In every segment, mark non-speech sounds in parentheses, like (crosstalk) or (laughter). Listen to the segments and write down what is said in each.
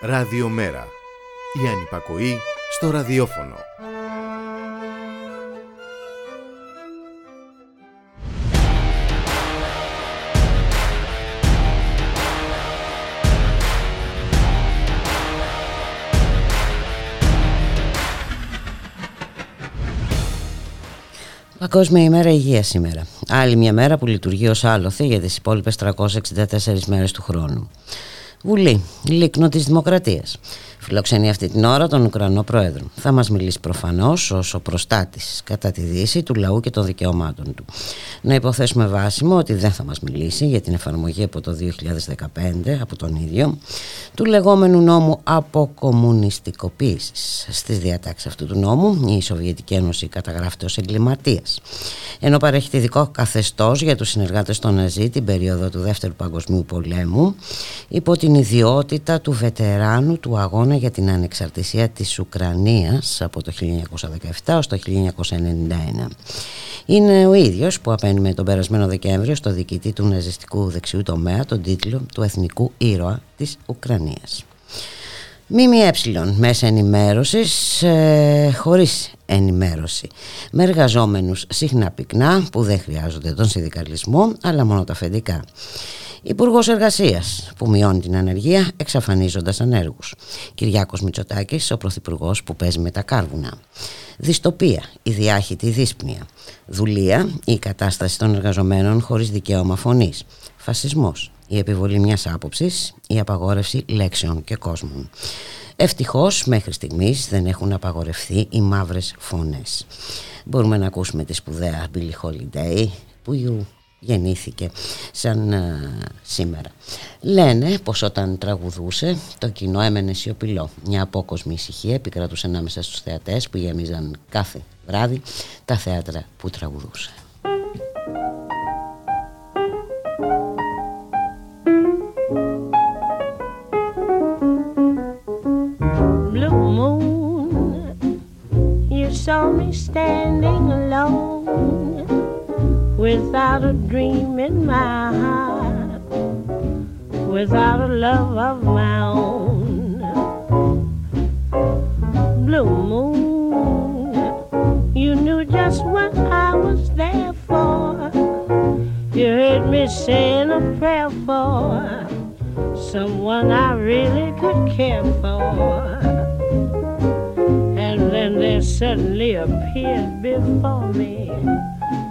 Ραδιομέρα. Η ανυπακοή στο ραδιόφωνο. Παγκόσμια ημέρα υγείας σήμερα. Άλλη μια μέρα που λειτουργεί ως άλοθη για τις υπόλοιπες 364 μέρες του χρόνου. Βουλή, λίκνο της Δημοκρατίας. Φιλοξενεί αυτή την ώρα τον Ουκρανό Πρόεδρο. Θα μας μιλήσει προφανώς ως ο προστάτης κατά τη δύση του λαού και των δικαιωμάτων του. Να υποθέσουμε βάσιμο ότι δεν θα μας μιλήσει για την εφαρμογή από το 2015 από τον ίδιο του λεγόμενου νόμου αποκομμουνιστικοποίησης. Στις διατάξεις αυτού του νόμου η Σοβιετική Ένωση καταγράφεται ως εγκληματίας. Ενώ παρέχει ειδικό καθεστώς για τους συνεργάτες των Ναζί την περίοδο του Δεύτερου Παγκοσμίου Πολέμου υπό την ιδιότητα του βετεράνου του αγώνα για την ανεξαρτησία της Ουκρανίας από το 1917 ως το 1991. Είναι ο ίδιος που απένιμε τον περασμένο Δεκέμβριο στο διοικητή του ναζιστικού δεξιού τομέα τον τίτλο του Εθνικού Ήρωα της Ουκρανίας. ΜΜΕ, μέσα ενημέρωσης ε, χωρίς ενημέρωση. Με εργαζόμενους συχνά πυκνά που δεν χρειάζονται τον συνδικαλισμό αλλά μόνο τα αφεντικά. Υπουργός Εργασίας που μειώνει την ανεργία εξαφανίζοντας ανέργους. Κυριάκος Μητσοτάκης, ο πρωθυπουργός που παίζει με τα κάρβουνα. Δυστοπία, η διάχυτη δύσπνοια. Δουλεία, η κατάσταση των εργαζομένων χωρίς δικαίωμα φωνής. Φασισμός, η επιβολή μιας άποψης, η απαγόρευση λέξεων και κόσμων. Ευτυχώς μέχρι στιγμής δεν έχουν απαγορευτεί οι μαύρες φωνές. Μπορούμε να ακούσουμε τη σπουδαία Billie Holiday που γεννήθηκε σαν ε, σήμερα. Λένε πως όταν τραγουδούσε το κοινό έμενε σιωπηλό. Μια απόκοσμη ησυχία επικρατούσε ανάμεσα στους θεατές που γεμίζαν κάθε βράδυ τα θέατρα που τραγουδούσε. Blue moon, you saw me standing alone without a dream in my heart, without a love of my own. Blue moon, you knew just what I was there for. You heard me saying a prayer for someone I really could care for. And then there suddenly appeared before me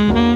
Mm-hmm.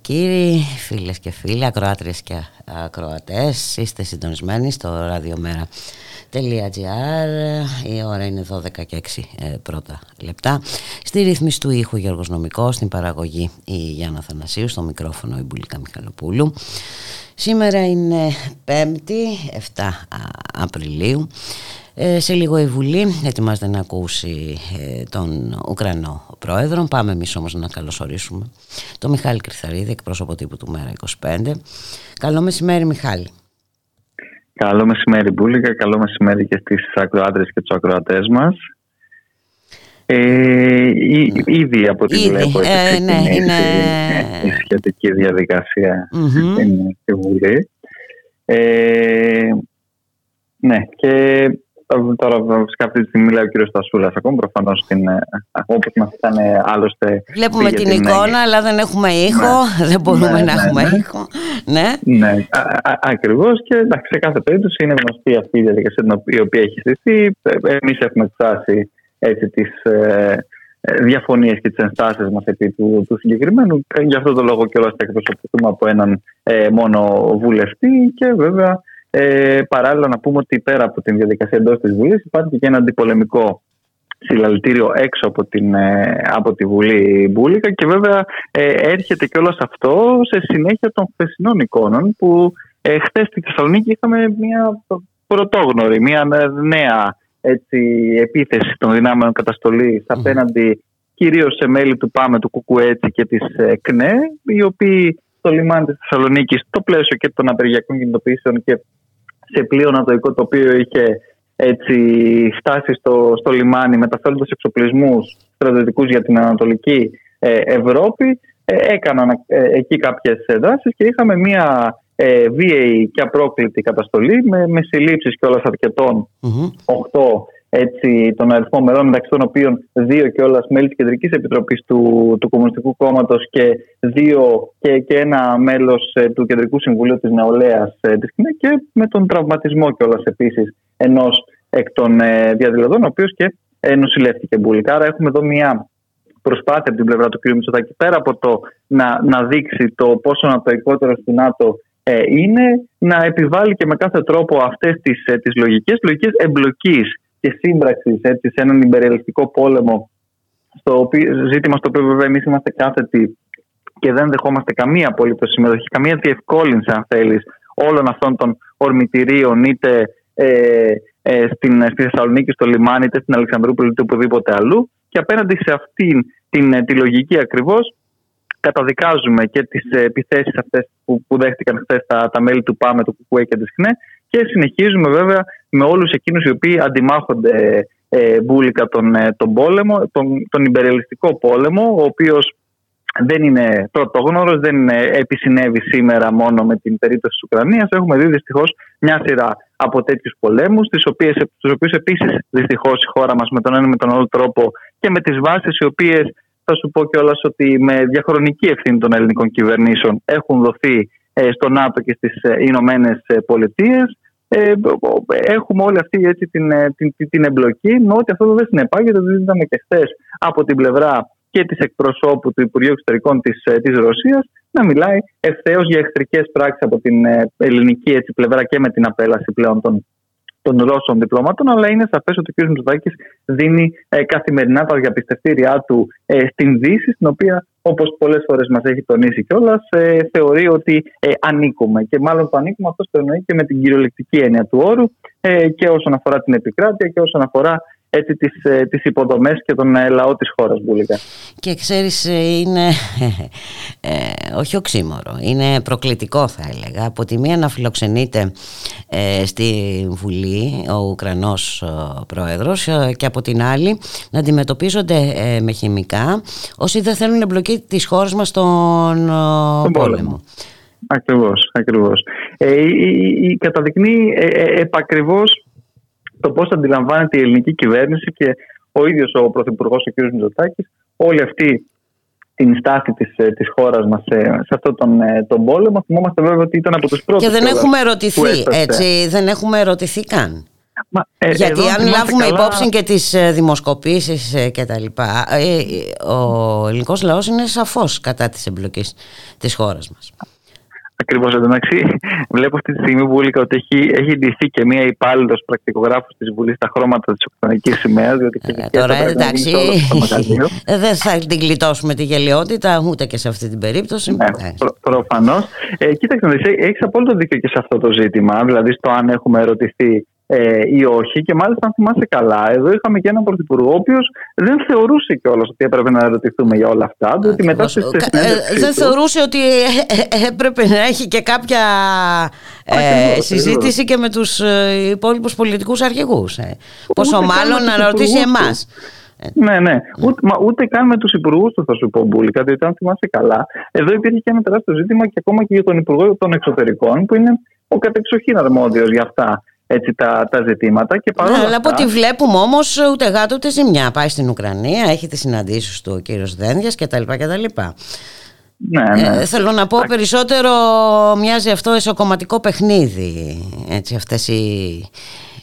Κύριοι, φίλες και φίλοι, ακροάτριες και ακροατές. Είστε συντονισμένοι στο radiomera.gr Η ώρα είναι 12 και 6 ε, πρώτα λεπτά. Στη ρύθμιση του ήχου Γιώργος Νομικός, στην παραγωγή η Γιάννα Θανασίου, στο μικρόφωνο η Μπουλίκα Μιχαλοπούλου. Σήμερα είναι 5η, 7 Απριλίου. Ε, σε λίγο η Βουλή ετοιμάζεται να ακούσει ε, τον Ουκρανό Πρόεδρο. Πάμε εμείς όμως να καλωσορίσουμε τον Μιχάλη Κρυθαρίδη, εκπρόσωπο τύπου του Μέρα 25. Καλό μεσημέρι Μιχάλη. Καλό μεσημέρι Μπούλικα, καλό μεσημέρι και στις ακροάτρες και τους ακροατές μας. Ε, ήδη από ό,τι βλέπω ε, ναι, είναι... η σχετική διαδικασία mm-hmm. στη Βουλή. Ε, ναι, και Τώρα, φυσικά αυτή τη στιγμή μιλάει ο κύριος Στασούλας. Ακόμα προφανώς όπως μας ήταν άλλωστε. Βλέπουμε την, εικόνα, αλλά δεν έχουμε ήχο. Ναι. Δεν μπορούμε ναι, να ναι, έχουμε ναι. ήχο. Ναι, ναι ακριβώς. Και εντάξει, σε κάθε περίπτωση είναι γνωστή αυτή η διαδικασία η οποία έχει στηθεί. Εμείς έχουμε εκφράσει τις ε, ε διαφωνίες και τις ενστάσεις μας επί του, του συγκεκριμένου. Γι' αυτό το λόγο και όλα θα εκπροσωπηθούμε από έναν ε, μόνο βουλευτή και βέβαια ε, παράλληλα, να πούμε ότι πέρα από την διαδικασία εντός της Βουλής υπάρχει και ένα αντιπολεμικό συλλαλητήριο έξω από, την, ε, από τη Βουλή Μπούλικα και βέβαια ε, έρχεται και όλο αυτό σε συνέχεια των χθεσινών εικόνων που ε, χθες στη Θεσσαλονίκη είχαμε μια πρωτόγνωρη, μια νέα έτσι, επίθεση των δυνάμεων καταστολής απέναντι κυρίως σε μέλη του ΠΑΜΕ, του ΚΚΕΤΣΙ και της ε, ΚΝΕ οι οποίοι στο λιμάνι της Θεσσαλονίκης στο πλαίσιο και των απεργιακών κινητοποιήσεων και σε πλοίο ανατολικό το οποίο είχε έτσι φτάσει στο, στο λιμάνι μεταφέροντας εξοπλισμούς στρατιωτικούς για την Ανατολική ε, Ευρώπη. Ε, έκαναν ε, εκεί κάποιες δράσει και είχαμε μια ε, βίαιη και απρόκλητη καταστολή με, με συλλήψεις κιόλα αρκετών, mm-hmm. 8 έτσι, τον αριθμό μελών, μεταξύ των οποίων δύο και όλα μέλη της Κεντρικής Επιτροπής του, του Κομμουνιστικού Κόμματος και δύο και, και ένα μέλος ε, του Κεντρικού Συμβουλίου της Νεολαίας ε, της ΚΝΕ και με τον τραυματισμό κιόλας επίσης ενός εκ των ε, διαδηλωτών, ο οποίος και ε, νοσηλεύτηκε μπουλικά. Άρα έχουμε εδώ μια προσπάθεια από την πλευρά του κ. Μητσοτάκη πέρα από το να, να δείξει το πόσο ανατοικότερο του ΝΑΤΟ ε, είναι να επιβάλλει και με κάθε τρόπο αυτές τις, ε, τις λογικές, λογικές εμπλοκής και σύμπραξης σε έναν υπερελιστικό πόλεμο, στο οποίο, ζήτημα στο οποίο βέβαια εμείς είμαστε κάθετοι και δεν δεχόμαστε καμία απολύτω συμμετοχή, καμία διευκόλυνση, αν θέλεις, όλων αυτών των ορμητηρίων, είτε ε, ε, στην, στη Θεσσαλονίκη, στο λιμάνι, είτε στην Αλεξανδρούπολη, είτε οπουδήποτε αλλού. Και απέναντι σε αυτήν την, τη λογική ακριβώς, καταδικάζουμε και τις επιθέσεις αυτές που, που δέχτηκαν χθες τα, τα μέλη του ΠΑΜΕ, του ΚΚΕ και της ΧΝΕ και συνεχίζουμε βέβαια με όλους εκείνους οι οποίοι αντιμάχονται ε, μπουλικα τον, ε, τον πόλεμο, τον, τον υπερελιστικό πόλεμο, ο οποίος δεν είναι πρωτόγνωρος, δεν επισυνέβη σήμερα μόνο με την περίπτωση της Ουκρανίας. Έχουμε δει δυστυχώς μια σειρά από τέτοιους πολέμους, τις οποίες, τους οποίους επίσης δυστυχώς η χώρα μας με τον ένα με τον άλλο τρόπο και με τις βάσεις οι οποίες θα σου πω κιόλας ότι με διαχρονική ευθύνη των ελληνικών κυβερνήσεων έχουν δοθεί ε, στο ΝΑΤΟ και στις ε, Ηνωμένες Πολιτείες. Ε, έχουμε όλη αυτή έτσι, την, την, την εμπλοκή με ότι αυτό δεν συνεπάγεται, το είδαμε και χθες από την πλευρά και της εκπροσώπου του Υπουργείου Εξωτερικών της, της Ρωσίας να μιλάει ευθέως για εχθρικές πράξεις από την ελληνική έτσι, πλευρά και με την απέλαση πλέον των των Ρώσων διπλωμάτων, αλλά είναι σαφές ότι ο κ. Μητσοτάκης δίνει ε, καθημερινά τα διαπιστευτήριά του ε, στην Δύση, στην οποία, όπως πολλές φορές μας έχει τονίσει κιόλας, ε, θεωρεί ότι ε, ανήκουμε. Και μάλλον το ανήκουμε αυτός το εννοεί και με την κυριολεκτική έννοια του όρου ε, και όσον αφορά την επικράτεια και όσον αφορά έτσι, τις, ε, τις υποδομές και τον ε, λαό της χώρας Μπουλικά. Και ξέρεις είναι (laughs) ε, όχι οξύμορο, είναι προκλητικό θα έλεγα από τη μία να φιλοξενείται ε, στη Βουλή ο Ουκρανός Πρόεδρος και από την άλλη να αντιμετωπίζονται με χημικά όσοι δεν θέλουν εμπλοκή της χώρας μας στον πόλεμο. πόλεμο. Ακριβώς, ακριβώς. Ε, η, η, καταδεικνύει ε, επακριβώς το πώς αντιλαμβάνεται η ελληνική κυβέρνηση και ο ίδιος ο Πρωθυπουργός ο κ. Μητσοτάκης όλη αυτή την στάση της, ε, της χώρας μας σε, σε αυτόν τον, ε, τον πόλεμο. Θυμόμαστε βέβαια ότι ήταν από τους πρώτους. Και δεν έχουμε ερωτηθεί, έτσι, δεν έχουμε ερωτηθεί καν. Μα, ε, Γιατί αν λάβουμε καλά... υπόψη και τις δημοσκοπήσεις και τα λοιπά, ο ελληνικός λαός είναι σαφώς κατά της εμπλοκής της χώρας μας. Ακριβώς εντάξει. Βλέπω αυτή τη στιγμή Βούλικα ότι έχει, έχει ντυθεί και μία υπάλληλος πρακτικογράφος της Βουλής στα χρώματα της Ουκρανική σημαίας. Ε, τώρα εντάξει. Ε, (laughs) δεν θα την γλιτώσουμε τη γελιότητα ούτε και σε αυτή την περίπτωση. Ναι, προ, Προφανώς. Ε, κοίταξε, έχεις απόλυτο δίκιο και σε αυτό το ζήτημα. Δηλαδή στο αν έχουμε ερωτηθεί ε, ή όχι. Και μάλιστα, αν θυμάσαι καλά, εδώ είχαμε και έναν πρωθυπουργό, ο οποίος δεν θεωρούσε κιόλας ότι έπρεπε να ερωτηθούμε για όλα αυτά. Διότι μετά στις ε, δεν θεωρούσε ότι ε, έπρεπε να έχει και κάποια ε, συζήτηση και με τους υπόλοιπους πολιτικούς αρχηγούς. Πόσο μάλλον να ρωτήσει εμάς. Ναι, ναι. Ούτε, μα, ούτε καν με τους υπουργούς τους, θα σου πω, Μπούλικα, διότι αν θυμάσαι καλά, εδώ υπήρχε και ένα τεράστιο ζήτημα και ακόμα και για τον Υπουργό των Εξωτερικών, που είναι ο κατεξοχήν αρμόδιος για αυτά έτσι, τα, τα ζητήματα. Και ναι, αλλά από ό,τι βλέπουμε όμως ούτε γάτο ούτε ζημιά. Πάει στην Ουκρανία, έχει τις συναντήσεις του ο κύριος Δένδιας κτλ. κτλ. Ναι, ναι. Ε, θέλω να πω περισσότερο μοιάζει αυτό εσωκομματικό παιχνίδι έτσι αυτές οι,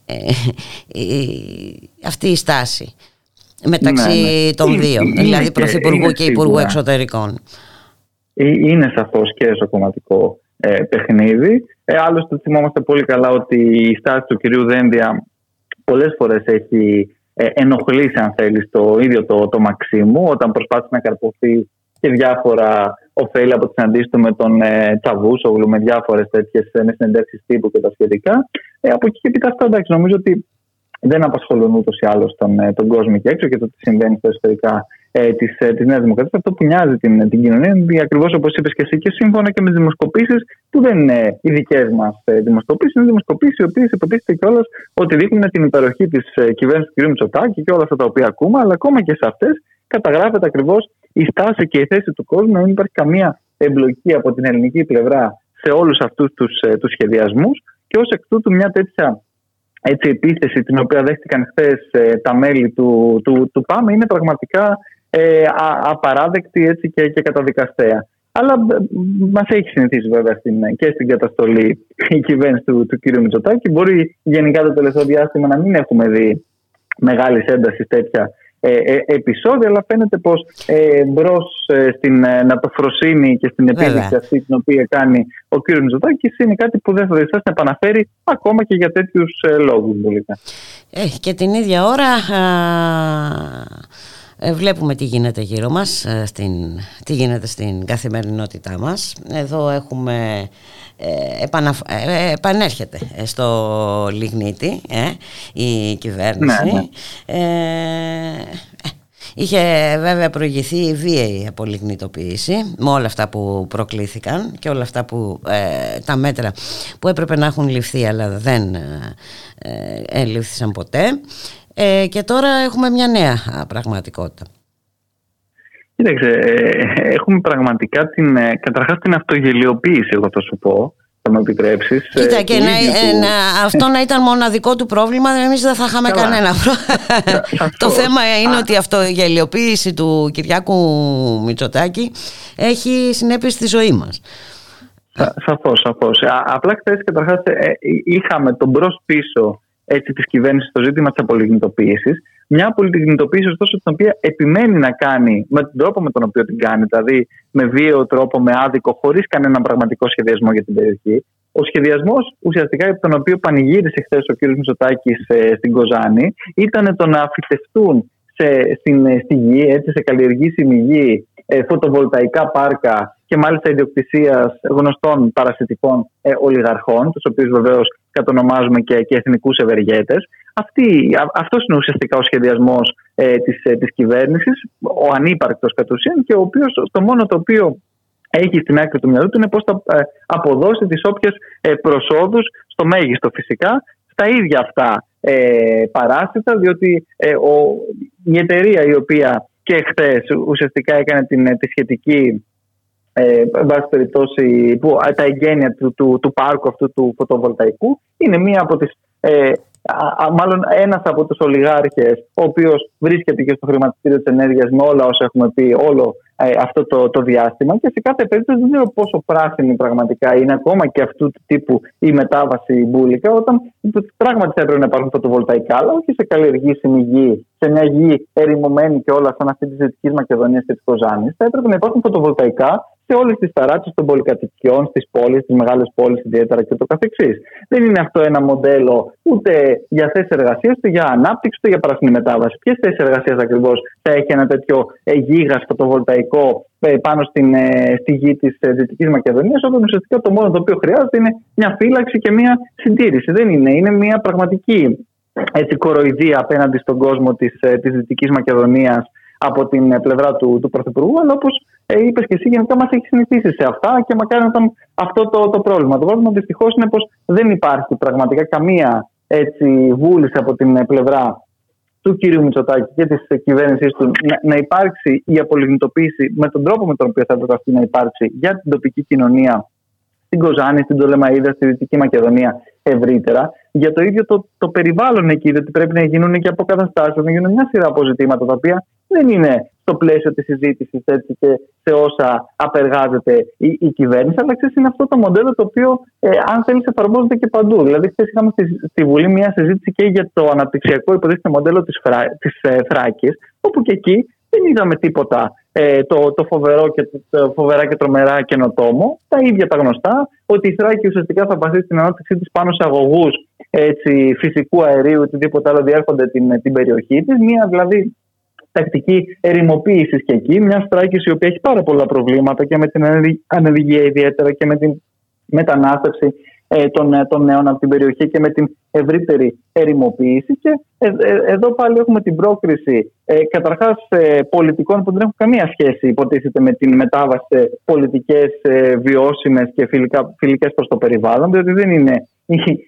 ε, αυτή η στάση μεταξύ ναι, ναι. των δύο είναι, δηλαδή Πρωθυπουργού και Υπουργού Εξωτερικών ε, είναι σαφώς και εσωκομματικό ε, παιχνίδι. Ε, άλλωστε θυμόμαστε πολύ καλά ότι η στάση του κυρίου Δένδια πολλές φορές έχει ε, ενοχλήσει αν θέλεις το ίδιο το, το Μαξίμου όταν προσπάθησε να καρποθεί και διάφορα ωφέλη από τη συναντήση του με τον ε, Τσαβούσογλου με διάφορες τέτοιες συνεντεύξεις τύπου και τα σχετικά. Ε, από εκεί και πέρα αυτά εντάξει, νομίζω ότι δεν απασχολούν ούτως ή άλλως τον, ε, τον κόσμο και έξω και το τι συμβαίνει στα εσωτερικά ε, της ε, της Νέας Δημοκρατίας. Αυτό που νοιάζει την, την κοινωνία είναι ακριβώς όπως είπες και εσύ και σύμφωνα και με τις δημοσκοπήσεις που δεν είναι οι δικές μας ε, δημοσκοπήσεις, είναι δημοσκοπήσεις οι οποίες υποτίθεται κιόλας ότι δείχνουν την υπεροχή της ε, κυβέρνησης του κ. Μητσοτάκη και όλα αυτά τα οποία ακούμε, αλλά ακόμα και σε αυτές καταγράφεται ακριβώς η στάση και η θέση του κόσμου, να μην υπάρχει καμία εμπλοκή από την ελληνική πλευρά σε όλους αυτούς τους τους σχεδιασμούς και ως εκ τούτου μια τέτοια έτσι, επίθεση την οποία δέχτηκαν χθες τα μέλη του, του, του ΠΑΜ είναι πραγματικά ε, απαράδεκτη έτσι και, και καταδικαστέα. Αλλά ε, μας έχει συνηθίσει βέβαια στην, και στην καταστολή η κυβέρνηση του, του κ. Μητσοτάκη. Μπορεί γενικά το τελευταίο διάστημα να μην έχουμε δει μεγάλης έντασης τέτοια ε, ε, επεισόδια, αλλά φαίνεται πως ε, μπρος ε, στην ε, νατοφροσύνη και στην επίδειξη αυτή την οποία κάνει ο κ. Μητσοτάκης είναι κάτι που δεν θα διστάσει να επαναφέρει ακόμα και για τέτοιους ε, λόγους. Ε, και την ίδια ώρα. Ε, βλέπουμε τι γίνεται γύρω μας, ε, στην, τι γίνεται στην καθημερινότητά μας. Εδώ έχουμε, ε, ε επανέρχεται στο Λιγνίτη η κυβέρνηση. Ναι, ναι. Είχε βέβαια προηγηθεί η βίαιη απολιγνητοποίηση με όλα αυτά που προκλήθηκαν και όλα αυτά που τα μέτρα που έπρεπε να έχουν ληφθεί αλλά δεν ε, ποτέ ε, και τώρα έχουμε μια νέα πραγματικότητα. Κοίταξε, ε, έχουμε πραγματικά την, ε, καταρχάς την αυτογελιοποίηση, εγώ θα σου πω, θα μου επιτρέψεις. Ε, Κοίτα, και να, αυτό να ήταν μοναδικό του πρόβλημα, εμείς δεν θα είχαμε κανένα πρόβλημα. (laughs) Το θέμα είναι ότι η αυτογελιοποίηση του Κυριάκου Μητσοτάκη έχει συνέπειες στη ζωή μας. Σαφώς, σαφώς. Απλά χθες καταρχάς είχαμε τον μπρος πίσω έτσι, της κυβέρνησης στο ζήτημα της απολιγνητοποίησης. Μια απολιγνητοποίηση ωστόσο την οποία επιμένει να κάνει με τον τρόπο με τον οποίο την κάνει, δηλαδή με βίαιο τρόπο, με άδικο, χωρίς κανέναν πραγματικό σχεδιασμό για την περιοχή. Ο σχεδιασμός ουσιαστικά από τον οποίο πανηγύρισε χθες ο κ. Μητσοτάκης ε, στην Κοζάνη ήταν το να φυτευτούν σε, στην, ε, στη γη, έτσι, σε καλλιεργήσιμη γη, ε, φωτοβολταϊκά πάρκα και μάλιστα ιδιοκτησίας γνωστών παρασιτικών ε, ολιγαρχών, τους οποίους βεβαίως κατονομάζουμε και, και εθνικούς ευεργέτες. Αυτός είναι ουσιαστικά ο σχεδιασμός ε, της της ε, κυβέρνησης, ο ανύπαρκτος κατ' ουσίαν και ο οποίος το μόνο το οποίο έχει στην άκρη του μυαλού του είναι πώς θα ε, αποδώσει τις όποιες προσόδους, στο μέγιστο φυσικά, στα ίδια αυτά ε, παράσιτα, διότι ε, ο, η εταιρεία η οποία και χθες ουσιαστικά έκανε την, τη σχετική ε, βάση περιπτώσει που, τα εγγένεια του, του, του, πάρκου αυτού του φωτοβολταϊκού είναι μία από τις ε, μάλλον ένας από τους ολιγάρχες ο οποίος βρίσκεται και στο χρηματιστήριο της ενέργειας με όλα όσα έχουμε πει όλο ε, αυτό το, το διάστημα και σε κάθε περίπτωση δεν ξέρω πόσο πράσινη πραγματικά είναι ακόμα και αυτού του τύπου η μετάβαση μπουλικα όταν πράγματι θα έπρεπε να υπάρχουν φωτοβολταϊκά αλλά όχι σε καλλιεργήσιμη γη, σε μια γη ερημωμένη και όλα σαν αυτή της Δυτικής Μακεδονίας και της Κοζάνης. Θα έπρεπε να υπάρχουν φωτοβολταϊκά σε όλες τις ταράτσε των πολυκατοικιών, στις πόλεις, στις μεγάλες πόλεις ιδιαίτερα και το καθεξής. Δεν είναι αυτό ένα μοντέλο ούτε για θέσεις εργασίας, ούτε για ανάπτυξη, ούτε για πράσινη μετάβαση. Ποιες θέσεις εργασίας ακριβώς θα έχει ένα τέτοιο ε, γίγας φωτοβολταϊκό ε, πάνω στην, ε, στη γη της Δυτικής Μακεδονίας, όταν ουσιαστικά το μόνο το οποίο χρειάζεται είναι μια φύλαξη και μια συντήρηση. Δεν είναι. Είναι μια πραγματική έτσι, κοροϊδία απέναντι στον κόσμο της της Δυτικής Μακεδονίας από την πλευρά του, του Πρωθυπουργού, αλλά όπως ε, είπες και εσύ, γενικά μας έχει συνηθίσει σε αυτά και μακάρι να ήταν αυτό το, το πρόβλημα. Το πρόβλημα δυστυχώς είναι πως δεν υπάρχει πραγματικά καμία έτσι, βούληση από την πλευρά του κ. Μητσοτάκη και της κυβέρνησής του να, να υπάρξει η απολιγνητοποίηση με τον τρόπο με τον οποίο θα έπρεπε αυτή να υπάρξει για την τοπική κοινωνία στην Κοζάνη, στην Τολεμαίδα, στη Δυτική Μακεδονία ευρύτερα. Για το ίδιο το, το περιβάλλον εκεί, διότι πρέπει να γίνουν και αποκαταστάσεις, να γίνουν μια σειρά αποζητήματα τα οποία δεν είναι στο πλαίσιο της συζήτησης και σε όσα απεργάζεται η, η κυβέρνηση, αλλά ξέρεις, είναι αυτό το μοντέλο το οποίο, ε, αν θέλεις, εφαρμόζεται και παντού. Δηλαδή, χθε είχαμε στη, στη, Βουλή μια συζήτηση και για το αναπτυξιακό υποτίθεται μοντέλο της της, ε, Θράκη, όπου και εκεί δεν είδαμε τίποτα ε, το, το, φοβερό και, το φοβερά και τρομερά καινοτόμο. Τα ίδια τα γνωστά, ότι η Θράκη ουσιαστικά θα βασίσει την ανάπτυξή της πάνω σε αγωγούς φυσικού αερίου ή οτιδήποτε άλλο διέρχονται την, την περιοχή της. Μία δηλαδή τακτική ερημοποίησης και εκεί. Μια στράκης η οποία έχει πάρα πολλά προβλήματα και με την ανεργία ιδιαίτερα και με την μετανάστευση ε, των, ε, των νέων από την περιοχή και με την ευρύτερη ερημοποίηση. Και ε, εδώ πάλι έχουμε την πρόκριση ε, καταρχάς πολιτικών που δεν έχουν καμία σχέση, υποτίθεται, με την μετάβαση σε πολιτικές βιώσιμες και φιλικές προς το περιβάλλον, διότι δεν είναι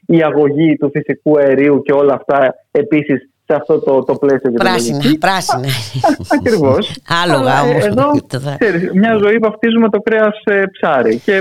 η αγωγή του φυσικού αερίου και όλα αυτά επίσης σε αυτό το, το πλαίσιο. Πράσινα, πράσινα. (laughs) Ακριβώς. Άλογα όμω. (laughs) Εδώ, ξέρεις, μια ζωή βαφτίζουμε το κρέας ε, ψάρι. Και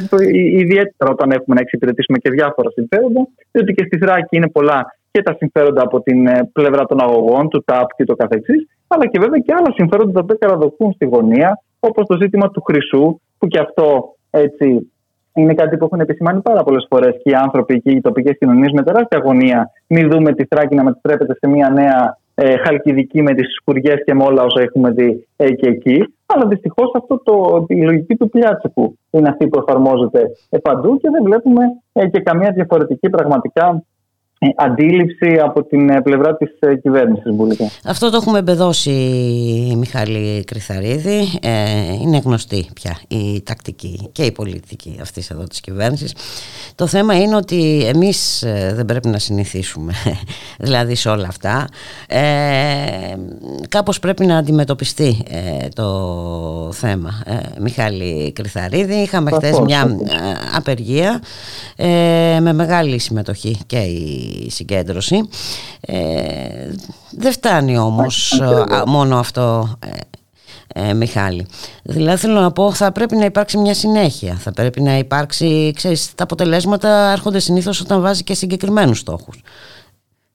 ιδιαίτερα όταν έχουμε να εξυπηρετήσουμε και διάφορα συμφέροντα, διότι και στη Θράκη είναι πολλά και τα συμφέροντα από την ε, πλευρά των αγωγών, του ΤΑΠ και το καθεξής, αλλά και βέβαια και άλλα συμφέροντα τα οποία καραδοκούν στη γωνία, όπως το ζήτημα του χρυσού, που και αυτό έτσι είναι κάτι που έχουν επισημάνει πάρα πολλές φορές και οι άνθρωποι και οι τοπικές κοινωνίες με τεράστια αγωνία. Μην δούμε τη Θράκη να μετατρέπεται σε μια νέα ε, χαλκιδική με τις σκουριές και με όλα όσα έχουμε δει ε, και εκεί. Αλλά δυστυχώς η λογική του πλιάτσικου είναι αυτή που εφαρμόζεται ε, παντού και δεν βλέπουμε ε, και καμία διαφορετική πραγματικά ε, αντίληψη από την ε, πλευρά της ε, κυβέρνησης Μπουλίκα. Αυτό το έχουμε εμπεδώσει Μιχάλη Κρυθαρίδη. Είναι γνωστή πια η τακτική και η πολιτική αυτής εδώ της κυβέρνησης. Το θέμα είναι ότι εμείς δεν πρέπει να συνηθίσουμε (laughs) δηλαδή σε όλα αυτά. Ε, κάπως πρέπει να αντιμετωπιστεί το θέμα Μιχάλη Κρυθαρίδη. Είχαμε χθες μια απεργία με μεγάλη συμμετοχή και η συγκέντρωση. Ε, δεν φτάνει όμως μόνο αυτό ε, ε, Μιχάλη. Δηλαδή θέλω να πω θα πρέπει να υπάρξει μια συνέχεια. Θα πρέπει να υπάρξει, ξέρεις, τα αποτελέσματα έρχονται συνήθως όταν βάζει και συγκεκριμένους στόχους.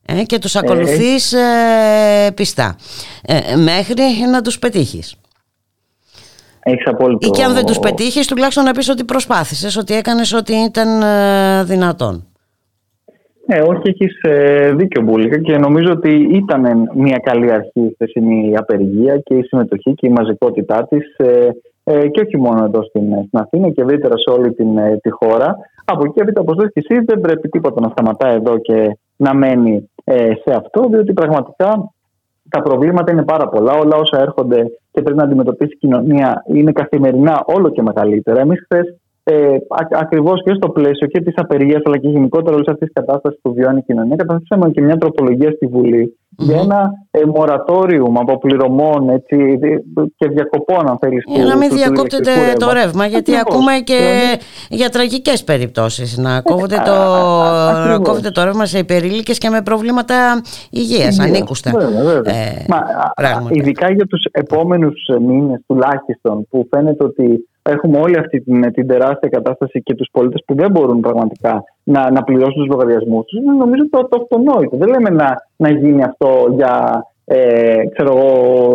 Ε, και τους ακολουθείς ε, πιστά. μέχρι να τους πετύχεις. Έχεις απόλυτο... Ή και αν δεν τους πετύχεις τουλάχιστον να πεις ότι προσπάθησες, ότι έκανες ό,τι ήταν δυνατόν. Ναι, όχι, έχεις ε, δίκιο Μπούλικα και νομίζω ότι ήταν μια καλή αρχή η χθεσινή απεργία και η συμμετοχή και η μαζικότητά της ε, ε, και όχι μόνο εδώ στην, στην Αθήνα και ευρύτερα σε όλη την, τη χώρα. Από εκεί έπειτα, όπως και εσύ, δεν πρέπει τίποτα να σταματάει εδώ και να μένει σε αυτό, διότι πραγματικά τα προβλήματα είναι πάρα πολλά. Όλα όσα έρχονται και πρέπει να αντιμετωπίσει η κοινωνία είναι καθημερινά όλο και μεγαλύτερα. Εμείς χθες ε, ακριβώς και στο πλαίσιο και της απεργίας αλλά και γενικότερα όλης αυτής της κατάστασης που βιώνει η κοινωνία, καταθέσαμε και μια τροπολογία στη βουλη για ένα ε, μορατόριο από πληρωμών έτσι, και διακοπών, αν θέλεις. Για να μην διακόπτεται το ρεύμα, γιατί ακούμε και για τραγικές περιπτώσεις. Να κόβεται το, να κόβεται το ρεύμα σε υπερήλικες και με προβλήματα υγείας, ανήκουστα. Ε, Μα, ειδικά για τους επόμενους μήνες τουλάχιστον, που φαίνεται ότι έχουμε όλη αυτή την, την τεράστια κατάσταση και τους πολίτες που δεν μπορούν πραγματικά να, να πληρώσουν τους λογαριασμούς τους, νομίζω το, το αυτονόητο. Δεν λέμε να, να γίνει αυτό για ε, ξέρω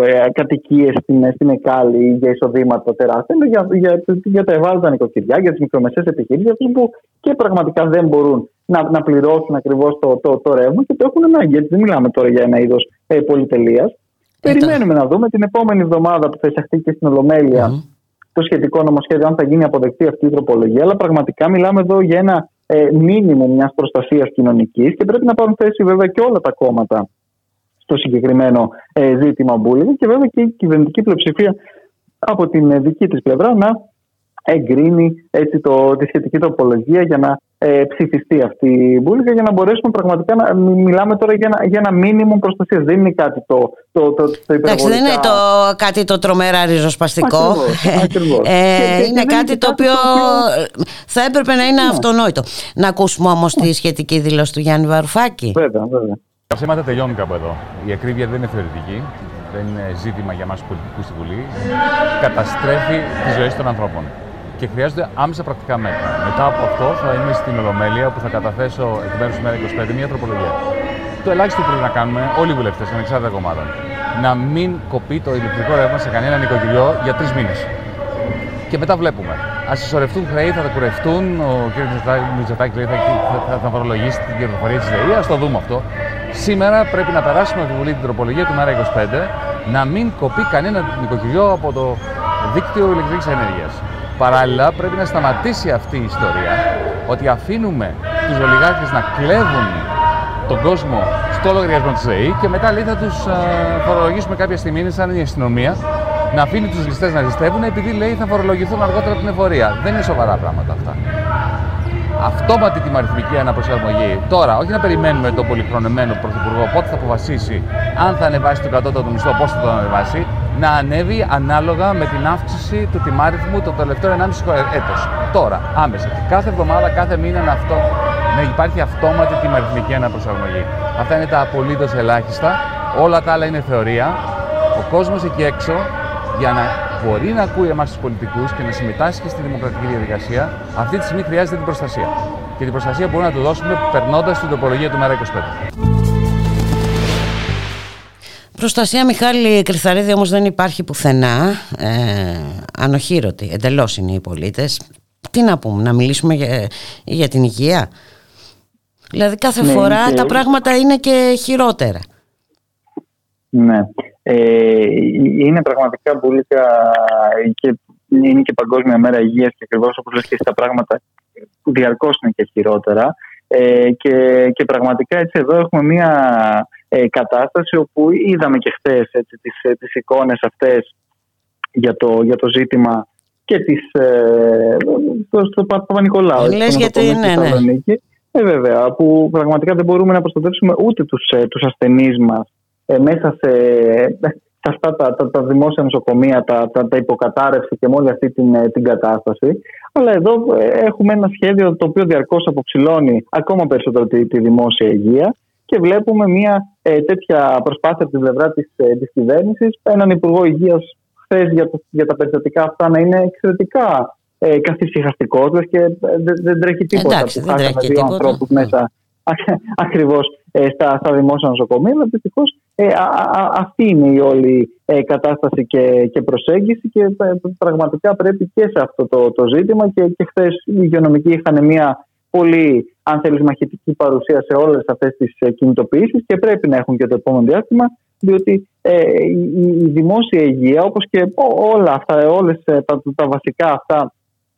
ε, κατοικίες στην, στην ΕΚΑΛ ή για εισοδήματα τεράστια, αλλά για, για, για τα ευάλωτα νοικοκυριά, για τις μικρομεσαίες επιχειρήσεις, για αυτούς που και πραγματικά δεν μπορούν να, να πληρώσουν ακριβώς το, το, το, ρεύμα και το έχουν ανάγκη. Γιατί δεν μιλάμε τώρα για ένα είδος ε, πολυτελείας. Περιμένουμε να δούμε την επόμενη εβδομάδα που θα εισαχθεί και στην Ολομέλεια το σχετικό νομοσχέδιο, αν θα γίνει αποδεκτή αυτή η τροπολογία. Αλλά πραγματικά μιλάμε εδώ για ένα ε, μήνυμο μιας προστασίας κοινωνικής και πρέπει να πάρουν θέση βέβαια και όλα τα κόμματα στο συγκεκριμένο ε, ζήτημα μπούλινγκ και βέβαια και η κυβερνητική πλειοψηφία από την ε, δική της πλευρά να εγκρίνει έτσι, το, τη σχετική τροπολογία για να ε, ψηφιστεί αυτή η μπουλίκα για να μπορέσουμε πραγματικά να μιλάμε τώρα για ένα, για ένα μίνιμουμ προστασίας. Δεν είναι κάτι το, το, το, το Εντάξει, δεν είναι το, κάτι το τρομερά ριζοσπαστικό. Ακριβώς, ε, είναι κάτι το οποίο θα έπρεπε να είναι ναι. αυτονόητο. Να ακούσουμε όμως τη σχετική δήλωση του Γιάννη Βαρουφάκη. Βέβαια, βέβαια. Τα ψέματα τελειώνουν κάπου εδώ. Η ακρίβεια δεν είναι θεωρητική, δεν είναι ζήτημα για μας πολιτικούς στη Βουλή. Καταστρέφει τη ζωή των ανθρώπων και χρειάζονται άμεσα πρακτικά μέτρα. Μετά από αυτό θα είμαι στην Ολομέλεια που θα καταθέσω εκ μέρους του ΜΕΡΑ25 μια τροπολογία. Το ελάχιστο που πρέπει να κάνουμε όλοι οι βουλευτές, ανεξάρτητα κομμάτων, να μην κοπεί το ηλεκτρικό ρεύμα σε κανένα νοικοκυριό για τρεις μήνες. Και μετά βλέπουμε. Α συσσωρευτούν χρέη, θα τα κουρευτούν. Ο κ. Μητσοτάκη λέει θα, θα, θα φορολογήσει την κερδοφορία της ΔΕΗ. Α το δούμε αυτό. Σήμερα πρέπει να περάσουμε από τη Βουλή την τροπολογία του ΜΕΡΑ25 να μην κοπεί κανένα νοικοκυριό από το δίκτυο ηλεκτρικής ενέργειας. Παράλληλα, πρέπει να σταματήσει αυτή η ιστορία ότι αφήνουμε τους ολιγάρχες να κλέβουν τον κόσμο στο λογαριασμό της ΔΕΗ και μετά λέει θα τους φορολογήσουμε κάποια στιγμή, είναι σαν η αστυνομία, να αφήνει τους ληστές να ζητεύουν επειδή λέει θα φορολογηθούν αργότερα την εφορία. Δεν είναι σοβαρά πράγματα αυτά. Αυτόματη τιμαριθμική αναπροσαρμογή. Τώρα, όχι να περιμένουμε τον πολυχρονεμένο πρωθυπουργό πότε θα αποφασίσει αν θα ανεβάσει τον κατώτατο μισθό, πώς θα τον ανεβάσει να ανέβει ανάλογα με την αύξηση του τιμάριθμου το τελευταίο 1,5 έτος. Τώρα, άμεσα. Κάθε εβδομάδα, κάθε μήνα να, αυτό, να υπάρχει αυτόματη τιμαριθμική αναπροσαρμογή. Αυτά είναι τα απολύτως ελάχιστα. Όλα τα άλλα είναι θεωρία. Ο κόσμος εκεί έξω για να μπορεί να ακούει εμάς τους πολιτικούς και να συμμετάσχει στη δημοκρατική διαδικασία, αυτή τη στιγμή χρειάζεται την προστασία. Και την προστασία μπορούμε να του δώσουμε περνώντας την τοπολογία του ΜΕΡΑ25. Προστασία Μιχάλη Κρυθαρίδη όμως δεν υπάρχει πουθενά, ε, ανοχήρωτη, εντελώς είναι οι πολίτες. Τι να πούμε, να μιλήσουμε για, για την υγεία; Δηλαδή κάθε ναι, φορά τα πράγματα είναι και χειρότερα. Ναι. Ε, είναι πραγματικά πολύ και είναι και Παγκόσμια Μέρα Υγείας και ακριβώς όπως λες και τα πράγματα διαρκώς είναι και χειρότερα. Ε, και, και πραγματικά έτσι εδώ έχουμε μια ε, κατάσταση όπου είδαμε και χθες τις, ε, τις εικόνες αυτές για το, για το ζήτημα και της, ε, στο, στο Παπα-Νικολάου. Λες γιατί ναι, ναι. Ε, βέβαια, που πραγματικά δεν μπορούμε να προστατεύσουμε ούτε τους, ε, τους ασθενείς μας ε, μέσα σε, αυτά τα, τα, τα, δημόσια νοσοκομεία, τα, τα, τα υποκατάρρευση και με όλη αυτή την, την κατάσταση. Αλλά εδώ έχουμε ένα σχέδιο το οποίο διαρκώς αποψηλώνει ακόμα περισσότερο τη, τη δημόσια υγεία και βλέπουμε μια ε, τέτοια προσπάθεια από την πλευρά της ε, της κυβέρνησης. Έναν Υπουργό Υγείας χθες για, για τα περιστατικά αυτά να είναι εξαιρετικά ε, καθησυχαστικό και ε, δεν, δεν τρέχει τίποτα Εντάξει, που χάσαμε δύο ανθρώπους μέσα ακριβώς ε, στα, στα δημόσια νοσοκομεία. Αλλά δυστυχώς ε, αυτή είναι η όλη ε, κατάσταση και, και προσέγγιση και πραγματικά πρέπει και σε αυτό το, το ζήτημα. Και, και χθες οι υγειονομικοί είχαν μια πολύ, αν θέλεις, μαχητική παρουσία σε όλες αυτές τις ε, κινητοποιήσεις και πρέπει να έχουν και το επόμενο διάστημα, διότι ε, η, δημόσια υγεία, όπως και όλα αυτά, όλες ε, τα, τα βασικά αυτά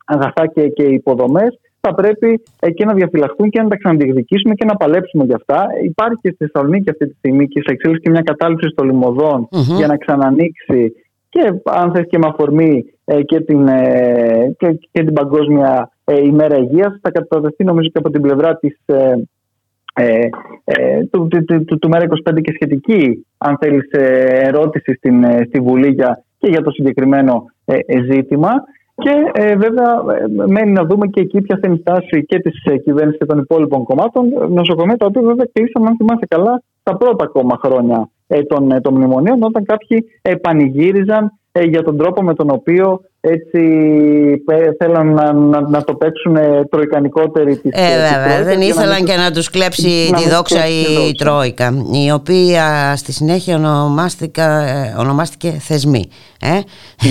αγαθά και, και υποδομές, θα πρέπει και να διαφυλαχθούν και να τα ξαναδιεκδικήσουμε και να παλέψουμε για αυτά. Υπάρχει και στη Θεσσαλονίκη αυτή τη στιγμή και σε εξέλιξη και μια κατάληψη στο λιμωδων για να ξανανοίξει και αν θες και με αφορμή και, την, και, και την Παγκόσμια ημέρα υγείας θα κατατεθεί νομίζω και από την πλευρά της, ε, ε, του, του, του, του ΜΕΡΑ25 και σχετική αν θέλεις ερώτηση στην, στη Βουλή για, και για το συγκεκριμένο ζήτημα και ε, βέβαια μένει να δούμε και εκεί ποια θα είναι η στάση και της ε, κυβέρνησης και των υπόλοιπων κομμάτων. Νοσοκομεία τα οποία βέβαια κλείσαν, αν θυμάσαι καλά, τα πρώτα ακόμα χρόνια ε, των, των μνημονίων, όταν κάποιοι πανηγύριζαν ε, για τον τρόπο με τον οποίο έτσι θέλαν να, να, να το παίξουν τροικανικότεροι της Ε, βέβαια, δεν ήθελαν και να, τους κλέψει τη δόξα η Τρόικα, η οποία στη συνέχεια ε, ονομάστηκε θεσμή. Ε;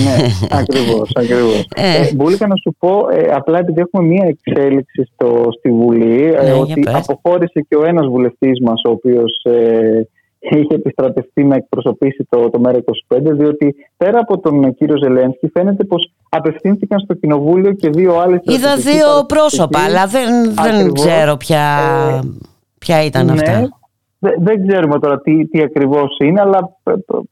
Ναι, (laughs) ακριβώς, ακριβώς. Ε. Ε, Μπούλικα να σου πω, ε, απλά επειδή έχουμε μία εξέλιξη στο, στη Βουλή, ε, ναι, ότι αποχώρησε και ο ένας βουλευτής μας, ο οποίος είχε επιστρατευτεί να εκπροσωπήσει το, το ΜΕΡΑ25, διότι πέρα από τον κύριο Ζελένσκι φαίνεται πως απευθύνθηκαν στο κοινοβούλιο και δύο άλλες. Είδα δύο πρόσωπα, αλλά δεν, δεν ξέρω ποια, ε, ποια ήταν ναι, αυτά. Δεν ξέρουμε τώρα τι, τι ακριβώς είναι, αλλά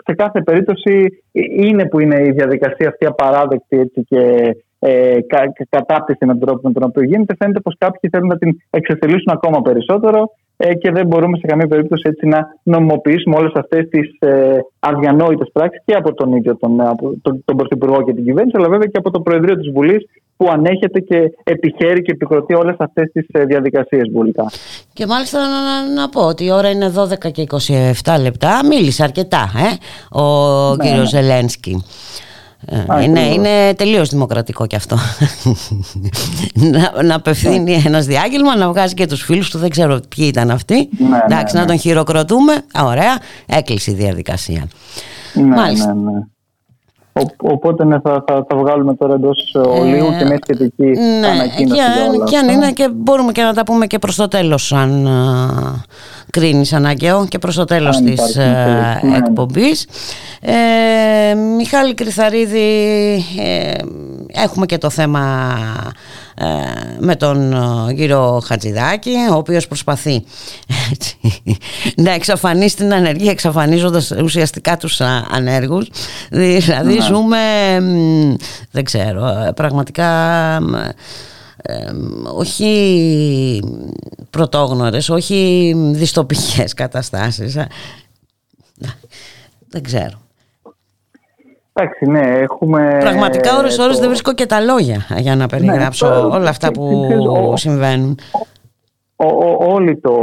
σε κάθε περίπτωση είναι που είναι η διαδικασία αυτή απαράδεκτη έτσι, και ε, κα, κατάπτυστη με τον τρόπο με τον οποίο γίνεται. Φαίνεται πως κάποιοι θέλουν να την εξελίσσουν ακόμα περισσότερο ε, και δεν μπορούμε σε καμία περίπτωση έτσι να νομιμοποιήσουμε όλες αυτές τις ε, αδιανόητες πράξεις και από τον ίδιο τον, τον, τον Πρωθυπουργό και την κυβέρνηση αλλά βέβαια και από το Προεδρείο της Βουλής που ανέχεται και επιχαίρει και επικροτεί όλες αυτές τις ε, διαδικασίες βουλικά. Και μάλιστα να, να, πω ότι η ώρα είναι 12 και 27 λεπτά. Μίλησε αρκετά ε, ο ναι, κύριος ναι. Ζελένσκι. Ε, είναι, είναι τελείως δημοκρατικό κι αυτό (laughs) να, να απευθύνει ναι. ένας διάγγελμα να βγάζει και τους φίλους του δεν ξέρω ποιοι ήταν αυτοί ναι, ναι Εντάξει, ναι, να τον χειροκροτούμε ωραία, έκλεισε η διαδικασία ναι, Μάλιστα. ναι, ναι. Οπότε ναι, θα, θα, θα βγάλουμε τώρα εντός ολίγου και μια σχετική ναι, ανακοίνωση. Και, και αν είναι και μπορούμε και να τα πούμε και προς το τέλος, αν uh, κρίνεις αναγκαίο, και προς το τέλος της uh, εκπομπής. Ε, Μιχάλη Κρυθαρίδη, ε, έχουμε και το θέμα ε, με τον κύριο Χατζηδάκη, ο οποίος προσπαθεί έτσι, να εξαφανίσει την ανεργία εξαφανίζοντας ουσιαστικά τους ανέργους. Δηλαδή ναι. ζούμε, δεν ξέρω, πραγματικά... όχι πρωτόγνωρες, όχι δυστοπικές καταστάσεις. Δεν ξέρω. Εντάξει, ναι, έχουμε... Πραγματικά ώρες το... ώρες δεν βρίσκω και τα λόγια για να περιγράψω ναι, όλα αυτά που συμβαίνουν. όλοι το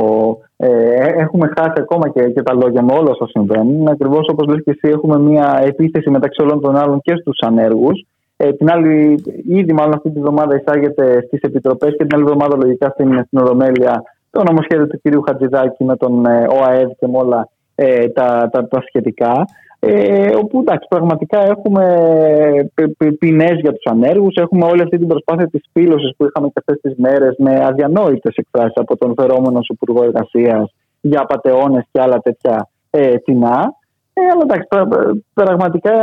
ε, έχουμε χάσει ακόμα και, και τα λόγια με όλα όσα συμβαίνουν. Ακριβώς όπως λες και εσύ, έχουμε μια επίθεση μεταξύ όλων των άλλων και στους ανέργους. Ε, την άλλη, ήδη μάλλον αυτή τη βδομάδα εισάγεται στις επιτροπές και την άλλη εβδομάδα λογικά στην, στην Οδομέλεια το νομοσχέδιο του κυρίου Χατζηδάκη με τον ε, ΟΑΕΔ και με όλα ε, τα, τα, τα σχετικά. Ε, όπου εντάξει, πραγματικά έχουμε ποινές για τους ανέργους, έχουμε όλη αυτή την προσπάθεια της πύλωσης που είχαμε και αυτές τις μέρες με αδιανόητες εκφράσεις από τον φερόμενο Υπουργό Εργασίας για απαταιώνες και άλλα τέτοια ε, τεινά. Ε, αλλά εντάξει, πραγματικά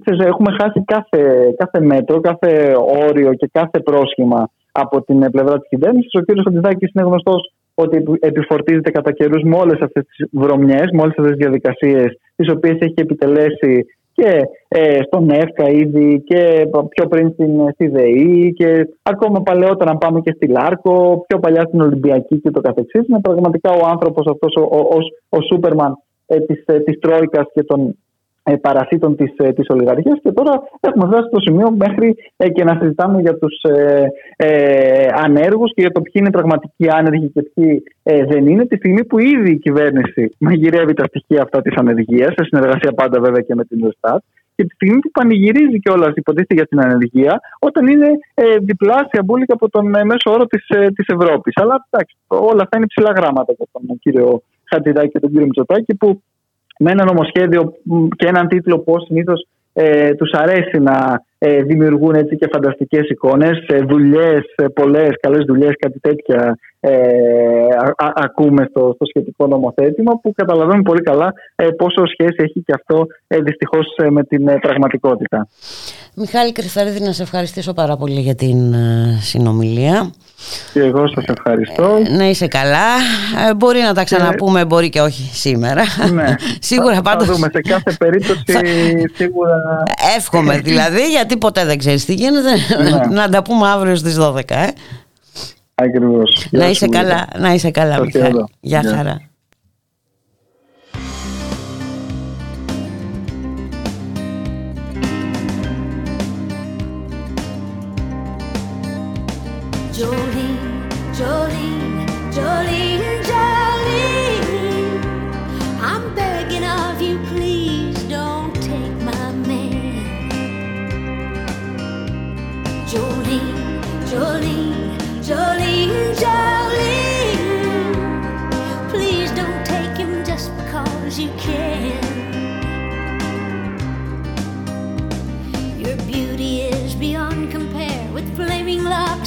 ξέρεις, έχουμε χάσει κάθε, κάθε μέτρο, κάθε όριο και κάθε πρόσχημα από την πλευρά της κυβέρνησης. Ο κ. Σαντιδάκη είναι γνωστός ότι επιφορτίζεται κατά καιρούς με όλες αυτές τις βρωμιές, με όλες αυτές τις διαδικασίες, τις οποίες έχει επιτελέσει και ε, στον ΕΦΚΑ ήδη και πιο πριν στην στη ΔΕΗ και ακόμα παλαιότερα να πάμε και στη ΛΑΡΚΟ, πιο παλιά στην Ολυμπιακή και το καθεξής. Είναι πραγματικά ο άνθρωπος αυτός, ο, ο, ο, ο Σούπερμαν ε, της, ε, της Τρόικας και των ε, παρασίτων της, ε, της ολιγαρχίας και τώρα έχουμε φτάσει στο σημείο μέχρι ε, και να συζητάμε για τους ε, ε, ανέργους και για το ποιοι είναι πραγματικοί άνεργοι και ποιοι ε, δεν είναι τη στιγμή που ήδη η κυβέρνηση μαγειρεύει τα στοιχεία αυτά της ανεργίας σε συνεργασία πάντα βέβαια και με την Εστάτ και τη στιγμή που πανηγυρίζει κιόλας υποτίθεται για την ανεργία, όταν είναι ε, διπλάσια μπουλικα από τον ε, μέσο όρο της της Ευρώπης. Αλλά εντάξει, όλα αυτά είναι ψηλά γράμματα για τον κύριο Χατζηδάκη και τον κύριο Μητσοτάκη, που με ένα νομοσχέδιο και έναν τίτλο που συνήθως ε, τους αρέσει να, ε, δημιουργούν έτσι και φανταστικές εικόνες, ε, δουλειές, ε, πολλές καλές δουλειές, κάτι τέτοια ε, α, ακούμε στο, στο σχετικό νομοθέτημα που καταλαβαίνουμε πολύ καλά ε, πόσο σχέση έχει και αυτό ε, δυστυχώς ε, με την πραγματικότητα. Μιχάλη Κρυθαρίδη να σε ευχαριστήσω πάρα πολύ για την συνομιλία. Και εγώ σας ευχαριστώ. να είσαι καλά. μπορεί να τα ξαναπούμε, μπορεί και όχι σήμερα. Ναι. (laughs) σίγουρα θα, πάντως... Θα δούμε σε κάθε περίπτωση σίγουρα... Εύχομαι (laughs) δηλαδή, γιατί ποτέ δεν ξέρεις τι γίνεται. Ναι. να τα πούμε αύριο στις 12. Ε. Ακριβώς. Να είσαι καλά, να είσαι καλά, Μιχάλη. Γεια χαρά.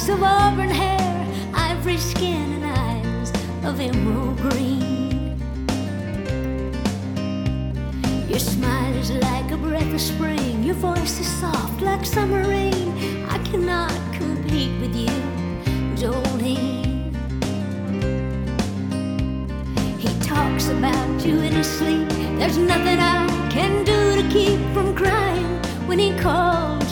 Locks of auburn hair, ivory skin, and eyes of emerald green. Your smile is like a breath of spring, your voice is soft like summer rain. I cannot compete with you, Jolene. He talks about you in his sleep. There's nothing I can do to keep from crying when he calls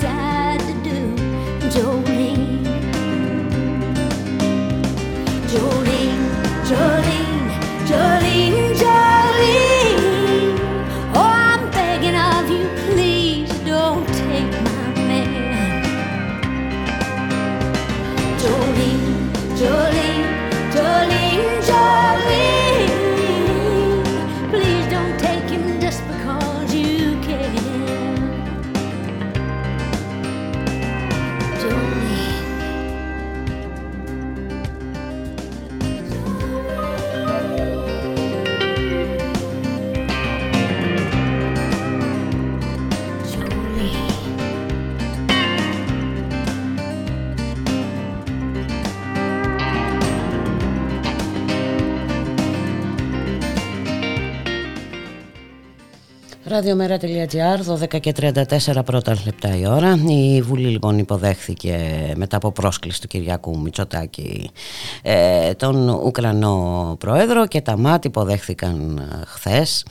Sad to do. Jolene. Ραδιομέρα.gr, 12 και 34 πρώτα λεπτά η ώρα. Η Βουλή λοιπόν υποδέχθηκε μετά από πρόσκληση του Κυριακού Μητσοτάκη ε, τον Ουκρανό Πρόεδρο και τα ΜΑΤ υποδέχθηκαν ε, χθες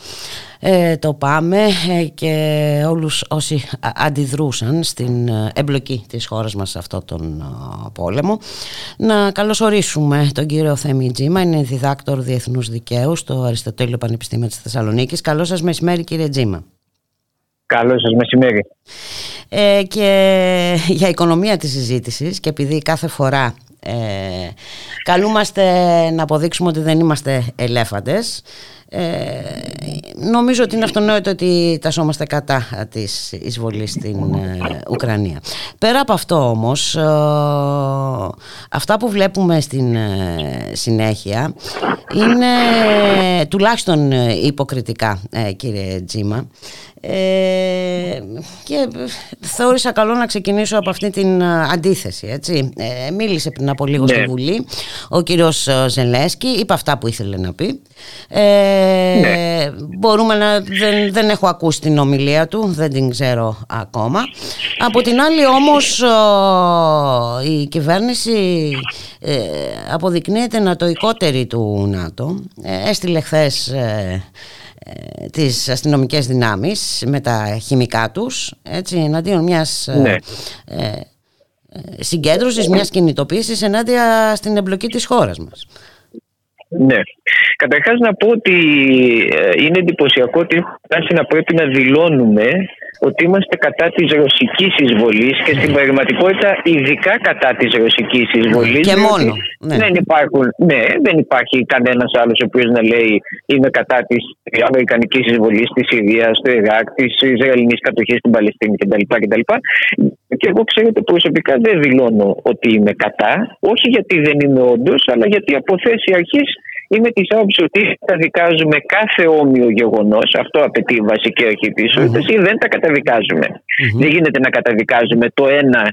ε, το πάμε ε, και όλους όσοι αντιδρούσαν στην ε, εμπλοκή της χώρας μας σε αυτόν τον πόλεμο. Να καλωσορίσουμε τον κύριο Θέμη Τζίμα, είναι διδάκτορ Διεθνούς Δικαίου στο Αριστοτέλειο Πανεπιστήμιο της Θεσσαλονίκης. Καλό σας μεσημέρι κύριε Τζίμα. Καλό σας μεσημέρι. Ε, και για οικονομία της συζήτησης και επειδή κάθε φορά ε, καλούμαστε να αποδείξουμε ότι δεν είμαστε ελέφαντες Ε, νομίζω ότι είναι αυτονόητο ότι τασόμαστε κατά της εισβολής στην ε, Ουκρανία. Πέρα από αυτό όμως, ε, αυτά που βλέπουμε στην συνέχεια είναι τουλάχιστον υποκριτικά κύριε Τζίμα ε, και θεώρησα καλό να ξεκινήσω από αυτή την αντίθεση έτσι. Ε, μίλησε πριν από λίγο στη ναι. Βουλή ο κύριος Ζελέσκι είπε αυτά που ήθελε να πει ε, ναι. μπορούμε να δεν, δεν έχω ακούσει την ομιλία του δεν την ξέρω ακόμα από την άλλη όμως η κυβέρνηση ε, αποδεικνύεται νατοικότερη του ΝΑΤΟ ε, έστειλε χθες ε, τις αστυνομικές δυνάμεις με τα χημικά τους έτσι, εναντίον μιας ε, ναι. ε, συγκέντρωσης, μιας κινητοποίησης ενάντια στην εμπλοκή της χώρας μας. Ναι. Καταρχάς να πω ότι είναι εντυπωσιακό ότι φτάσει να πρέπει να δηλώνουμε ότι είμαστε κατά της ρωσικής εισβολής και στην πραγματικότητα ειδικά κατά της ρωσικής εισβολής. Και μόνο. Ναι. Δεν, υπάρχουν, ναι, δεν υπάρχει κανένας άλλος ο οποίος να λέει είμαι κατά της αμερικανικής εισβολής στη Συρίας, στο Ιράκ, της Ισραηλινής κατοχής στην Παλαιστίνης κτλ. κτλ. Και εγώ ξέρετε προσωπικά δεν δηλώνω ότι είμαι κατά, όχι γιατί δεν είμαι όντως, αλλά γιατί από θέση αρχής είμαι της άποψης ότι καταδικάζουμε κάθε όμοιο γεγονός. Αυτό απαιτεί η βασική αρχή της mm δεν τα καταδικαζουμε Δεν γίνεται να καταδικάζουμε το ένα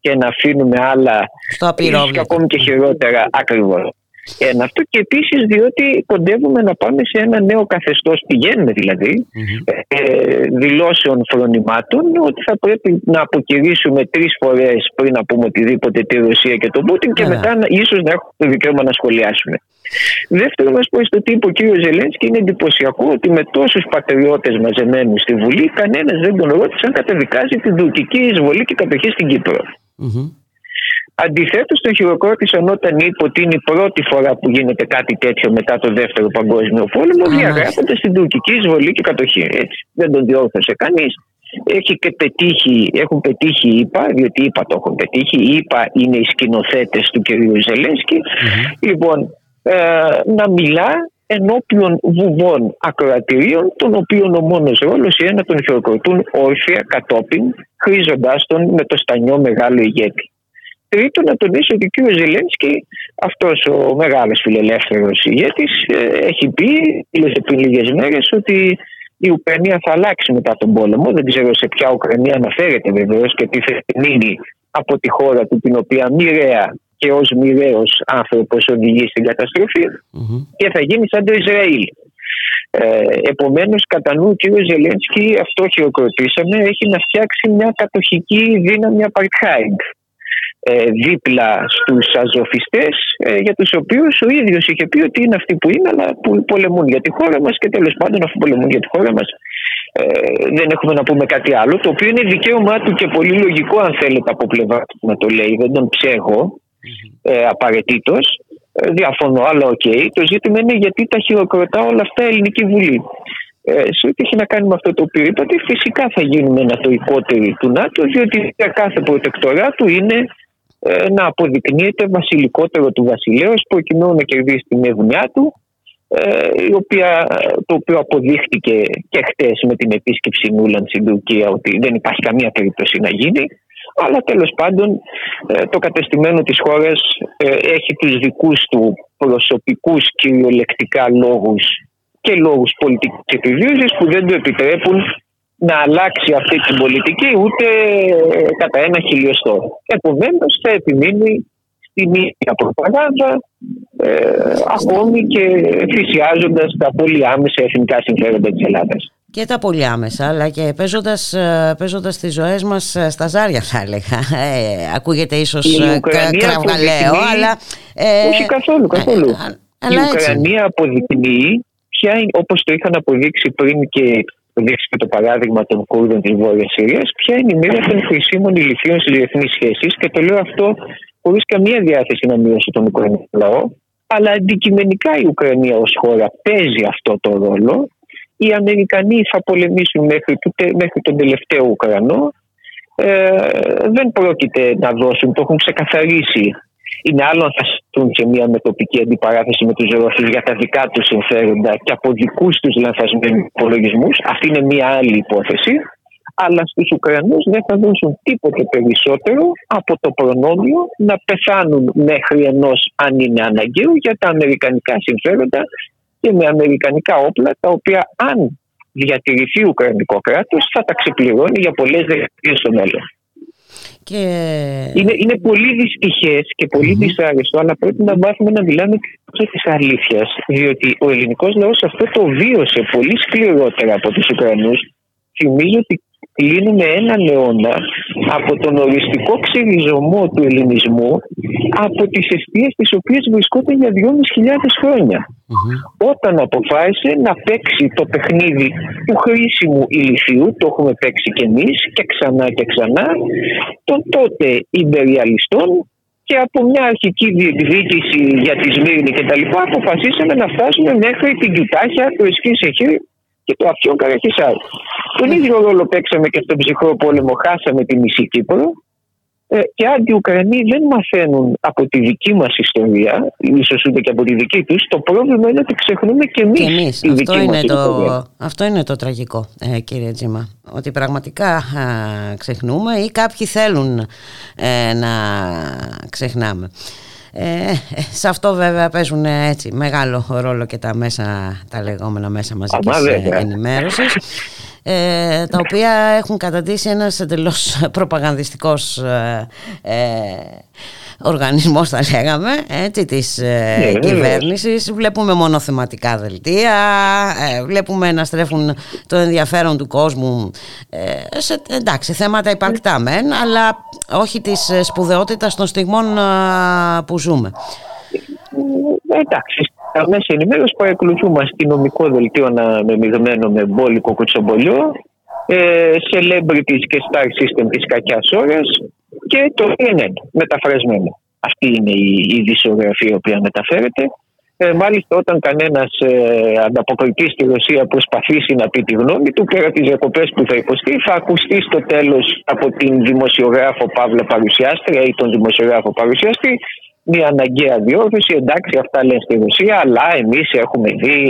και να αφήνουμε άλλα. Στο απειρόβλητο. Και ακόμη και χειρότερα ακριβώς. Ένα αυτό και επίσης διότι κοντεύουμε να πάμε σε ένα νέο καθεστώς, πηγαίνουμε δηλαδή, ε, δηλώσεων φρονημάτων ότι θα πρέπει να αποκηρύσουμε τρεις φορές πριν να πούμε οτιδήποτε τη Ρωσία και τον Πούτιν και μετά ίσως να έχουμε το δικαίωμα να σχολιάσουμε. Δεύτερο, μα πω στο τύπο ο κύριος Ζελένσκι είναι εντυπωσιακό ότι με τόσους πατριώτες μαζεμένους στη Βουλή, κανένας δεν τον ρώτησε αν καταδικάζει την τουρκική εισβολή και κατοχή στην Κύπρο. Mm-hmm. Αντιθέτως, τον χειροκρότησαν όταν είπε ότι είναι η πρώτη φορά που γίνεται κάτι τέτοιο μετά το δεύτερο Παγκόσμιο Πόλεμο, διαγράφοντα την τουρκική εισβολή και κατοχή. Έτσι. Δεν τον διόρθωσε κανείς. Έχει και πετύχει, έχουν πετύχει οι ΙΠΑ, διότι οι ΙΠΑ το έχουν πετύχει. Οι ΙΠΑ είναι οι σκηνοθέτες του κ. ζελενσκι Λοιπόν, ε, να μιλά ενώπιον βουβών ακροατηρίων, των οποίων ο μόνος ρόλος είναι να τον χειροκροτούν όρθια κατόπιν, χρήζοντάς τον με το στανιό μεγάλο ηγέτη. Τρίτον, να τονίσω ότι ο κ. Ζελένσκι, αυτός ο μεγάλος φιλελεύθερος ηγέτης, ε, έχει πει, δήλωσε πριν λίγες μέρες, ότι η Ουκρανία θα αλλάξει μετά τον πόλεμο. Δεν ξέρω σε ποια Ουκρανία αναφέρεται βεβαίως και τι θα μείνει από τη χώρα του, την οποία μοιραία και ως μοιραίος άνθρωπος οδηγεί στην καταστροφη και θα γίνει σαν το Ισραήλ. Ε, Επομένως, κατά νου ο κ. Ζελένσκι, αυτό χειροκροτήσαμε, έχει να φτιάξει μια κατοχική δύναμη apartheid ε, δίπλα στους αζωφιστές ε, για τους οποίους ο ίδιος είχε πει ότι είναι αυτοί που είναι αλλά που πολεμούν για τη χώρα μας και τέλος πάντων αφού πολεμούν για τη χώρα μας ε, δεν έχουμε να πούμε κάτι άλλο το οποίο είναι δικαίωμά του και πολύ λογικό αν θέλετε από πλευρά του να το λέει δεν τον ψέγω ε, απαραίτητος. Ε, διαφωνώ, αλλά OK. Okay. Το ζήτημα είναι γιατί τα χειροκροτά όλα αυτά η Ελληνική Βουλή. Ε, σε ό,τι έχει να κάνει με αυτό το οποίο είπατε, φυσικά θα γίνουμε νατοϊκότεροι του ΝΑΤΟ, διότι για κάθε προτεκτοράτο είναι ε, να αποδεικνύεται βασιλικότερο του βασιλέως προκειμένου να κερδίσει την ευνοιά του ε, η οποία, το οποίο αποδείχτηκε και χτες με την επίσκεψη Νούλαντ στην Τουρκία ότι δεν υπάρχει καμία περίπτωση να γίνει. Αλλά τέλος πάντων ε, το κατεστημένο της χώρας έχει τους δικούς του προσωπικούς κυριολεκτικά λόγους και λόγους πολιτικής επιβίωσης που δεν του επιτρέπουν να αλλάξει αυτή την πολιτική ούτε κατά ένα χιλιοστό. Επομένως θα επιμείνει στην ίδια προπαγάνδα ε, ακόμη και θυσιάζοντας τα πολύ άμεσα εθνικά συμφέροντα της Ελλάδας. Και τα πολύ άμεσα, αλλά και παίζοντας, ε, παίζοντας τις ζωές μας ε, στα ζάρια θα έλεγα. Ε, ακούγεται ίσως κραυγαλαίο, αλλά... Ε, Όχι καθόλου, καθόλου. Ε, η Ουκρανία αποδεικνύει ποια είναι, όπως το είχαν αποδείξει πριν και δείξει και το παράδειγμα των Κούρδων της Βόρειας Συρίας, ποια είναι η μοίρα των χρησίμων ηλικίων στις διεθνείς σχέσεις. Και το λέω αυτό χωρίς καμία διάθεση να μειώσει τον Ουκρανικό λαό. Αλλά αντικειμενικά η Ουκρανία ως χώρα παίζει αυτό το ρόλο. Οι Αμερικανοί θα πολεμήσουν μέχρι, μέχρι τον τελευταίο Ουκρανό. Ε, δεν πρόκειται να δώσουν, το έχουν ξεκαθαρίσει. Είναι άλλο αν θα σε μια μετοπική αντιπαράθεση με τους Ρώσους για τα δικά τους συμφέροντα και από δικούς τους λανθασμένους υπολογισμούς. Αυτή είναι μια άλλη υπόθεση. Αλλά στους Ουκρανούς δεν θα δώσουν τίποτε περισσότερο από το προνόμιο να πεθάνουν μέχρι ενός, αν είναι αναγκαίο, για τα αμερικανικά συμφέροντα και με αμερικανικά όπλα, τα οποία αν διατηρηθεί ο Ουκρανικό κράτος θα τα ξεπληρώνει για πολλές δεκαετίες στο μέλλον. Και... Είναι, είναι πολύ δυστυχές και πολύ mm-hmm. δυσάρεστο, αλλά πρέπει να μάθουμε να μιλάμε και της αλήθειας. Διότι ο ελληνικός λαός αυτό το βίωσε πολύ σκληρότερα από τους Ουκρανούς. Θυμίζω ότι κλείνουμε έναν αιώνα από τον οριστικό ξεριζωμό του ελληνισμού από τις αιστείες τις οποίες βρισκόταν για 2.500 χρόνια. Όταν αποφάσισε να παίξει το παιχνίδι του χρήσιμου ηλικίου, το έχουμε παίξει κι εμείς και ξανά και ξανά, των τότε υπεριαλιστών και από μια αρχική διεκδίκηση για τη Σμύρνη και τα λοιπά αποφασίσαμε να φτάσουμε μέχρι την Κιτάχια του Εσκή και το Αυτιόν Καρακισάρ. Τον ίδιο ρόλο παίξαμε και στον ψυχρό πόλεμο, χάσαμε τη μισή Κύπρο. Ε, και αν οι Ουκρανοί δεν μαθαίνουν από τη δική μας ιστορία, ίσως ούτε και από τη δική τους, το πρόβλημα είναι ότι ξεχνούμε και εμείς, και εμείς. Τη αυτό, είναι το, αυτό είναι το τραγικό, ε, κύριε Τζίμα. Ότι πραγματικά ξεχνούμε ή κάποιοι θέλουν ε, να ξεχνάμε. Ε, σε αυτό βέβαια παίζουν έτσι μεγάλο ρόλο και τα μέσα, τα λεγόμενα μέσα μαζικής ενημέρωσης ε, τα οποία έχουν καταντήσει ένας εντελώς προπαγανδιστικός ε, ε, οργανισμός θα λέγαμε έτσι, της ε, ναι, κυβέρνησης. Βλέπουμε μονοθεματικά δελτία ε, βλέπουμε να στρέφουν το ενδιαφέρον του κόσμου ε, σε εντάξει, θέματα υπαρκτά μεν αλλά όχι της σπουδαιότητας των στιγμών που ζούμε. Εντάξει, τα μέσα ενημέρωση παρακολουθούμε αστυνομικό δελτίο αναμεμειγμένο με μπόλικο κουτσομπολιό, ε, celebrities και star system της κακιάς ώρας και το CNN μεταφρασμένο. Αυτή είναι η, η η οποία μεταφέρεται. Ε, μάλιστα, όταν κανένας ε, ανταποκριτής στη Ρωσία προσπαθήσει να πει τη γνώμη του, πέρα τις διακοπές που θα υποστεί, θα ακουστεί στο τέλος από την δημοσιογράφο Παύλα Παρουσιάστρια ή τον δημοσιογράφο Παρουσιαστή μια αναγκαία διόρθωση. Εντάξει, αυτά λένε στη Ρωσία, αλλά εμείς έχουμε δει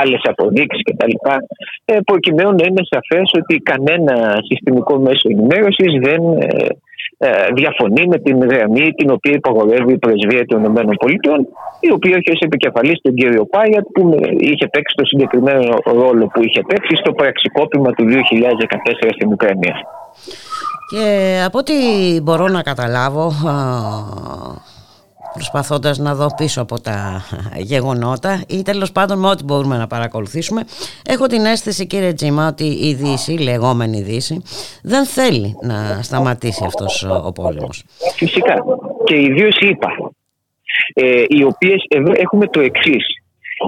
άλλες αποδείξεις κτλ. Ε, προκειμένου να είναι σαφές ότι κανένα συστημικό μέσο ενημέρωσης δεν ε, ε, διαφωνεί με την γραμμή την οποία υπαγορεύει η πρεσβεία των ΗΠΑ, η οποία έχει ως επικεφαλής τον κύριο Πάιατ, που είχε παίξει το συγκεκριμένο ρόλο που είχε παίξει στο πραξικόπημα του 2014 στην Ουκρανία. Και από ό,τι μπορώ να καταλάβω, προσπαθώντας να δω πίσω από τα γεγονότα ή τέλος πάντων με ό,τι μπορούμε να παρακολουθήσουμε έχω την αίσθηση κύριε Τζίμα ότι η Δύση, η λεγόμενη Δύση δεν θέλει να σταματήσει αυτός ο πόλεμος. Φυσικά και ιδίω είπα ε, οι οποίες εδώ έχουμε το εξής.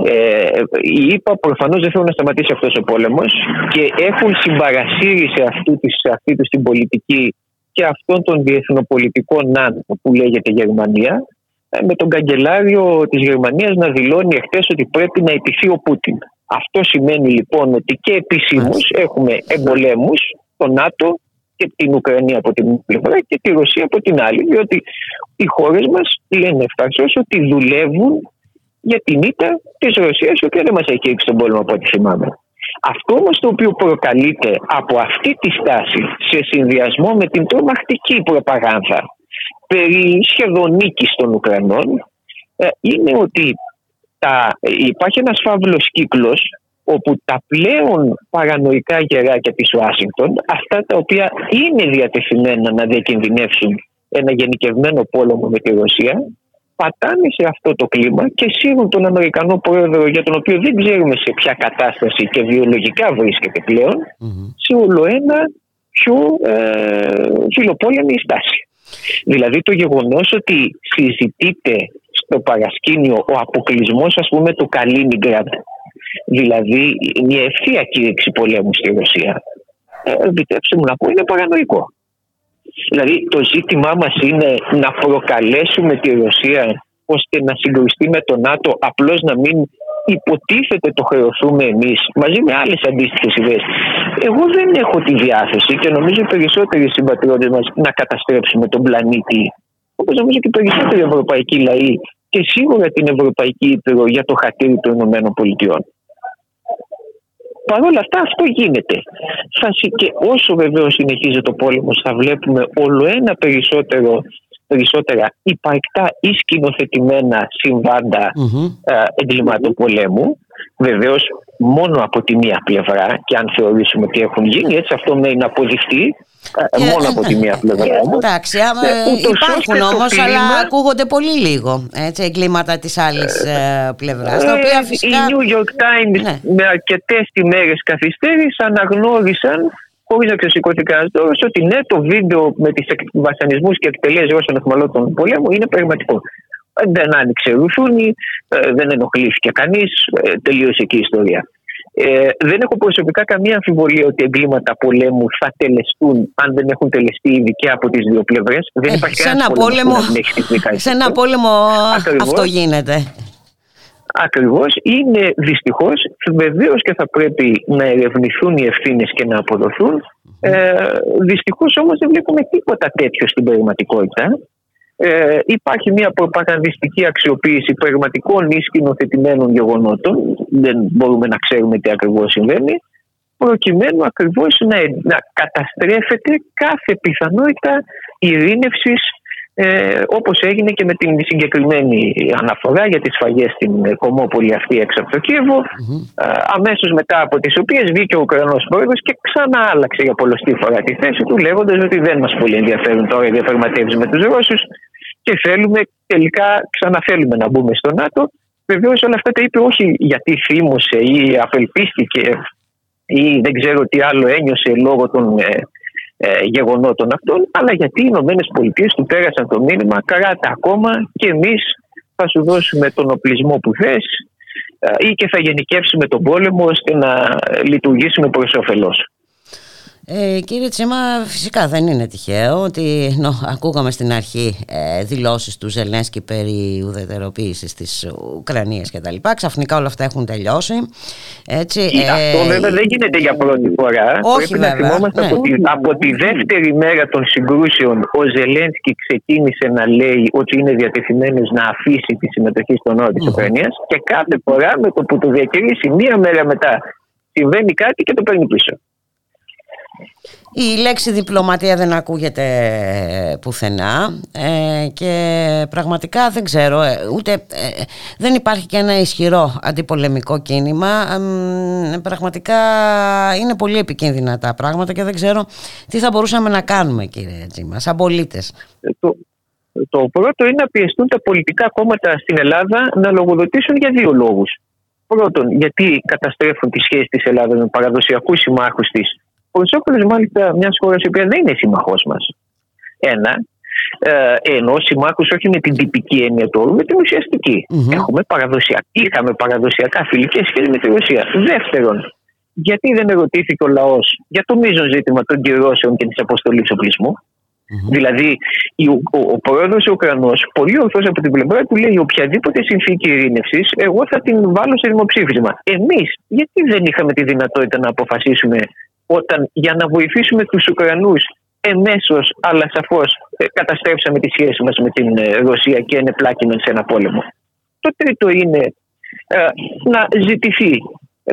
Ε, οι ΙΠΑ προφανώς δεν θέλουν να σταματήσει αυτός ο πόλεμος και έχουν συμπαρασύρει σε αυτή, σε αυτή τους την πολιτική και αυτόν τον διεθνοπολιτικό ναν που λέγεται Γερμανία ε, με τον καγκελάριο της Γερμανίας να δηλώνει εχθές ότι πρέπει να επιτθεί ο Πούτιν. Αυτό σημαίνει λοιπόν ότι και επισήμως έχουμε εμπολέμους το ΝΑΤΟ και την Ουκρανία από την πλευρά και τη Ρωσία από την άλλη, διότι οι χώρες μας λένε ευθαρσώς ότι δουλεύουν για την ήττα της Ρωσίας, η οποία δεν μας έχει ρίξει τον πόλεμο από ό,τι θυμάμαι. Αυτό όμως το οποίο προκαλείται από αυτή τη στάση σε συνδυασμό με την τρομακτική προπαγάνδα περί σχεδόν νίκης των Ουκρανών ε, είναι ότι τα, υπάρχει ένας φαύλος κύκλος όπου τα πλέον παρανοϊκά γεράκια της Ουάσιγκτον, αυτά τα οποία είναι διατεθειμένα να διακινδυνεύσουν ένα γενικευμένο πόλεμο με τη Ρωσία, πατάνε σε αυτό το κλίμα και σύρουν τον Αμερικανό πρόεδρο για τον οποίο δεν ξέρουμε σε ποια κατάσταση και βιολογικά βρίσκεται πλέον, σε όλο ένα πιο ε, φιλοπόλεμη στάση. Δηλαδή το γεγονός ότι συζητείται στο παρασκήνιο ο αποκλεισμός ας πούμε του Καλίνιγκραντ δηλαδή μια ευθεία κήρυξη πολέμου στη Ρωσία ε, επιτρέψτε μου να πω είναι παρανοϊκό. Δηλαδή το ζήτημά μας είναι να προκαλέσουμε τη Ρωσία ώστε να συγκρουστεί με το ΝΑΤΟ απλώς να μην υποτίθεται το χρεωθούμε εμείς μαζί με άλλες αντίστοιχες ιδέες. Εγώ δεν έχω τη διάθεση και νομίζω οι περισσότεροι συμπατριώτες μας να καταστρέψουμε τον πλανήτη όπω νομίζω και οι περισσότεροι ευρωπαϊκοί λαοί και σίγουρα την Ευρωπαϊκή Ήπειρο για το χατήρι των Ηνωμένων Πολιτειών. Παρ' όλα αυτά αυτό γίνεται. Θα, και όσο βεβαίως συνεχίζεται ο πόλεμο, θα βλέπουμε όλο ένα περισσότερο περισσότερα υπαρκτά ή σκηνοθετημένα συμβάντα mm-hmm. εγκλημάτων πολέμου. Βεβαίως μόνο από τη μία πλευρά και αν θεωρήσουμε ότι έχουν γίνει έτσι αυτό μένει να αποδειχτεί ε, μόνο από τη μία πλευρά Εντάξει, ε, υπάρχουν όμως, αλλά ακούγονται πολύ λίγο έτσι, εγκλήματα της άλλης ε, πλευράς. Ε, φυσικά... Οι New York Times ναι. με αρκετές ημέρες καθυστέρηση αναγνώρισαν χωρί να ξεσηκώθει κανένα τώρα, ότι ναι, το βίντεο με του βασανισμούς και εκτελέσεις όσων εχμαλώτων πολέμου είναι πραγματικό. Ε, δεν άνοιξε ρουθούνη, ε, δεν ενοχλήθηκε κανείς, ε, τελείωσε και η ιστορία. Ε, δεν έχω προσωπικά καμία αμφιβολία ότι εγκλήματα πολέμου θα τελεστούν αν δεν έχουν τελεστεί ήδη και από τις δύο πλευρές. Δεν υπάρχει σε ένα πόλεμος, σε ένα πόλεμο αυτό γίνεται. Ακριβώς. Είναι δυστυχώς, βεβαίως και θα πρέπει να ερευνηθούν οι ευθύνες και να αποδοθούν. Ε, Δυστυχώς όμως δεν βλέπουμε τίποτα τέτοιο στην πραγματικότητα. Ε, υπάρχει μια προπαγανδιστική αξιοποίηση πραγματικών ή σκηνοθετημένων γεγονότων. Δεν μπορούμε να ξέρουμε τι ακριβώς συμβαίνει. Προκειμένου ακριβώς να, να καταστρέφεται κάθε πιθανότητα ειρήνευσης ε, όπως έγινε και με την συγκεκριμένη αναφορά για τις σφαγές στην Κομόπολη αυτή έξω από το Κίεβο mm-hmm. αμέσως μετά από τις οποίες βγήκε ο Ουκρανός πρόεδρος και ξανά άλλαξε για πολλωστή φορά τη θέση του λέγοντας ότι δεν μας πολύ ενδιαφέρουν τώρα οι διαπραγματεύσεις με τους Ρώσους και θέλουμε τελικά ξαναθέλουμε να μπούμε στο ΝΑΤΟ Βεβαίως όλα αυτά τα είπε όχι γιατί θύμωσε ή απελπίστηκε ή δεν ξέρω τι άλλο ένιωσε λόγω των ε, ε, γεγονότων αυτών, αλλά γιατί οι Ηνωμένες Πολιτείες του πέρασαν το μήνυμα κράτα ακόμα και εμείς θα σου δώσουμε τον οπλισμό που θες ε, ή και θα γενικεύσουμε τον πόλεμο ώστε να λειτουργήσουμε προς όφελός. Ε, κύριε Τσίμα, φυσικά δεν είναι τυχαίο ότι νο, ακούγαμε στην αρχή ε, δηλώσεις του Ζελένσκι περί ουδετεροποίησης της Ουκρανίας και τα λοιπά. Ξαφνικά όλα αυτά έχουν τελειώσει. Έτσι, ε, αυτό βέβαια δεν γίνεται για πρώτη φορά. Όχι Πρέπει βέβαια, να θυμόμαστε ναι. από, τη, από τη δεύτερη μέρα των συγκρούσεων ο Ζελένσκι ξεκίνησε να λέει ότι είναι διατεθειμένος να αφήσει τη συμμετοχή στο νότο της Ουκρανίας και κάθε φορά με το που το διακηρύσει μία μέρα μετά συμβαίνει κάτι και το παίρνει πίσω. Η λέξη διπλωματία δεν ακούγεται πουθενά ε, και πραγματικά δεν ξέρω, ε, ούτε ε, δεν υπάρχει και ένα ισχυρό αντιπολεμικό κίνημα. πραγματικά είναι πολύ επικίνδυνα τα πράγματα και δεν ξέρω τι θα μπορούσαμε να κάνουμε κύριε Τζίμα, σαν πολίτες. Το, το πρώτο είναι να πιεστούν τα πολιτικά κόμματα στην Ελλάδα να λογοδοτήσουν για δύο λόγους. Πρώτον, γιατί καταστρέφουν τη σχέση της Ελλάδας με παραδοσιακούς συμμάχους της προ όφελο μάλιστα μιας χώρας η οποία δεν είναι σύμμαχός μας. Ένα, ε, ενώ συμμάχου όχι με την τυπική έννοια του όρου, με την ουσιαστικη mm-hmm. Έχουμε παραδοσιακά, είχαμε παραδοσιακά φιλικές σχέσεις με τη Ρωσία. Δεύτερον, γιατί δεν ερωτήθηκε ο λαός για το μείζον ζήτημα των κυρώσεων και της αποστολής οπλισμού; Mm-hmm. Δηλαδή, ο, ο, ο πρόεδρος Ουκρανός, πολύ ορθώς από την πλευρά του, λέει: Οποιαδήποτε συνθήκη ειρήνευσης, εγώ θα την βάλω σε δημοψήφισμα. Εμείς, γιατί δεν είχαμε τη δυνατότητα να αποφασίσουμε όταν για να βοηθήσουμε τους Ουκρανούς εμέσως αλλά σαφώς ε, καταστρέψαμε τη σχέση μας με την ε, Ρωσία και ενεπλάκημε σε ένα πόλεμο. Το τρίτο είναι ε, να ζητηθεί,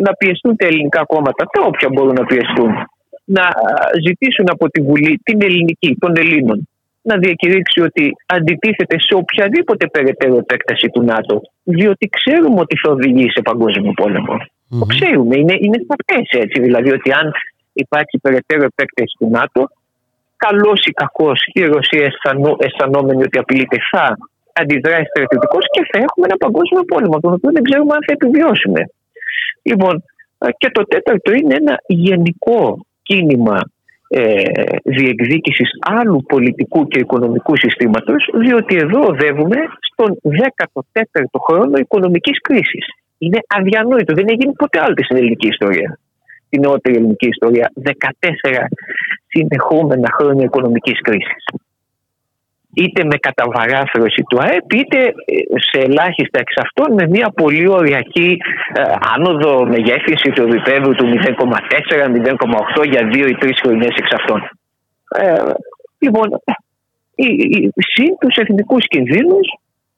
να πιεστούν τα ελληνικά κόμματα, τα όποια μπορούν να πιεστούν, να ζητήσουν από τη Βουλή την ελληνική, των Ελλήνων, να διακηρύξει ότι αντιτίθεται σε οποιαδήποτε περαιτέρω επέκταση του ΝΑΤΟ, διότι ξέρουμε ότι θα οδηγεί σε παγκόσμιο πόλεμο. Mm-hmm. Το ξέρουμε, είναι, είναι έτσι. Δηλαδή ότι αν υπάρχει περαιτέρω επέκταση του ΝΑΤΟ. Καλός ή κακός η Ρωσία αισθανόμενη ότι απειλείται θα αντιδράσει στρατιωτικώ και θα έχουμε ένα παγκόσμιο πόλεμο, τον οποίο δεν ξέρουμε αν θα επιβιώσουμε. Λοιπόν, και το τέταρτο είναι ένα γενικό κίνημα ε, διεκδίκησης άλλου πολιτικού και οικονομικού συστήματος διότι εδώ οδεύουμε στον 14ο χρόνο οικονομικής κρίσης. Είναι αδιανόητο, δεν έγινε ποτέ άλλο στην ελληνική ιστορία στην νεότερη ελληνική ιστορία 14 συνεχόμενα χρόνια οικονομικής κρίσης. Είτε με καταβαράθρωση του ΑΕΠ, είτε σε ελάχιστα εξ αυτών με μια πολύ οριακή ε, άνοδο μεγέθυνση του επίπεδου του 0,4-0,8 για δύο ή τρεις χρονιές εξ αυτών. Ε, λοιπόν, συν τους εθνικούς κινδύνους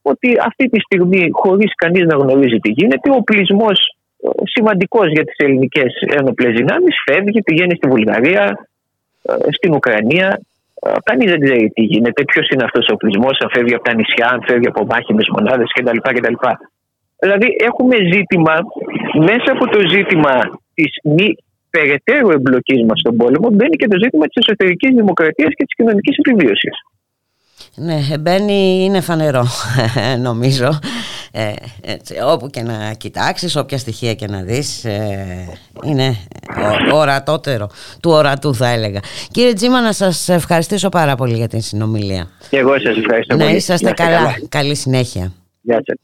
ότι αυτή τη στιγμή, χωρίς κανείς να γνωρίζει τι γίνεται, ο οπλισμό ε, σημαντικός για τις ελληνικές ένοπλες δυνάμεις φεύγει, πηγαίνει στη Βουλγαρία, ε, στην Ουκρανία. Ε, Κανείς δεν ξέρει τι γίνεται, ποιος είναι αυτός ο οπλισμός, αν φεύγει από τα νησιά, αν φεύγει από μάχημες μονάδες κτλ. κτλ. Δηλαδή, έχουμε ζήτημα μέσα από το ζήτημα της μη περαιτέρω εμπλοκής μας στον πόλεμο, μπαίνει και το ζήτημα της εσωτερικής δημοκρατίας και της κοινωνικής επιβίωσης. Ναι, μπαίνει, είναι φανερό (laughs) νομίζω ε, έτσι, όπου και να κοιτάξεις, όποια στοιχεία και να δεις ε, είναι ορατότερο, του ορατού θα έλεγα. Κύριε Τζίμα να σας ευχαριστήσω πάρα πολύ για την συνομιλία. Και εγώ σας ευχαριστώ να πολύ. Να είσαστε καλά. Καλή συνέχεια. Γεια σας.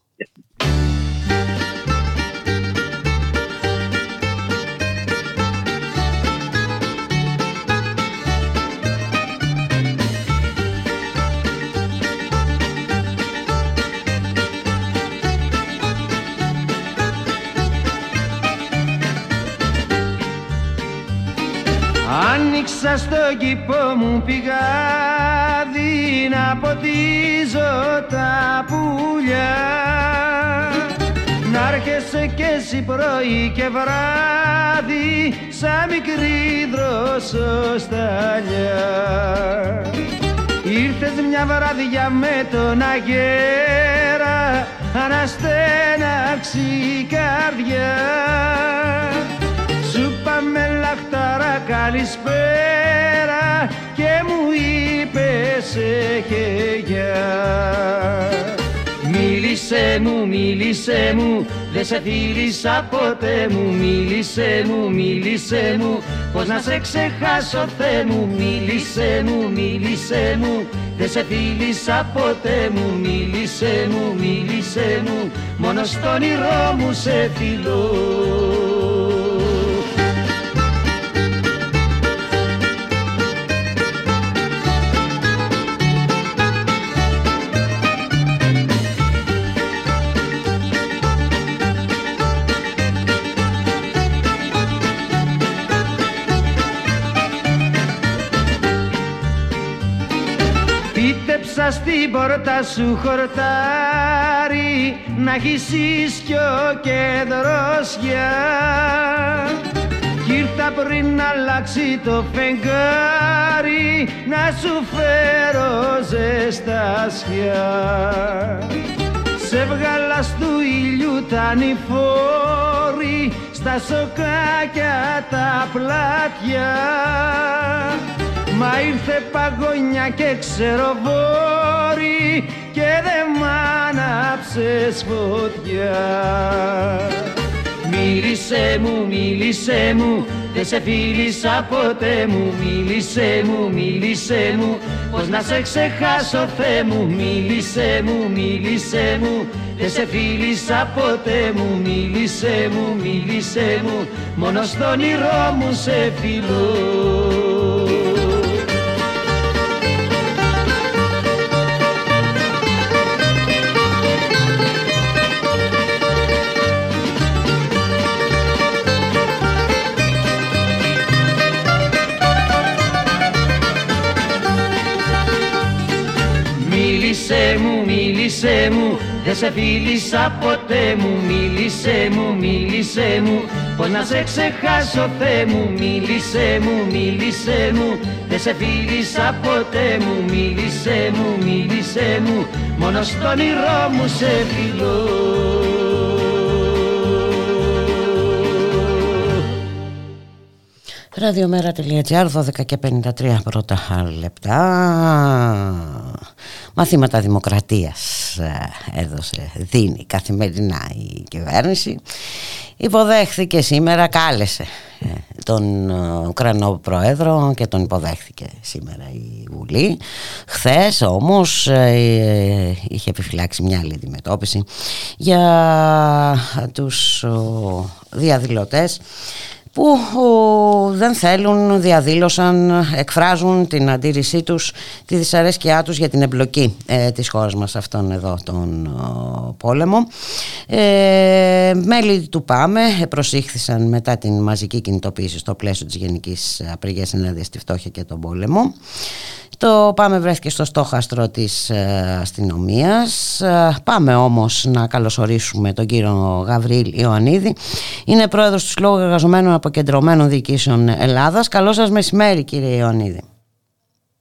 Άνοιξα στο κήπο μου πηγάδι να ποτίζω τα πουλιά. Να έρχεσαι κι εσύ πρωί και βράδυ σαν μικρή δροσοσταλιά Ήρθες μια βράδια με τον αγέρα αναστέναξη η καρδιά. σου πάμε λαχτάρα καλησπέρα και μου είπες γεια Μίλησέ μου, μίλησέ μου, δεν σε φίλησα ποτέ μου. Μίλησέ μου, μίλησέ μου, πως να σε ξεχάσω Θεέ μου. Μίλησέ μου, μίλησέ μου, δεν σε φίλησα ποτέ μου. Μίλησέ μου, μίλησέ μου, μόνο στον όνειρό μου σε φιλώ Πίτεψα στην πόρτα σου χορτάρι να έχεις ίσιο και δροσιά κι ήρθα πριν αλλάξει το φεγγάρι να σου φέρω ζεστασιά σε βγάλα του ήλιου τα νηφόρη στα σοκάκια τα πλάτια Μα ήρθε παγωνιά και ξεροβόρη και δεν μ' άναψες φωτιά. Μίλησέ μου, μίλησέ μου, δεν σε φίλησα ποτέ μου. Μίλησέ μου, μίλησέ μου, πως να σε ξεχάσω Θεέ μου. Μίλησέ μου, μίλησέ μου, δεν σε φίλησα ποτέ μου. Μίλησέ μου, μίλησέ μου, μόνο στον όνειρό μου σε φιλώ μίλησέ μου, δεν σε φίλησα ποτέ μου. Μίλησέ μου, μίλησέ μου, πως να σε ξεχάσω Θεέ μου. Μίλησέ μου, μίλησέ μου, δεν σε φίλησα ποτέ μου. Μίλησέ μου, μίλησέ μου, μόνο στον όνειρό μου σε φιλώ. Ραδιομέρα.gr 12 και 53 πρώτα λεπτά Μαθήματα δημοκρατίας ε, έδωσε, δίνει καθημερινά η κυβέρνηση Υποδέχθηκε σήμερα, κάλεσε ε, τον ε, Ουκρανό Πρόεδρο και τον υποδέχθηκε σήμερα η Βουλή. Χθες όμως είχε επιφυλάξει μια άλλη αντιμετώπιση για τους διαδηλωτές που δεν θέλουν, διαδήλωσαν, εκφράζουν την αντίρρησή τους, τη δυσαρέσκειά τους για την εμπλοκή ε, της χώρας μας αυτόν εδώ τον πόλεμο. Ε, μέλη του ΠΑΜΕ προσήχθησαν μετά την μαζική κινητοποίηση στο πλαίσιο της Γενικής Απεργίας Συνέδειας στη Φτώχεια και τον Πόλεμο. Το πάμε βρέθηκε στο στόχαστρο της ε, αστυνομίας. Ε, πάμε όμως να καλωσορίσουμε τον κύριο Γαβρίλ Ιωαννίδη. Είναι πρόεδρος του Συλλόγου Εργαζομένων Αποκεντρωμένων Διοικήσεων Ελλάδας. Καλό σας μεσημέρι κύριε Ιωαννίδη.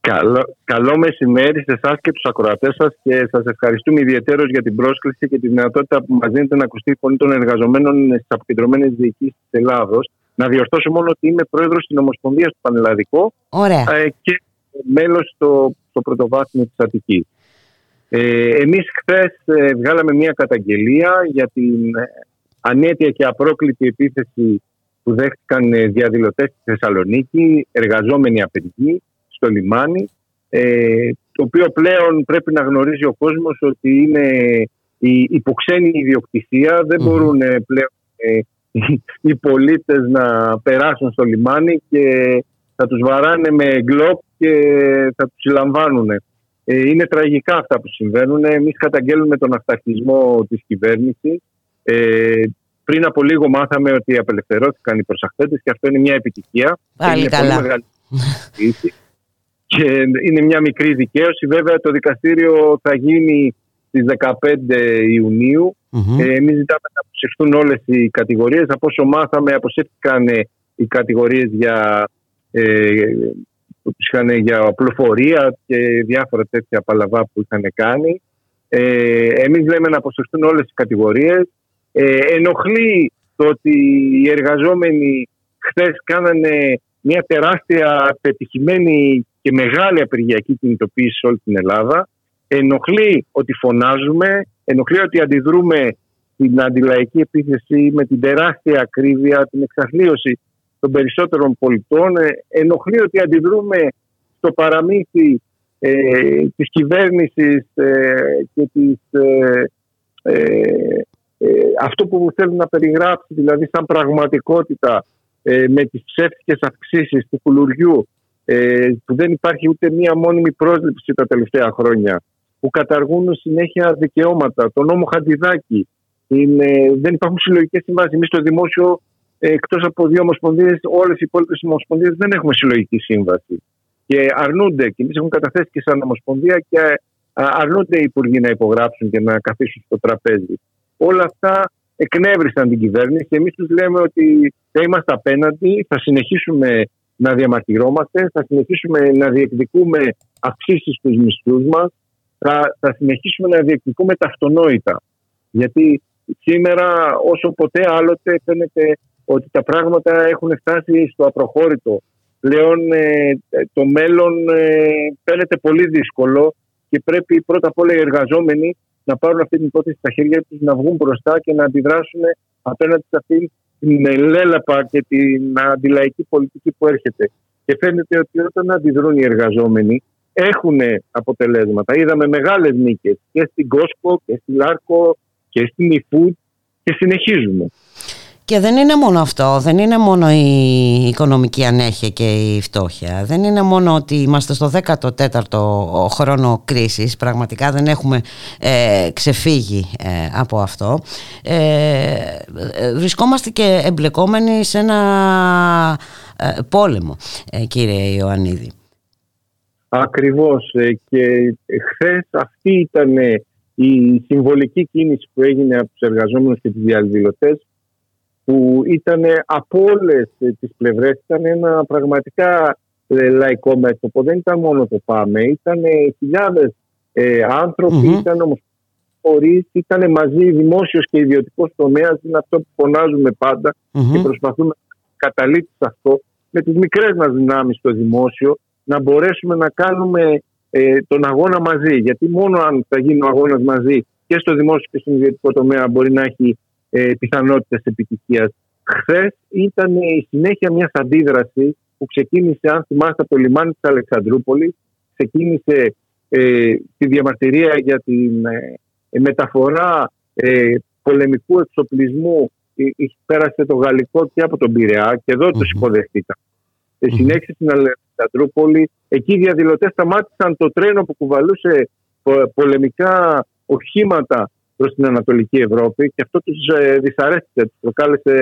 Καλό, καλό μεσημέρι σε εσάς και τους ακροατές σας και σας ευχαριστούμε ιδιαίτερως για την πρόσκληση και τη δυνατότητα που μας δίνετε να ακουστεί η φωνή των εργαζομένων στις αποκεντρωμένες διοικήσεις της Ελλάδος. Να διορθώσω μόνο ότι είμαι πρόεδρος τη Ομοσπονδία του Πανελλαδικού Ωραία. Ε, και μέλος στο, στο πρωτοβάθμιο της Αττικής. Ε, εμείς χθες ε, βγάλαμε μια καταγγελία για την ε, ανέτεια και απρόκλητη επίθεση που δέχτηκαν ε, διαδηλωτές στη Θεσσαλονίκη, εργαζόμενοι απεργοί στο λιμάνι, ε, το οποίο πλέον πρέπει να γνωρίζει ο κόσμος ότι είναι η υποξένη ιδιοκτησία, δεν μπορούν πλέον οι πολίτες να περάσουν στο λιμάνι και θα τους βαράνε με γκλόπ και θα τους συλλαμβάνουν. Ε, είναι τραγικά αυτά που συμβαίνουν. Εμείς καταγγέλνουμε τον αυταρχισμό της κυβέρνησης. Ε, πριν από λίγο μάθαμε ότι απελευθερώθηκαν οι προσαχθέτες και αυτό είναι μια επιτυχία. Πάλι είναι καλά. Πολύ μεγάλη και είναι μια μικρή δικαίωση. Βέβαια το δικαστήριο θα γίνει στις 15 ιουνιου Ε, εμείς ζητάμε να αποσυρθούν όλες οι κατηγορίες. Από όσο μάθαμε αποσύρθηκαν οι κατηγορίες για ε, που τους είχαν για πληροφορία και διάφορα τέτοια παλαβά που είχαν κάνει. Ε, εμείς λέμε να αποσυρθούν όλες τις κατηγορίες. Ε, ενοχλεί το ότι οι εργαζόμενοι χθες κάνανε μια τεράστια πετυχημένη και μεγάλη απεργιακή κινητοποίηση σε όλη την Ελλάδα. Ενοχλεί ότι φωνάζουμε, ενοχλεί ότι αντιδρούμε την αντιλαϊκή επίθεση με την τεράστια ακρίβεια, την εξαθλίωση των περισσότερων πολιτών. Ε, ενοχλεί ότι αντιδρούμε στο παραμύθι ε, της κυβέρνησης ε, και της, ε, ε, αυτό που θέλει να περιγράψει δηλαδή σαν πραγματικότητα με τις ψεύτικες αυξήσεις του κουλουριού που δεν υπάρχει ούτε μία μόνιμη πρόσληψη τα τελευταία χρόνια που καταργούν συνέχεια δικαιώματα, το νόμο Χαντιδάκη, είναι, δεν υπάρχουν συλλογικές συμβάσεις. Εμείς στο δημόσιο εκτός από δύο ομοσπονδίες, όλες οι υπόλοιπες ομοσπονδίες δεν έχουμε συλλογική σύμβαση. Και αρνούνται, και εμείς έχουμε καταθέσει και σαν ομοσπονδία, και αρνούνται οι υπουργοί να υπογράψουν και να καθίσουν στο τραπέζι. Όλα αυτά εκνεύρισαν την κυβέρνηση. Εμείς τους λέμε ότι θα είμαστε απέναντι, θα συνεχίσουμε να διαμαρτυρόμαστε, θα συνεχίσουμε να διεκδικούμε αυξήσεις στους μισθούς μας, θα, θα συνεχίσουμε να διεκδικούμε τα αυτονόητα. Γιατί σήμερα, όσο ποτέ άλλοτε, φαίνεται ότι τα πράγματα έχουν φτάσει στο απροχώρητο. Πλέον ε, το μέλλον ε, φαίνεται πολύ δύσκολο και πρέπει πρώτα απ' όλα οι εργαζόμενοι να πάρουν αυτή την υπόθεση στα χέρια τους, να βγουν μπροστά και να αντιδράσουν απέναντι σε αυτή την ελέλαπα και την αντιλαϊκή πολιτική που έρχεται. Και φαίνεται ότι όταν αντιδρούν οι εργαζόμενοι έχουν αποτελέσματα. Είδαμε μεγάλες νίκες και στην Κόσκο και στην Λάρκο και στην eFood και συνεχίζουμε. Και δεν είναι μόνο αυτό, δεν είναι μόνο η οικονομική ανέχεια και η φτώχεια, δεν είναι μόνο ότι είμαστε στο 14ο χρόνο κρίσης, πραγματικά δεν έχουμε ε, ξεφύγει ε, από αυτό. Ε, βρισκόμαστε και εμπλεκόμενοι σε ένα πόλεμο, κύριε Ιωαννίδη. Ακριβώς και χθες αυτή ήταν η συμβολική κίνηση που έγινε από τους εργαζόμενους και τους διαδηλωτές που ήταν από όλες τις πλευρές, ήταν ένα πραγματικά ε, λαϊκό μέτωπο. Δεν ήταν μόνο το ΠΑΜΕ, ήταν χιλιάδες ε, άνθρωποι, mm-hmm. ήταν όμω ήταν μαζί δημόσιος και ιδιωτικός τομέας. Είναι αυτό που φωνάζουμε και προσπαθούμε να καταλήξουμε αυτό με τις μικρές μας δυνάμεις στο δημόσιο να μπορέσουμε να κάνουμε ε, τον αγώνα μαζί. Γιατί μόνο αν θα γίνει ο αγώνας μαζί και στο δημόσιο και στο ιδιωτικό τομέα μπορεί να έχει ε, πιθανότητες επιτυχίας. Χθες ήταν η συνέχεια μιας αντίδρασης που ξεκίνησε, αν θυμάστε, από το λιμάνι της Αλεξανδρούπολης. Ξεκίνησε ε, τη διαμαρτυρία για την ε, μεταφορά ε, πολεμικού εξοπλισμού πέρασε το γαλλικό και από τον Πειραιά και εδώ mm-hmm. τους υποδεχτήκαν. Mm-hmm. Συνέχισε στην Αλεξανδρούπολη. Εκεί οι διαδηλωτές σταμάτησαν το τρένο που κουβαλούσε πολεμικά οχήματα προς την Ανατολική Ευρώπη και αυτό τους ε, δυσαρέστησε, τους προκάλεσε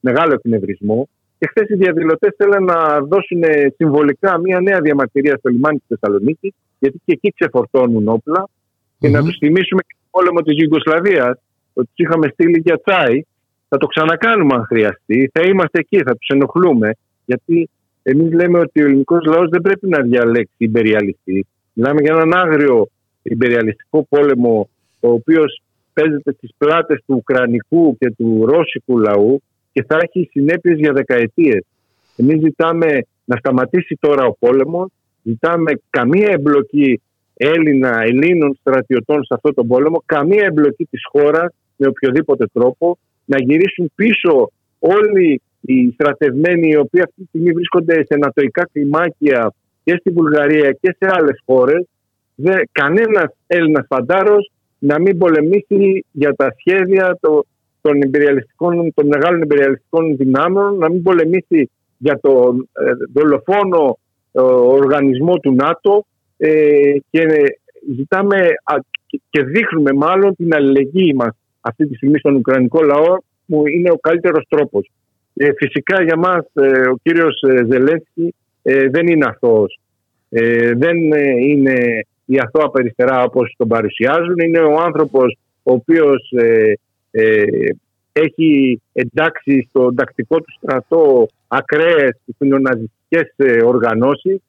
μεγάλο εκνευρισμό. Και χθες οι διαδηλωτές θέλαν να δώσουν συμβολικά μια νέα διαμαρτυρία στο λιμάνι της Θεσσαλονίκης, γιατί και εκεί ξεφορτώνουν όπλα, και να τους θυμίσουμε και τον πόλεμο της Ιουγκοσλαβίας, ότι τους είχαμε στείλει για τσάι. Θα το ξανακάνουμε αν χρειαστεί. Θα είμαστε εκεί, θα τους ενοχλούμε. Γιατί εμείς λέμε ότι ο ελληνικός λαός δεν πρέπει να διαλέξει υπεριαλιστή. Μιλάμε για έναν άγριο υπεριαλιστικό πόλεμο, ο οποίος παίζεται στις πλάτες του Ουκρανικού και του Ρώσικου λαού και θα έχει συνέπειες για δεκαετίες. Εμείς ζητάμε να σταματήσει τώρα ο πόλεμος, ζητάμε καμία εμπλοκή Έλληνα, Ελλήνων στρατιωτών σε αυτό τον πόλεμο, καμία εμπλοκή της χώρας με οποιοδήποτε τρόπο, να γυρίσουν πίσω όλοι οι στρατευμένοι οι οποίοι αυτή τη στιγμή βρίσκονται σε ανατοϊκά κλιμάκια και στη Βουλγαρία και σε άλλες χώρες. Κανένας Έλληνας φαντάρος να μην πολεμήσει για τα σχέδια των, imperialιστικών, των μεγάλων imperialistικών δυνάμεων, να μην πολεμήσει για τον ε, δολοφόνο ε, οργανισμό του ΝΑΤΟ ε, και ζητάμε και δείχνουμε μάλλον την αλληλεγγύη μας αυτή τη στιγμή στον Ουκρανικό λαό που είναι ο καλύτερος τρόπος. Ε, φυσικά για μας ε, ο κύριος ε, Ζελένσκι δεν είναι αθώος. δεν είναι η αθώα περιστερά όπως τον παρουσιάζουν. Είναι ο άνθρωπος ο οποίος έχει εντάξει στο τακτικό του στρατό ακραίες φιλοναζιστικές οργανώσεις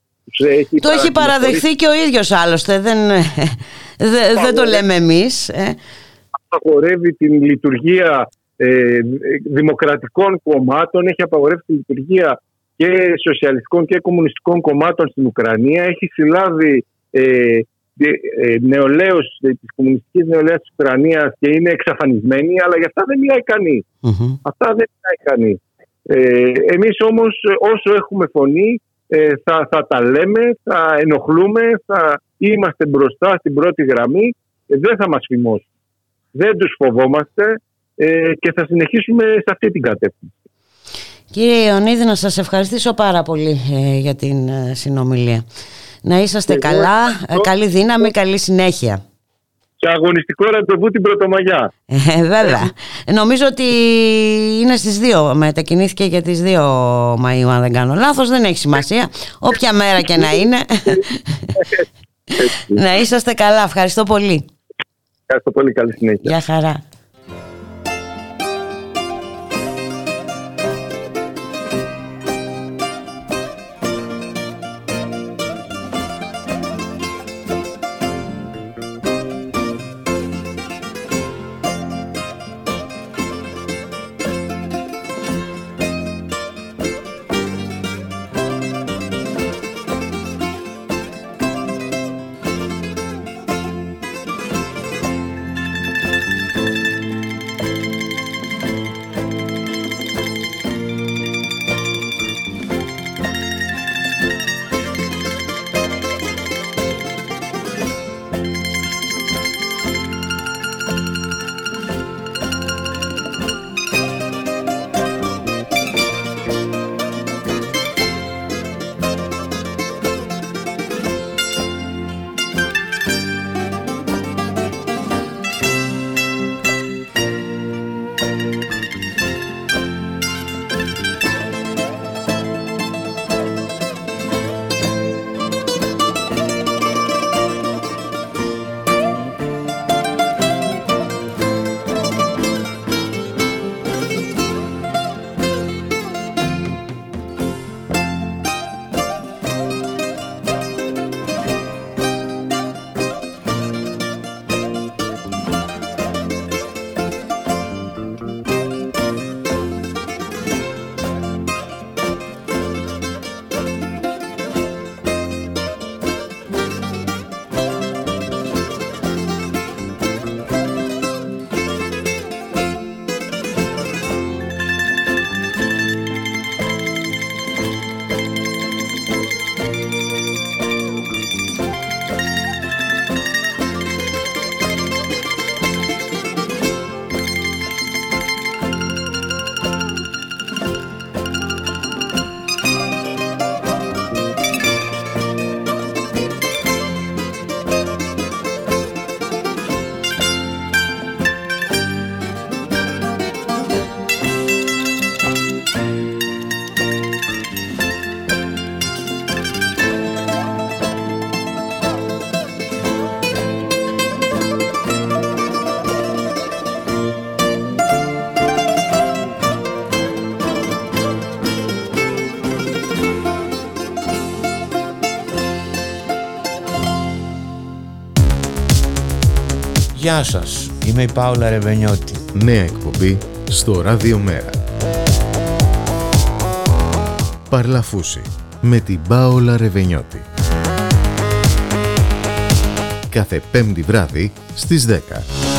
το έχει παραδεχθεί και ο ίδιος άλλωστε, δεν, δεν, το λέμε εμείς. Ε. Απαγορεύει την λειτουργία ε, δημοκρατικών κομμάτων, έχει απαγορεύσει τη λειτουργία και σοσιαλιστικών και κομμουνιστικών κομμάτων στην Ουκρανία, έχει συλλάβει ε, ε, νεολαίους της κομμουνιστικής νεολαίας της Ουκρανίας και είναι εξαφανισμένοι, αλλά για αυτά δεν μιλάει Αυτά δεν μιλάει κανεί. Ε, εμείς όμως όσο έχουμε φωνή ε, θα, θα τα λέμε, θα ενοχλούμε, θα είμαστε μπροστά στην πρώτη γραμμή, ε, δεν θα μας φημώσουν. Δεν τους φοβόμαστε ε, και θα συνεχίσουμε σε αυτή την κατεύθυνση. Κύριε Ιωνίδη, να σας ευχαριστήσω πάρα πολύ για την συνομιλία. Να είσαστε καλά, καλή δύναμη, καλή συνέχεια και αγωνιστικό ραντεβού την Πρωτομαγιά. Ε, βέβαια. Νομίζω ότι είναι στις 2. Μετακινήθηκε για τις 2 Μαΐου, αν δεν κάνω λάθος. Δεν έχει σημασία. Όποια μέρα και να είναι. να είσαστε καλά. Ευχαριστώ πολύ. Ευχαριστώ πολύ. Καλή συνέχεια. Γεια χαρά. Γεια σας, είμαι η Πάολα Ρεβενιώτη. Νέα εκπομπή στο Ραδιομέρα. Παρλαφούση με την Πάολα Ρεβενιώτη. Κάθε πέμπτη βράδυ στις 10.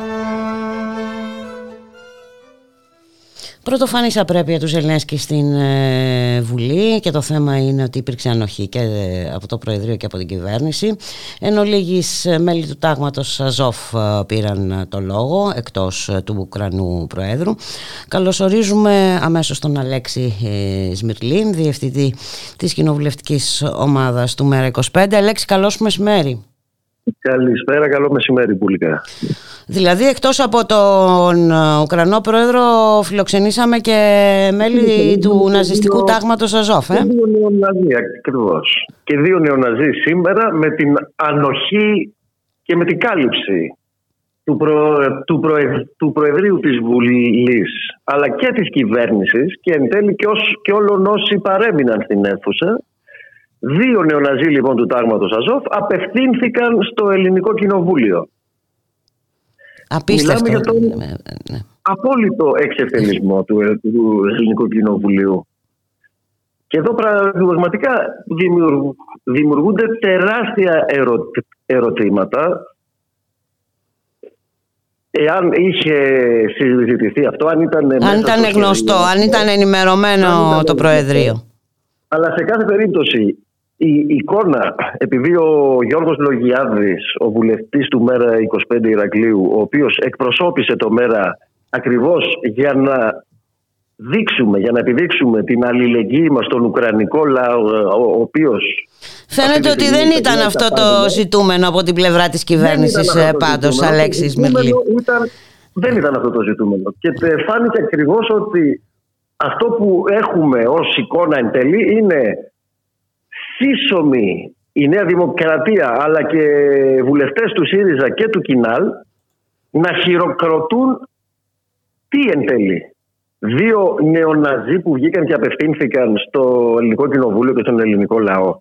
Πρωτοφανής απρέπεια του Ζελένσκι στην ε, Βουλή και το θέμα είναι ότι υπήρξε ανοχή και ε, από το Προεδρείο και από την κυβέρνηση ενώ λίγοι ε, μέλη του τάγματος Αζόφ πήραν το λόγο εκτός του Ουκρανού Προέδρου. Καλωσορίζουμε αμέσως τον Αλέξη Σμυρλίν, διευθυντή της κοινοβουλευτικής ομάδας του ΜΕΡΑ 25. Αλέξη, καλώς μεσημέρι. Καλησπέρα, καλό μεσημέρι, Πουλικά. Δηλαδή εκτός από τον ε, Ουκρανό πρόεδρο φιλοξενήσαμε και μέλη του ναζιστικού τάγματος Αζόφ. Ε; Και δύο νεοναζί ακριβώς. Και δύο νεοναζί σήμερα με την ανοχή και με την κάλυψη του, προ, του, του Προεδρείου της Βουλής αλλά και της κυβέρνησης και εν τέλει και, και όλων όσοι παρέμειναν στην αίθουσα Δύο νεοναζί λοιπόν του τάγματος Αζόφ απευθύνθηκαν στο ελληνικό κοινοβούλιο. Απίστευτο. Μιλάμε για τον ναι, ναι, ναι. απόλυτο εξευτελισμό του, του Ελληνικού Κοινοβουλίου. Και εδώ πραγματικά δημιουργούνται τεράστια ερωτήματα Εάν είχε συζητηθεί αυτό, αν ήταν, αν ήταν γνωστό, αν ήταν ενημερωμένο το Προεδρείο. Αλλά σε κάθε περίπτωση η εικόνα, επειδή ο Γιώργος Λογιάδης, ο βουλευτής του ΜΕΡΑ 25 Ηρακλείου, ο οποίος εκπροσώπησε το ΜΕΡΑ ακριβώς για να δείξουμε, για να επιδείξουμε την αλληλεγγύη μας στον Ουκρανικό λαό, ο οποίος... Φαίνεται ότι δεν ήταν αυτό το ζητούμενο από την πλευρά της κυβέρνησης ε, πάντως, Αλέξης Μυρλή. δεν ήταν αυτό το ζητούμενο. Και φάνηκε ακριβώς ότι αυτό που έχουμε ως εικόνα εν τέλει είναι σύσσωμη η Νέα Δημοκρατία αλλά και βουλευτές του ΣΥΡΙΖΑ και του ΚΙΝΑΛ να χειροκροτούν τι εν τέλει. Δύο νεοναζί που βγήκαν και απευθύνθηκαν στο Ελληνικό Κοινοβούλιο και στον ελληνικό λαό.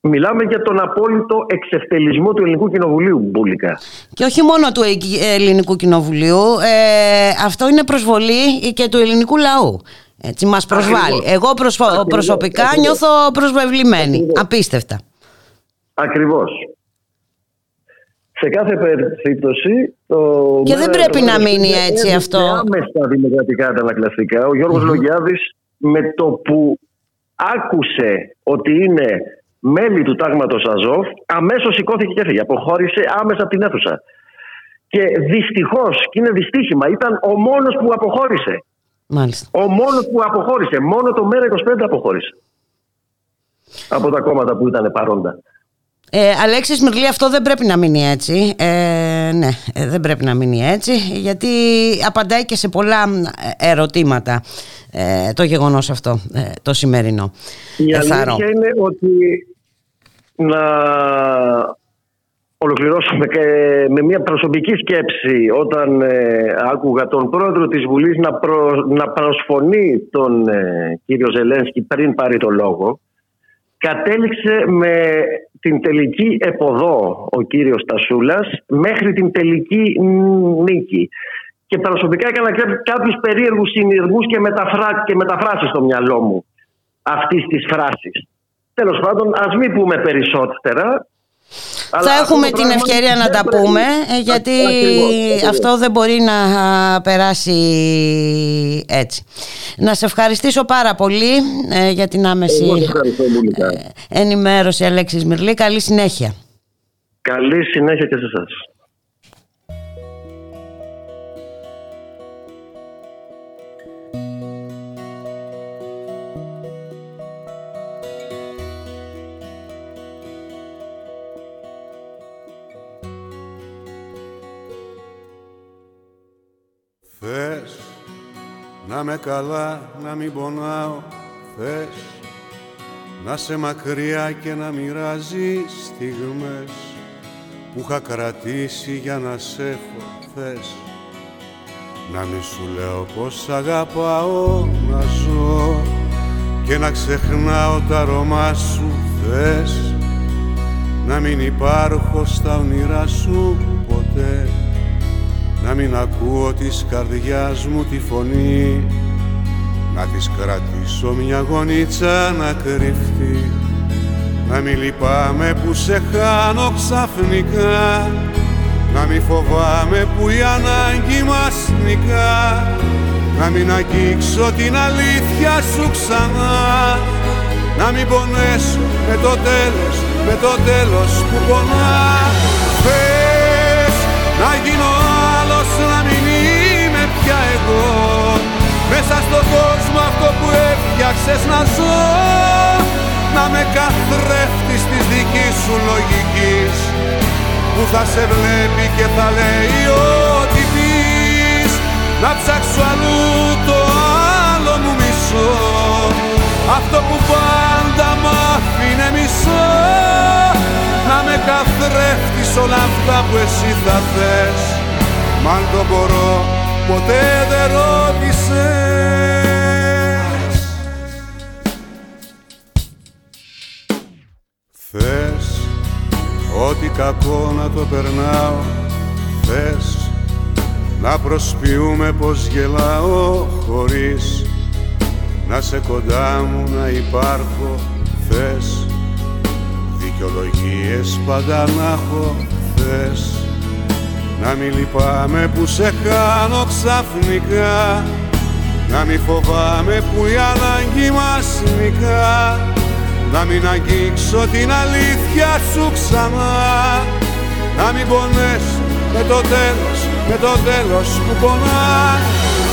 Μιλάμε για τον απόλυτο εξευτελισμό του Ελληνικού Κοινοβουλίου, Μπούλικα. Και όχι μόνο του Ελληνικού Κοινοβουλίου, ε, αυτό είναι προσβολή και του ελληνικού λαού. Έτσι μας προσβάλλει. Εγώ προσωπικά νιώθω προσβεβλημένη. Απίστευτα. Ακριβώς. Σε κάθε περίπτωση. Το και δεν πρέπει να μείνει έτσι αυτό. Άμεσα δημοκρατικά αντανακλαστικά. Ο Γιώργος mm με το που άκουσε ότι είναι μέλη του τάγματος Αζόφ αμέσως σηκώθηκε και έφυγε. Αποχώρησε άμεσα από την αίθουσα. Και δυστυχώς, και είναι δυστύχημα, ήταν ο μόνος που αποχώρησε. Μάλιστα. Ο μόνο που αποχώρησε, μόνο το ΜΕΡΑ25 αποχώρησε. Από τα κόμματα που ήταν παρόντα. Ε, Αλέξης Μυρλή αυτό δεν πρέπει να μείνει έτσι ε, Ναι ε, δεν πρέπει να μείνει έτσι Γιατί απαντάει και σε πολλά ε, ερωτήματα ε, Το γεγονός αυτό Το σημερινό Η αλήθεια είναι ότι Να ολοκληρώσουμε και με μια προσωπική σκέψη όταν ε, άκουγα τον πρόεδρο της Βουλής να, να προσφωνεί τον ε, κύριο Ζελένσκι πριν πάρει το λόγο κατέληξε με την τελική εποδό ο κύριος Τασούλας μέχρι την τελική νίκη. Και προσωπικά έκανα κάποιους περίεργους συνειρμούς και, μεταφρά, και μεταφράσεις στο μυαλό μου αυτής της φράσης. Τέλος πάντων, ας μην πούμε περισσότερα. Θα έχουμε την ευκαιρία να τα πούμε ε, γιατί αυτό δεν μπορεί να περάσει έτσι. Να σε ευχαριστήσω πάρα πολύ ε, για την άμεση ε, ενημέρωση Αλέξης Μυρλή. Καλή συνέχεια. Καλή συνέχεια και σε εσάς. Να με καλά, να μην πονάω, θες. Να σε μακριά και να μοιράζει στιγμές Που είχα κρατήσει για να σε έχω, θες. Να μη σου λέω πως αγαπάω να ζω Και να ξεχνάω τα αρώμα σου, θες. Να μην υπάρχω στα όνειρά σου ποτέ να μην ακούω της καρδιάς μου τη φωνή. Να της κρατήσω μια γονίτσα να κρυφτεί. Να μην λυπάμαι που σε χάνω ξαφνικά. Να μην φοβάμαι που η ανάγκη μας νικά. Να μην αγγίξω την αλήθεια σου ξανά. Να μην πονέσω με το τέλος, με το τέλος που πονά. Θες να γίνω να μην είμαι πια εγώ. Μέσα στον κόσμο αυτό που έφτιαξες να ζω Να με καθρέφτεις της δικής σου λογικής. Που θα σε βλέπει και θα λέει ό,τι πεις. Να ψάξω αλλού το άλλο μου μισό. Αυτό που πάντα μ' άφηνε μισό. Να με καθρέφτεις όλα αυτά που εσύ θα θες Μ' αν το μπορώ ποτέ δεν ρώτησες. Θες ό,τι κακό να το περνάω. Θες να προσποιούμε πως γελάω χωρίς να σε κοντά μου να υπάρχω. Θες δικαιολογίες πάντα να έχω. Θες να μην λυπάμαι που σε χάνω ξαφνικά. Να μην φοβάμαι που η ανάγκη μας νικά. Να μην αγγίξω την αλήθεια σου ξανά. Να μην πονέσω με το τέλος, με το τέλος που πονά.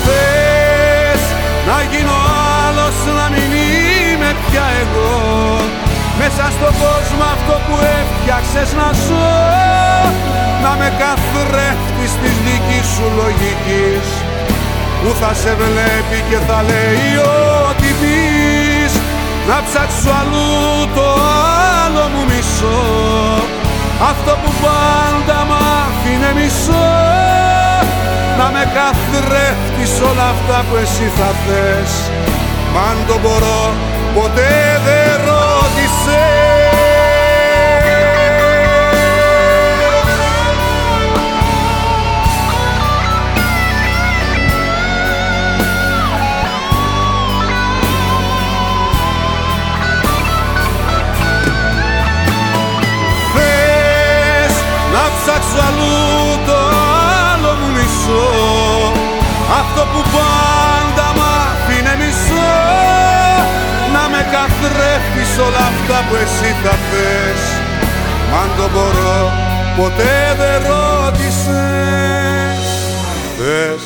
Θες να γίνω άλλος, να μην είμαι πια εγώ. Μέσα στον κόσμο αυτό που έφτιαξες να ζω να με καθρέφτεις της δικής σου λογικής που θα σε βλέπει και θα λέει ό,τι πεις. Να ψάξω αλλού το άλλο μου μισό αυτό που πάντα μ' άφηνε μισό. Να με καθρέφτεις όλα αυτά που εσύ θα θες Μα αν το μπορώ ποτέ δεν ρώτησες ψάξω αλλού το άλλο μου μισό. Αυτό που πάντα μ' άφηνε μισό. Να με καθρέφτεις όλα αυτά που εσύ θα θες. Μ' αν το μπορώ ποτέ δεν ρώτησες. Θες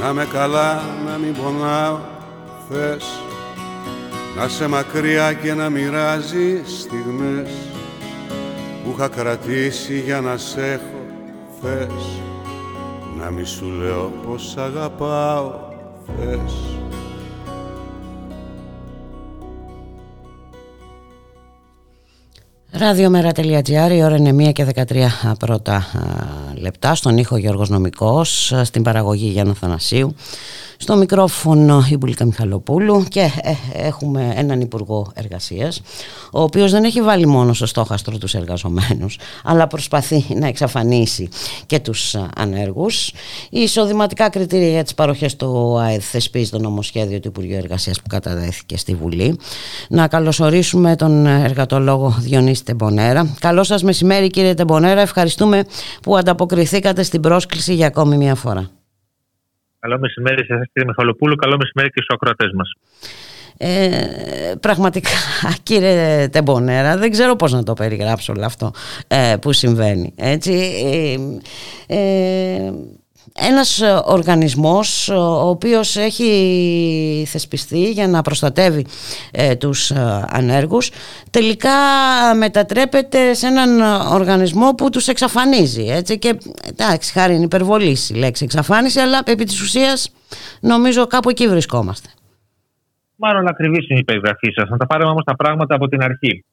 να με καλά να μην πονάω. Θες να σε μακριά και να μοιράζει στιγμές που είχα κρατήσει για να σ' έχω. Θες να μη σου λέω πως αγαπάω. Θες. Ραδιομέρα.gr, η ώρα είναι 1 και 13 πρώτα λεπτά, στον ήχο Γιώργος Νομικός, στην παραγωγή Γιάννα Θανασίου. Στο μικρόφωνο η Μπουλίκα Μιχαλοπούλου και ε, έχουμε έναν Υπουργό Εργασίας ο οποίος δεν έχει βάλει μόνο στο στόχαστρο τους εργαζομένους αλλά προσπαθεί να εξαφανίσει και τους ανέργους. Οι εισοδηματικά κριτήρια για τις παροχές του ΑΕΔ θεσπίζει το νομοσχέδιο του Υπουργείου Εργασίας που καταδέθηκε στη Βουλή. Να καλωσορίσουμε τον εργατολόγο Διονύση Τεμπονέρα. Καλό σας μεσημέρι κύριε Τεμπονέρα, ευχαριστούμε που ανταποκριθήκατε στην πρόσκληση για ακόμη μια φορά. Καλό μεσημέρι σε εσάς κύριε Μιχαλοπούλου, καλό μεσημέρι και στους ακροατές μας. Ε, πραγματικά (laughs) κύριε Τεμπονέρα δεν ξέρω πώς να το περιγράψω όλο αυτό ε, που συμβαίνει έτσι ε, ε ένας ε, οργανισμός ε, ο οποίος έχει θεσπιστεί για να προστατεύει ε, τους ε, ανέργους τελικά μετατρέπεται σε έναν οργανισμό που τους εξαφανίζει έτσι και εντάξει χάρη είναι υπερβολή η λέξη εξαφάνιση αλλά επί της ουσίας νομίζω κάπου εκεί βρισκόμαστε. Μάλλον ακριβής είναι η περιγραφή σας. Να τα πάρουμε όμως τα πράγματα από την αρχη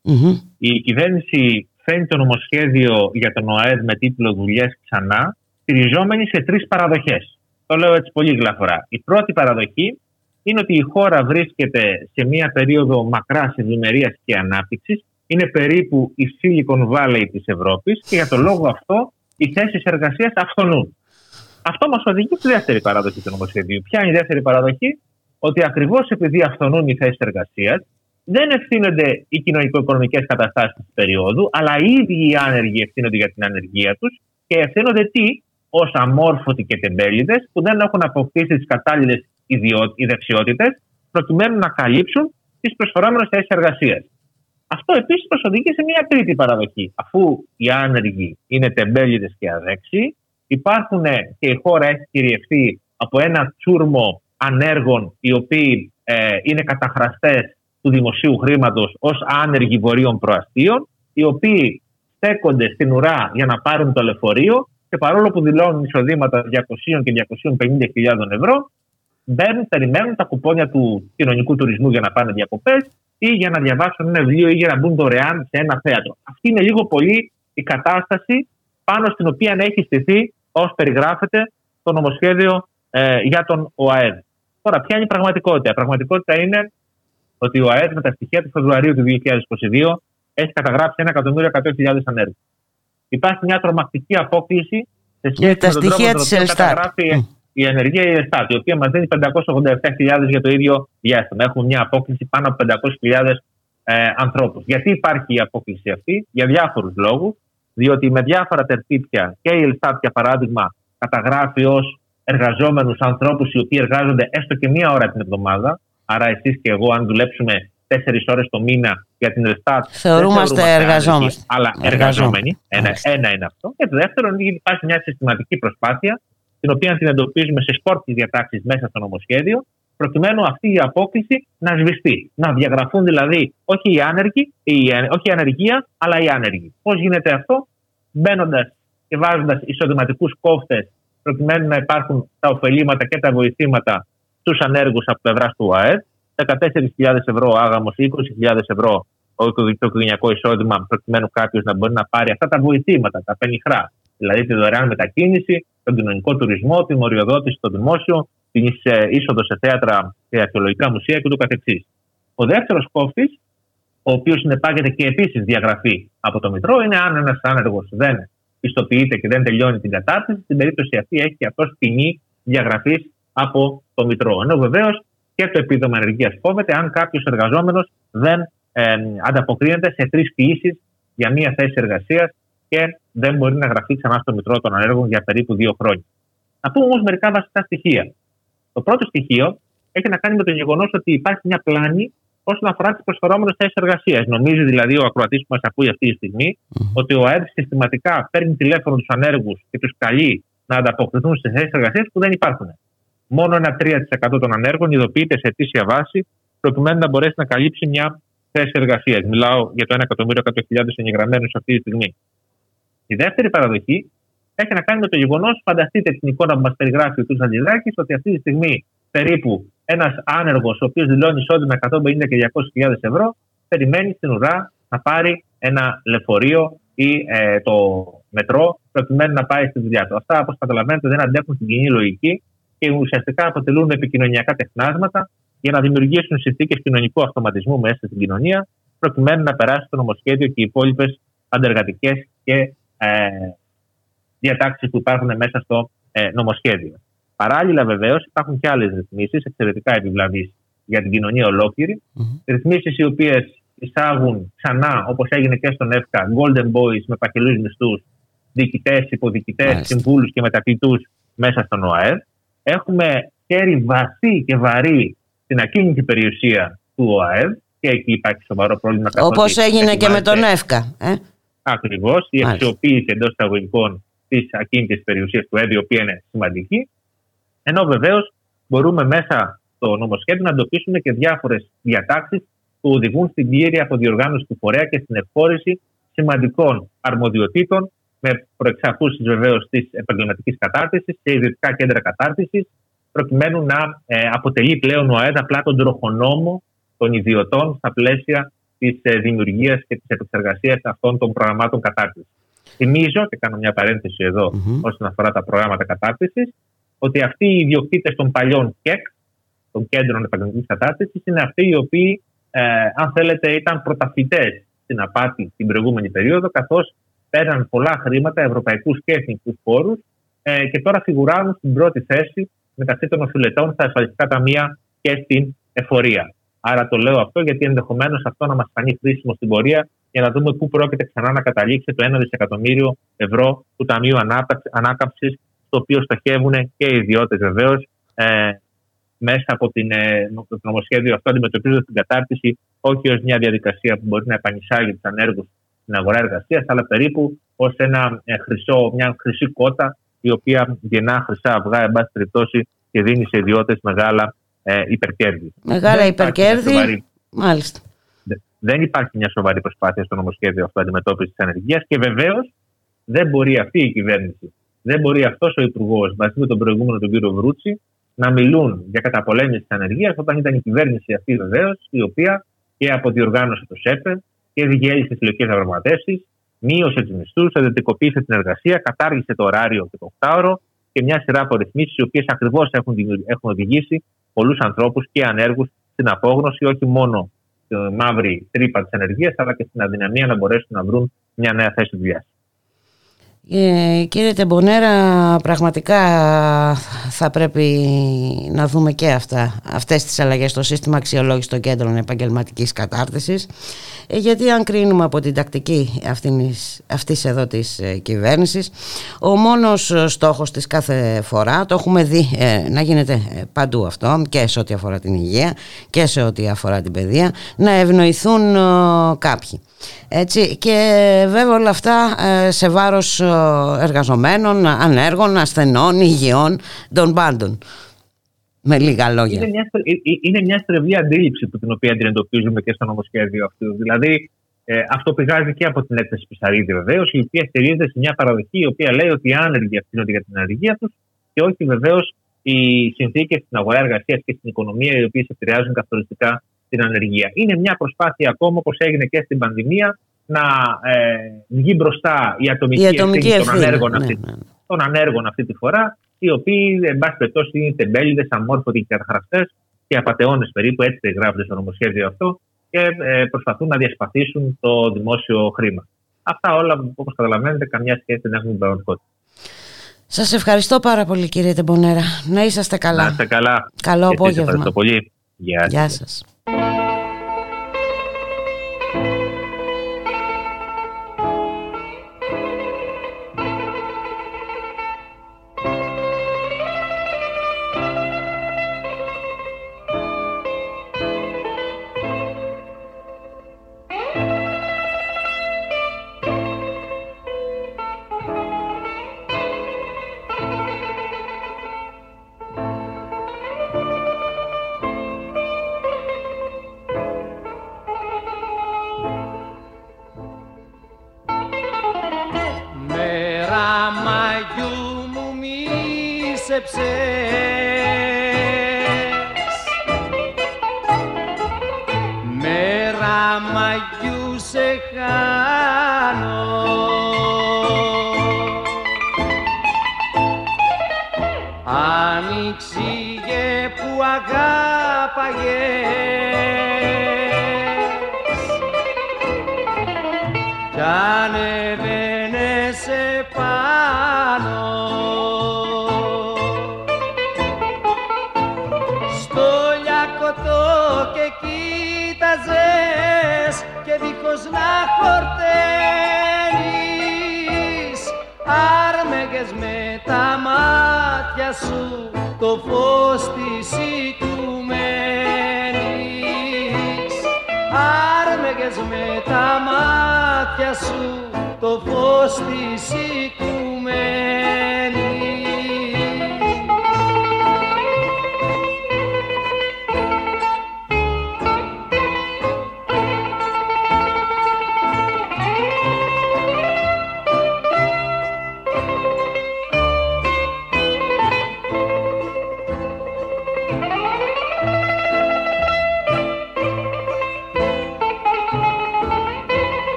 Η κυβέρνηση φέρνει το νομοσχέδιο για τον ΟΑΕΔ με τίτλο Δουλειές ξανά στηριζόμενοι σε τρεις παραδοχές. Το λέω έτσι πολύ γλαφωρά. Η πρώτη παραδοχή είναι ότι η χώρα βρίσκεται σε μια περίοδο μακράς ευημερίας και ανάπτυξης. Είναι περίπου η Silicon Valley της Ευρώπης και για τον λόγο αυτό οι θέσεις εργασίας αυθονούν. Αυτό μας οδηγεί στη δεύτερη παραδοχή του νομοσχεδίου. Ποια είναι η δεύτερη παραδοχή, ότι ακριβώς επειδή αυθονούν οι θέσεις εργασίας, δεν ευθύνονται οι κοινωνικο-οικονομικές καταστάσεις της περίοδου, αλλά οι ίδιοι οι άνεργοι ευθύνονται για την ανεργία τους και ευθύνονται τι, ως αμόρφωτοι και τεμπέληδες που δεν έχουν αποκτήσει τις κατάλληλες δεξιότητες προκειμένου να καλύψουν τις προσφοράμενες θέσεις εργασίας. Αυτό επίσης μας οδηγεί σε μια τρίτη παραδοχή. Αφού οι άνεργοι είναι τεμπέληδες και αδέξιοι, υπάρχουν και η χώρα έχει κυριευτεί από ένα τσούρμο ανέργων οι οποίοι ε, είναι καταχραστές του δημοσίου χρήματος ως άνεργοι βορείων προαστίων, οι οποίοι στέκονται στην ουρά για να πάρουν το λεωφορείο και παρόλο που δηλώνουν εισοδήματα 200 και 250 ευρώ, μπαίνουν, περιμένουν τα κουπόνια του κοινωνικού τουρισμού για να πάνε διακοπές ή για να διαβάσουν ένα βιβλίο ή για να μπουν δωρεάν σε ένα θέατρο. Αυτή είναι λίγο πολύ η κατάσταση πάνω στην οποία έχει στηθεί ως περιγράφεται το νομοσχέδιο ε, για τον ΟΑΕΔ. Τώρα, ποια είναι η πραγματικότητα; Η πραγματικότητα είναι ότι ο ΑΕΔ με τα στοιχεία του Φεβρουαρίου του 2022 έχει καταγράψει 1.100.000 ανέργους. Υπάρχει μια τρομακτική απόκληση σε σχέση με, τα με τον τρόπο με τον καταγράφει η ενεργεία η ΕΣΤΑΤ, η οποία μας δίνει 587.000 για το ίδιο διάστημα. Έχουμε μια απόκληση πάνω από 500.000 ε, ανθρώπους. Γιατί υπάρχει η απόκληση αυτή, για διάφορους λόγους. Διότι με διάφορα τερτύπια και η ΕΣΤΑΤ, για παράδειγμα, καταγράφει ως εργαζόμενους ανθρώπους οι οποίοι εργάζονται έστω και μία ώρα την εβδομάδα. Άρα, εσείς και εγώ, αν δουλέψουμε τέσσερις ώρες το μήνα για την Ελστάτ. Θεωρούμαστε εργαζόμενοι. Αλλά εργαζόμενοι. Ένα, ένα είναι αυτό. Και το δεύτερο είναι ότι υπάρχει μια συστηματική προσπάθεια, την οποία την εντοπίζουμε σε σπόρτι διατάξεις μέσα στο νομοσχέδιο, προκειμένου αυτή η απόκληση να σβηστεί. Να διαγραφούν δηλαδή όχι οι άνεργοι, η, όχι η ανεργία, αλλά οι άνεργοι. Πώς γίνεται αυτό, μπαίνοντας και βάζοντας εισοδηματικούς κόφτες προκειμένου να υπάρχουν τα ωφελήματα και τα βοηθήματα στους ανέργους από πλευράς του ΑΕΔ. 14.000 ευρώ άγαμος ή 20.000 ευρώ το οικογενειακό εισόδημα, προκειμένου κάποιος να μπορεί να πάρει αυτά τα βοηθήματα, τα πενιχρά. Δηλαδή τη δωρεάν μετακίνηση, τον κοινωνικό τουρισμό, την οριοδότηση στο δημόσιο, την είσοδο σε θέατρα και αρχαιολογικά μουσεία κ.ο.κ. Ο δεύτερος κόφτης, ο οποίος συνεπάγεται και επίσης διαγραφή από το Μητρό, είναι αν ένας άνεργος δεν πιστοποιείται και δεν τελειώνει την κατάρτιση, στην περίπτωση αυτή έχει και αυτός ποινή διαγραφής από το Μητρό. Ενώ βεβαίως και το επίδομα ενεργείας κόβεται αν κάποιος εργαζόμενος δεν ε, ανταποκρίνεται σε τρεις ποιήσεις για μία θέση εργασίας και δεν μπορεί να γραφτεί ξανά στο Μητρό των Ανέργων για περίπου δύο χρόνια. Να πούμε όμως μερικά βασικά στοιχεία. Το πρώτο στοιχείο έχει να κάνει με το γεγονός ότι υπάρχει μια πλάνη όσον αφορά τις προσφερόμενες θέσεις εργασίας. Νομίζει δηλαδή ο ακροατής που μας ακούει αυτή τη στιγμή ότι ο ΑΕΔ συστηματικά παίρνει τηλέφωνο τους ανέργους και τους καλεί να ανταποκριθούν σε θέσεις εργασίας που δεν υπάρχουν μόνο ένα 3% των ανέργων ειδοποιείται σε αιτήσια βάση προκειμένου να μπορέσει να καλύψει μια θέση εργασίας. Μιλάω για το 1.100.000 εγγεγραμμένους αυτή τη στιγμή. Η δεύτερη παραδοχή έχει να κάνει με το γεγονός, φανταστείτε την εικόνα που μας περιγράφει ο κ. Αντιδράκη, ότι αυτή τη στιγμή περίπου ένας άνεργος, ο οποίος δηλώνει εισόδημα 150 και 200.000 ευρώ, περιμένει στην ουρά να πάρει ένα λεωφορείο ή ε, το μετρό προκειμένου να πάει στη δουλειά του. Αυτά, όπως καταλαβαίνετε, δεν αντέχουν την κοινή λογική και ουσιαστικά αποτελούν επικοινωνιακά τεχνάσματα για να δημιουργήσουν συνθήκες κοινωνικού αυτοματισμού μέσα στην κοινωνία, προκειμένου να περάσει το νομοσχέδιο και οι υπόλοιπες αντεργατικές και ε, διατάξεις που υπάρχουν μέσα στο ε, νομοσχέδιο. Παράλληλα, βεβαίως, υπάρχουν και άλλες ρυθμίσεις εξαιρετικά επιβλαβείς για την κοινωνία ολόκληρη. Mm-hmm. Ρυθμίσεις οι οποίες εισάγουν ξανά, όπως έγινε και στον ΕΦΚΑ, Golden Boys με πακελού μισθούς, διοικητές, υποδικητές, συμβούλους και μετακλητού μέσα στον ΟΑΕΔ έχουμε χέρι βαθύ και βαρύ στην ακίνητη περιουσία του ΟΑΕΔ και εκεί υπάρχει σοβαρό πρόβλημα. Όπως έγινε και με τον ΕΦΚΑ. Ε; Ακριβώς. Η αξιοποίηση εντός εισαγωγικών της ακίνητης περιουσίας του ΕΔΙ, η οποία είναι σημαντική. Ενώ βεβαίως μπορούμε μέσα στο νομοσχέδιο να εντοπίσουμε και διάφορες διατάξεις που οδηγούν στην πλήρη αποδιοργάνωση του φορέα και στην εκχώρηση σημαντικών αρμοδιοτήτων με προεξαφούσει βεβαίως της επαγγελματικής κατάρτισης και ιδιωτικά κέντρα κατάρτισης, προκειμένου να ε, αποτελεί πλέον ο ΑΕΔ απλά τον τροχονόμο των ιδιωτών στα πλαίσια της ε, δημιουργίας και της επεξεργασίας αυτών των προγραμμάτων κατάρτισης. Θυμίζω, και κάνω μια παρένθεση εδώ mm-hmm. όσον αφορά τα προγράμματα κατάρτισης, ότι αυτοί οι ιδιοκτήτες των παλιών ΚΕΚ, των κέντρων επαγγελματικής κατάρτισης, είναι αυτοί οι οποίοι, ε, αν θέλετε, ήταν πρωταθλητές στην απάτη την προηγούμενη περίοδο, καθώς πέραν πολλά χρήματα, ευρωπαϊκούς και εθνικούς πόρους, ε, και τώρα φιγουράρουν στην πρώτη θέση μεταξύ των οφειλετών στα ασφαλιστικά ταμεία και στην εφορία. Άρα το λέω αυτό γιατί ενδεχομένως αυτό να μας φανεί χρήσιμο στην πορεία για να δούμε πού πρόκειται ξανά να καταλήξει το 1 δισεκατομμύριο ευρώ του Ταμείου Ανάκαμψης, το οποίο στοχεύουν και οι ιδιώτες βεβαίως ε, μέσα από την, ε, το νομοσχέδιο αυτό, αντιμετωπίζοντας την κατάρτιση όχι ως μια διαδικασία που μπορεί να επανεισάγει τους ανέργους στην αγορά εργασίας, αλλά περίπου ως ε, μια χρυσή κότα η οποία γεννά χρυσά αυγά, εν πάση περιπτώσει, και δίνει σε ιδιώτες μεγάλα ε, υπερκέρδη. Μεγάλα υπερκέρδη. Σοβαρή... Μάλιστα. Δεν υπάρχει μια σοβαρή προσπάθεια στο νομοσχέδιο αυτό αντιμετώπισης της ανεργίας και βεβαίως δεν μπορεί αυτή η κυβέρνηση, δεν μπορεί αυτός ο υπουργός μαζί με τον προηγούμενο τον κύριο Βρούτσι να μιλούν για καταπολέμηση της ανεργίας όταν ήταν η κυβέρνηση αυτή βεβαίως η οποία και αποδιοργάνωσε το ΣΕΠΕ και διέλυσε τις συλλογικέ διαπραγματεύσεις, μείωσε τους μισθούς, εντατικοποίησε την εργασία, κατάργησε το ωράριο και το 8ωρο και μια σειρά από ρυθμίσεις οι οποίες ακριβώς έχουν, έχουν οδηγήσει πολλούς ανθρώπους και ανέργους στην απόγνωση, όχι μόνο στη μαύρη τρύπα της ενεργείας, αλλά και στην αδυναμία να μπορέσουν να βρουν μια νέα θέση δουλειάς. Ε, κύριε Τεμπονέρα, πραγματικά θα πρέπει να δούμε και αυτά, αυτές τις αλλαγές στο σύστημα αξιολόγησης των κέντρων επαγγελματικής κατάρτισης. Ε, γιατί αν κρίνουμε από την τακτική αυτής, αυτής εδώ της ε, κυβέρνησης ο μόνος στόχος της κάθε φορά το έχουμε δει ε, να γίνεται παντού αυτό και σε ό,τι αφορά την υγεία και σε ό,τι αφορά την παιδεία να ευνοηθούν κάποιοι έτσι, και βέβαια όλα αυτά ε, σε βάρος ε, εργαζομένων, ανέργων, ασθενών, υγιών, των πάντων. Με λίγα λόγια. Είναι μια, ε, είναι μια στρεβλή αντίληψη που την οποία αντιμετωπίζουμε και στο νομοσχέδιο αυτό. Δηλαδή, ε, αυτό πηγάζει και από την έκθεση Πισαρίδη βεβαίως, η οποία στηρίζεται σε μια παραδοχή η οποία λέει ότι οι άνεργοι ευθύνονται για την ανεργία τους και όχι βεβαίως οι συνθήκες στην αγορά εργασίας και στην οικονομία οι οποίες επηρεάζουν καθοριστικά την ανεργία. Είναι μια προσπάθεια ακόμα, όπως έγινε και στην πανδημία, να ε, βγει μπροστά η ατομική, η ατομική ευθύνη, των, ανέργων αυτή, ναι, ναι. των ανέργων αυτή τη φορά, οι οποίοι, εν πάση περιπτώσει, είναι τεμπέληδες, αμόρφωτοι και καταχραστές και απαταιώνες περίπου, έτσι γράφονται στο νομοσχέδιο αυτό, και ε, προσπαθούν να διασπαθήσουν το δημόσιο χρήμα. Αυτά όλα, όπως καταλαβαίνετε, καμιά σχέση δεν έχουν με την πραγματικότητα. Σας ευχαριστώ πάρα πολύ, κύριε Τεμπονέρα. Να είσαστε καλά. Να είστε καλά. Καλό απόγευμα. Ευχαριστώ πολύ. Γεια, Γεια σας. με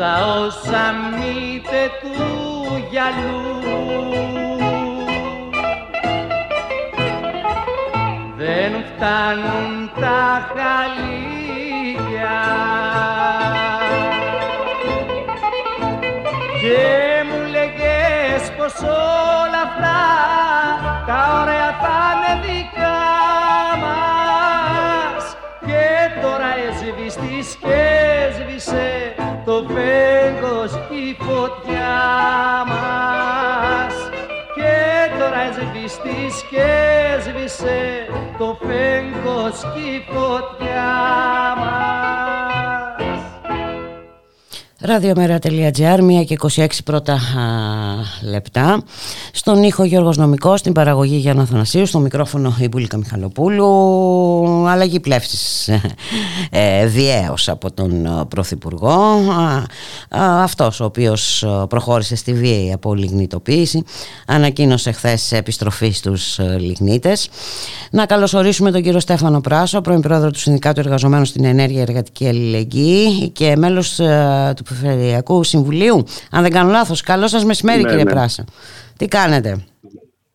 όσα όσα μύτε του γυαλού δεν φτάνουν τα χαλίκια. Και μου λέγες πως όλα αυτά τα ωραία θα είναι φέγγος και η φωτιά μας. Και τώρα έσβηστης και έσβησε το φέγγος και η φωτιά Ραδιομέρα.gr, 1 και 26 πρώτα α, λεπτά. Στον ήχο Γιώργος Νομικός, στην παραγωγή Γιάννα Θανασίου, στο μικρόφωνο η Μπουλίκα Μιχαλοπούλου. Αλλαγή πλεύσης ε, διέως από τον ε, Πρωθυπουργό. Α, α, αυτός ο οποίος ε, προχώρησε στη βίαιη απολιγνητοποίηση. Ανακοίνωσε χθες επιστροφή στους ε, λιγνίτες. Να καλωσορίσουμε τον κύριο Στέφανο Πράσο, πρώην πρόεδρο του Συνδικάτου Εργαζομένων στην Ενέργεια Εργατική Αλληλεγγύη και μέλος ε, του Περιφερειακού Συμβουλίου. Αν δεν κάνω λάθος, καλό σας μεσημέρι Ναι, κύριε ναι. Πράσα. Τι κάνετε;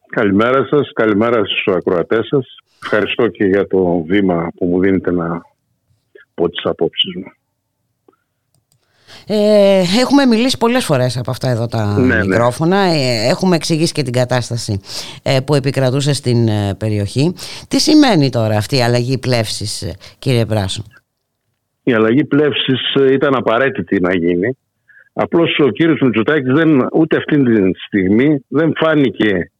Καλημέρα σας, καλημέρα στους ακροατές σας. Ευχαριστώ και για το βήμα που μου δίνετε να πω τις απόψεις μου. Ε, έχουμε μιλήσει πολλές φορές από αυτά εδώ τα Ναι, ναι. μικρόφωνα. Ε, έχουμε εξηγήσει και την κατάσταση ε, που επικρατούσε στην ε, περιοχή. Τι σημαίνει τώρα αυτή η αλλαγή πλεύσης, ε, κύριε Πράσο. Η αλλαγή πλεύσης ε, ήταν απαραίτητη να γίνει. Απλώς ο κύριος Μητσοτάκης δεν, ούτε αυτή τη στιγμή δεν φάνηκε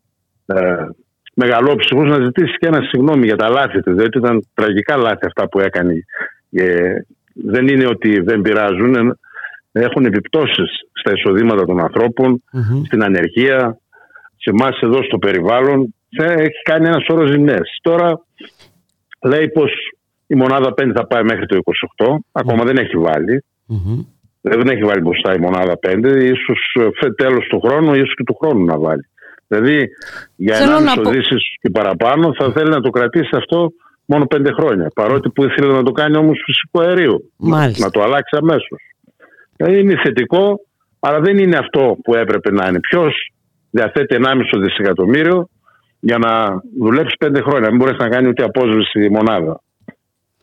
ε, μεγαλόψυχος να ζητήσει και ένα συγγνώμη για τα λάθη του. Διότι ήταν τραγικά λάθη αυτά που έκανε. Ε, δεν είναι ότι δεν πειράζουν. ε, Έχουν επιπτώσεις στα εισοδήματα των ανθρώπων, στην ανεργία, σε εμάς εδώ στο περιβάλλον. Θα Έχει κάνει ένα σώρο ζημιές. Τώρα λέει πως η μονάδα 5 θα πάει μέχρι το 28. Ακόμα δεν έχει βάλει. Δεν έχει βάλει μπροστά η μονάδα 5. Ίσως ε, τέλος του χρόνου, ίσως και του χρόνου να βάλει. Δηλαδή για Θέλω ένα να πω- οδήσεις και παραπάνω θα θέλει να το κρατήσει αυτό μόνο πέντε χρόνια. Παρότι που ήθελε να το κάνει όμως φυσικό αερίο. Μάλιστα. Να το αλλάξει αμέσως. Είναι θετικό, αλλά δεν είναι αυτό που έπρεπε να είναι. Ποιος διαθέτει 1,5 δισεκατομμύριο για να δουλέψει πέντε χρόνια. Μην μπορέσει να κάνει ούτε απόσβεση μονάδα.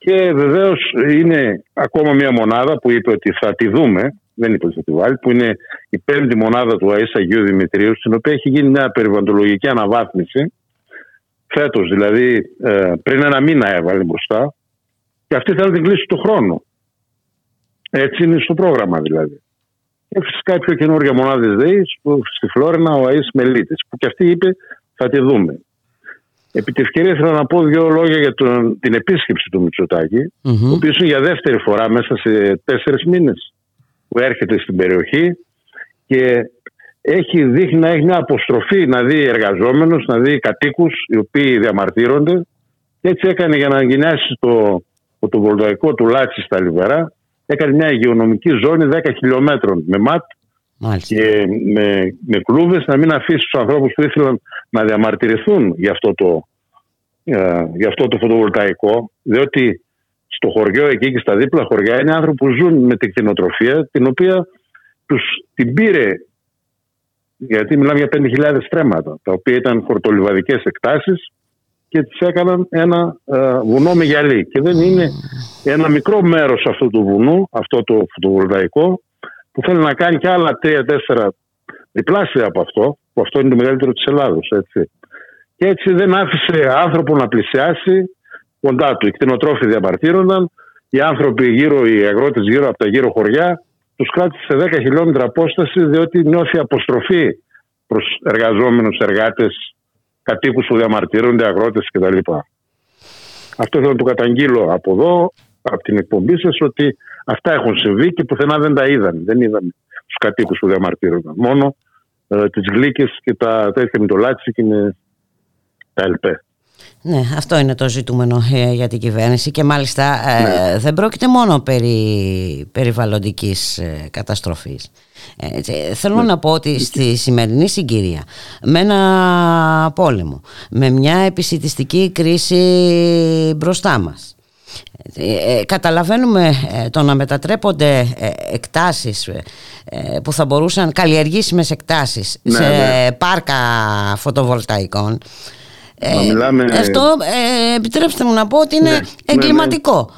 Και βεβαίως είναι ακόμα μια μονάδα που είπε ότι θα τη δούμε, δεν είπε ότι θα τη βάλει, που είναι η πέμπτη μονάδα του ΑΕΣ Αγίου Δημητρίου, στην οποία έχει γίνει μια περιβαλλοντολογική αναβάθμιση. Φέτος δηλαδή, ε, πριν ένα μήνα έβαλε μπροστά. Και αυτή θέλει να την κλείσει του χρόνου. Έτσι είναι στο πρόγραμμα δηλαδή. Και φυσικά η πιο καινούργια μονάδα τη ΔΕΗ στη Φλόρινα, ο ΑΕΣ Μελίτης, που και αυτή είπε θα τη δούμε. Επί της ευκαιρία θέλω να πω δύο λόγια για τον, την επίσκεψη του μητσοτακη ο οποίος είναι για δεύτερη φορά μέσα σε τέσσερις μήνες που έρχεται στην περιοχή και έχει δείχνει να έχει μια αποστροφή να δει εργαζόμενους, να δει κατοίκους οι οποίοι διαμαρτύρονται. Και έτσι έκανε για να γενιάσει το φωτοβολταϊκό του Λάτσι στα Λιβερά. Έκανε μια υγειονομική ζώνη 10 χιλιόμετρων με ΜΑΤ και με, με κλούβες να μην αφήσεις τους ανθρώπους που ήθελαν να διαμαρτυρηθούν για αυτό το, ε, για αυτό το φωτοβολταϊκό διότι στο χωριό εκεί και στα δίπλα χωριά είναι άνθρωποι που ζουν με την κτηνοτροφία την οποία τους την πήρε γιατί μιλάμε για 5.000 στρέμματα τα οποία ήταν χορτολιβαδικές εκτάσεις και τις έκαναν ένα ε, βουνό με γυαλί. Και δεν είναι ένα μικρό μέρος αυτού του βουνού αυτό το φωτοβολταϊκό που θέλει να κάνει και άλλα 3-4 διπλάσια από αυτό, που αυτό είναι το μεγαλύτερο της Ελλάδος. Και έτσι δεν άφησε άνθρωπο να πλησιάσει κοντά του. Οι κτηνοτρόφοι διαμαρτύρονταν, οι άνθρωποι γύρω, οι αγρότες γύρω από τα γύρω χωριά, τους κράτησε σε 10 χιλιόμετρα απόσταση, διότι νιώθει αποστροφή προς εργαζόμενους, εργάτες, κατοίκους που διαμαρτύρονται, αγρότες κτλ. Αυτό θέλω να το καταγγείλω από εδώ, από την εκπομπή σας, ότι αυτά έχουν συμβεί και πουθενά δεν τα είδαν. Δεν είδαν τους κατοίκους που διαμαρτύρονταν. Μόνο ε, τις γλύκες και τα τέτοια με το λάτσι και με τα ΕΛΠΕ. Ναι, αυτό είναι το ζητούμενο ε, για την κυβέρνηση και μάλιστα ε, ναι. δεν πρόκειται μόνο περί περιβαλλοντικής ε, καταστροφής. θέλω ναι. να πω ότι στη σημερινή συγκυρία με ένα πόλεμο, με μια επισητιστική κρίση μπροστά μας καταλαβαίνουμε το να μετατρέπονται εκτάσεις που θα μπορούσαν καλλιεργήσιμες εκτάσεις ναι, σε πάρκα φωτοβολταϊκών ε, αυτό ε, επιτρέψτε μου να πω ότι είναι ναι, ναι, εγκληματικό.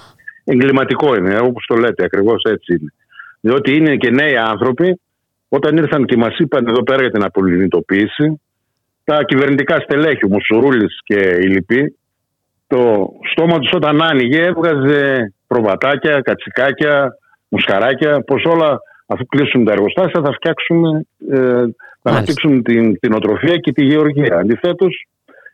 Ναι, εγκληματικό είναι, όπως το λέτε, ακριβώς έτσι είναι. Διότι είναι και νέοι άνθρωποι, όταν ήρθαν και μας είπαν εδώ πέρα για την απολυνητοποίηση, τα κυβερνητικά στελέχη, ο Μουσουρούλης και οι λοιποί, το στόμα τους όταν άνοιγε έβγαζε προβατάκια, κατσικάκια, μουσκαράκια, πως όλα αφού κλείσουν τα εργοστάσια θα φτιάξουν, ε, θα αναπτύξουν την, την οτροφία και τη γεωργία. Αντιθέτως,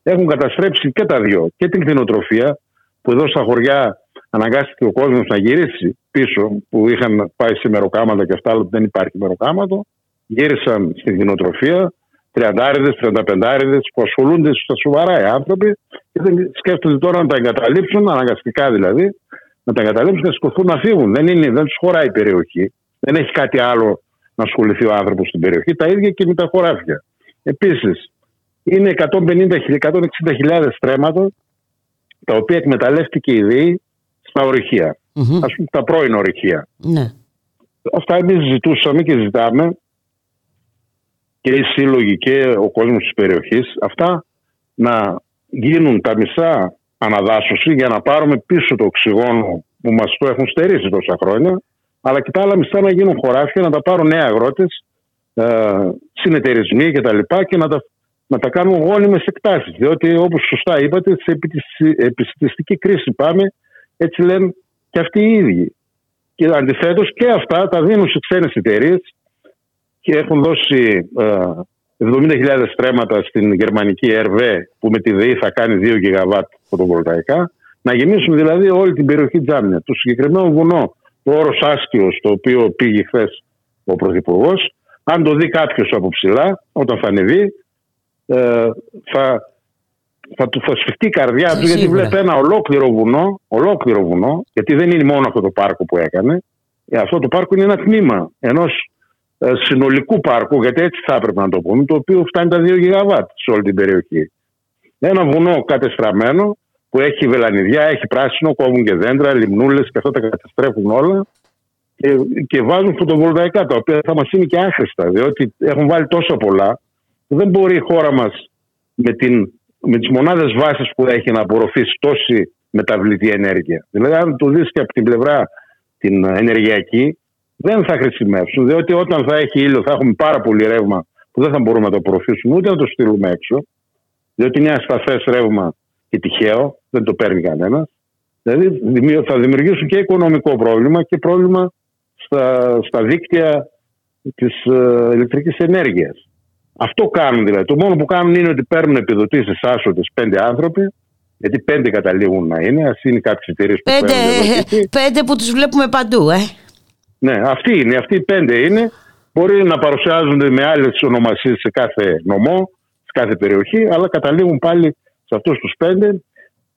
έχουν καταστρέψει και τα δυο. Και την κτηνοτροφία, που εδώ στα χωριά αναγκάστηκε ο κόσμος να γυρίσει πίσω, που είχαν πάει σε μεροκάματα και αυτά, αλλά δεν υπάρχει μεροκάματο. Γύρισαν στην κτηνοτροφία, τριαντάριδες, τριανταπεντάριδες που ασχολούνται στα σοβαρά οι άνθρωποι και δεν σκέφτονται τώρα να τα εγκαταλείψουν, αναγκαστικά δηλαδή, να τα εγκαταλείψουν και να σηκωθούν να φύγουν. Δεν, είναι, δεν τους χωράει η περιοχή. Δεν έχει κάτι άλλο να ασχοληθεί ο άνθρωπος στην περιοχή. Τα ίδια και με τα χωράφια. Επίσης, είναι 150.000-160.000 στρέμματα τα οποία εκμεταλλεύτηκε η ΔΕΗ στα ορυχεία. Mm-hmm. Ας πούμε τα πρώην ορυχεία. Ναι. Αυτά εμείς ζητούσαμε και ζητάμε και οι σύλλογοι και ο κόσμος της περιοχής αυτά να γίνουν τα μισά αναδάσωση για να πάρουμε πίσω το οξυγόνο που μας το έχουν στερήσει τόσα χρόνια αλλά και τα άλλα μισά να γίνουν χωράφια, να τα πάρουν νέοι αγρότες, ε, συνεταιρισμοί κτλ. Και, και να τα να τα κάνουμε γόνιμες εκτάσεις. Διότι, όπως σωστά είπατε, σε επιστημιστική κρίση πάμε, έτσι λένε και αυτοί οι ίδιοι. Και αντιθέτως και αυτά τα δίνουν σε ξένες εταιρείες και έχουν δώσει 70.000 στρέμματα στην γερμανική ΕΡΒΕ που με τη ΔΕΗ θα κάνει 2 γιγαβάτ φωτοβολταϊκά. Να γεμίσουν δηλαδή όλη την περιοχή Τζάμια. Το συγκεκριμένο βουνό, το όρος Άσκιο, το οποίο πήγε χθες ο Πρωθυπουργός, αν το δει κάποιος από ψηλά, όταν θα ανεβεί, ε, θα, θα του θα σφιχτεί η καρδιά του γιατί βλέπει ένα ολόκληρο βουνό, ολόκληρο βουνό, γιατί δεν είναι μόνο αυτό το πάρκο που έκανε. Ε, αυτό το πάρκο είναι ένα τμήμα ενός ε, συνολικού πάρκου, γιατί έτσι θα έπρεπε να το πούμε, το οποίο φτάνει τα 2 γιγαβάτ σε όλη την περιοχή. Ένα βουνό κατεστραμμένο που έχει βελανιδιά, έχει πράσινο, κόβουν και δέντρα, λιμνούλες και αυτά τα καταστρέφουν όλα και, και βάζουν φωτοβολταϊκά τα οποία θα μας είναι και άχρηστα, διότι έχουν βάλει τόσο πολλά δεν μπορεί η χώρα μας με, με τις μονάδες βάσης που έχει να απορροφήσει τόση μεταβλητή ενέργεια. Δηλαδή, αν το δεις και από την πλευρά την ενεργειακή, δεν θα χρησιμεύσουν. Διότι όταν θα έχει ήλιο, θα έχουμε πάρα πολύ ρεύμα που δεν θα μπορούμε να το απορροφήσουμε ούτε να το στείλουμε έξω. Διότι είναι ασταθέ ρεύμα και τυχαίο, δεν το παίρνει κανένας. Δηλαδή θα δημιουργήσουν και οικονομικό πρόβλημα και πρόβλημα στα, στα δίκτυα της ε, ηλεκτρικής ενέργειας. Αυτό κάνουν δηλαδή. Το μόνο που κάνουν είναι ότι παίρνουν επιδοτήσεις άσοτε πέντε άνθρωποι. Γιατί πέντε καταλήγουν να είναι, ας είναι κάποιε εταιρείες που πέντε, πέντε που τους βλέπουμε παντού, ε. Ναι, αυτοί είναι. Αυτοί οι πέντε είναι. Μπορεί να παρουσιάζονται με άλλες ονομασίες σε κάθε νομό, σε κάθε περιοχή, αλλά καταλήγουν πάλι σε αυτούς τους πέντε.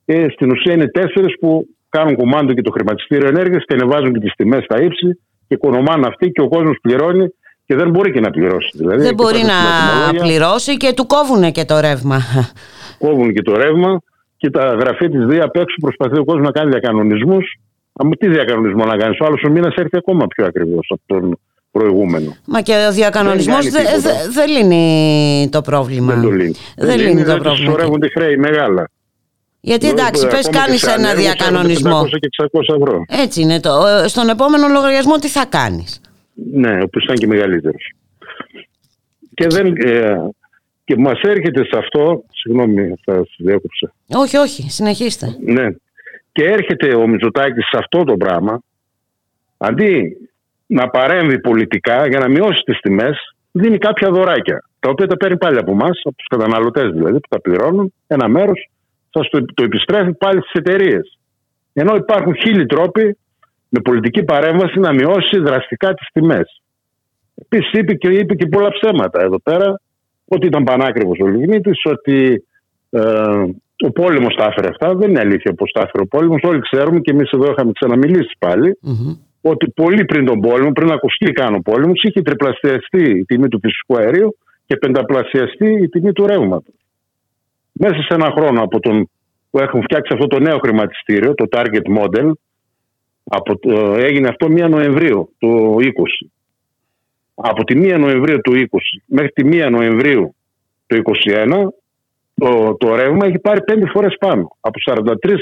Και στην ουσία είναι τέσσερις που κάνουν κουμάντο και το χρηματιστήριο ενέργειας και ανεβάζουν και τις τιμές στα ύψη και οικονομάνε αυτοί και ο κόσμος πληρώνει και δεν μπορεί και να πληρώσει. Δηλαδή, δεν μπορεί να πληρώσει και του κόβουν και το ρεύμα. Κόβουν και το ρεύμα και τα γραφεία της ΔΕΗ απ' έξω προσπαθεί ο κόσμος να κάνει διακανονισμούς. Από τι διακανονισμό να κάνεις, ο άλλος ο μήνας έρθει ακόμα πιο ακριβώς από τον προηγούμενο. Μα και ο διακανονισμός δεν δε, δε λύνει το πρόβλημα. Δεν το λύνει. Δεν, λύνει, το πρόβλημα. Σωρεύονται χρέη μεγάλα. Γιατί εντάξει, πες κάνεις ένα διακανονισμό. Και 600 ευρώ. Έτσι είναι. Το, στον επόμενο λογαριασμό τι θα κάνεις; Ναι, ο οποίος ήταν και μεγαλύτερος. Και, δεν, ε, και μας έρχεται σε αυτό, συγγνώμη θα σας διέκοψα. Όχι, όχι, συνεχίστε. Ναι. Και έρχεται ο Μητσοτάκης σε αυτό το πράγμα, αντί να παρέμβει πολιτικά για να μειώσει τις τιμές, δίνει κάποια δωράκια, τα οποία τα παίρνει πάλι από εμάς, από τους καταναλωτές δηλαδή, που τα πληρώνουν, ένα μέρος θα το, το επιστρέφει πάλι στις εταιρείες. Ενώ υπάρχουν χίλιοι τρόποι με πολιτική παρέμβαση να μειώσει δραστικά τις τιμές. Επίσης είπε και, είπε και πολλά ψέματα εδώ πέρα, ότι ήταν πανάκριβος ο Λιγνίτης, ότι ε, ο πόλεμος τα έφερε αυτά. Δεν είναι αλήθεια πως τα έφερε ο πόλεμος. Όλοι ξέρουμε και εμείς εδώ είχαμε ξαναμιλήσει ότι πολύ πριν τον πόλεμο, πριν ακουστεί καν ο πόλεμος, είχε τριπλασιαστεί η τιμή του φυσικού αερίου και πενταπλασιαστεί η τιμή του ρεύματος. Μέσα σε ένα χρόνο από τον που έχουν φτιάξει αυτό το νέο χρηματιστήριο, το Target Model, από, έγινε αυτό 1 Νοεμβρίου του 20. Από τη 1 Νοεμβρίου του 20 μέχρι τη 1 Νοεμβρίου του 21 το, το ρεύμα έχει πάρει πέντε φορές πάνω. Από 43,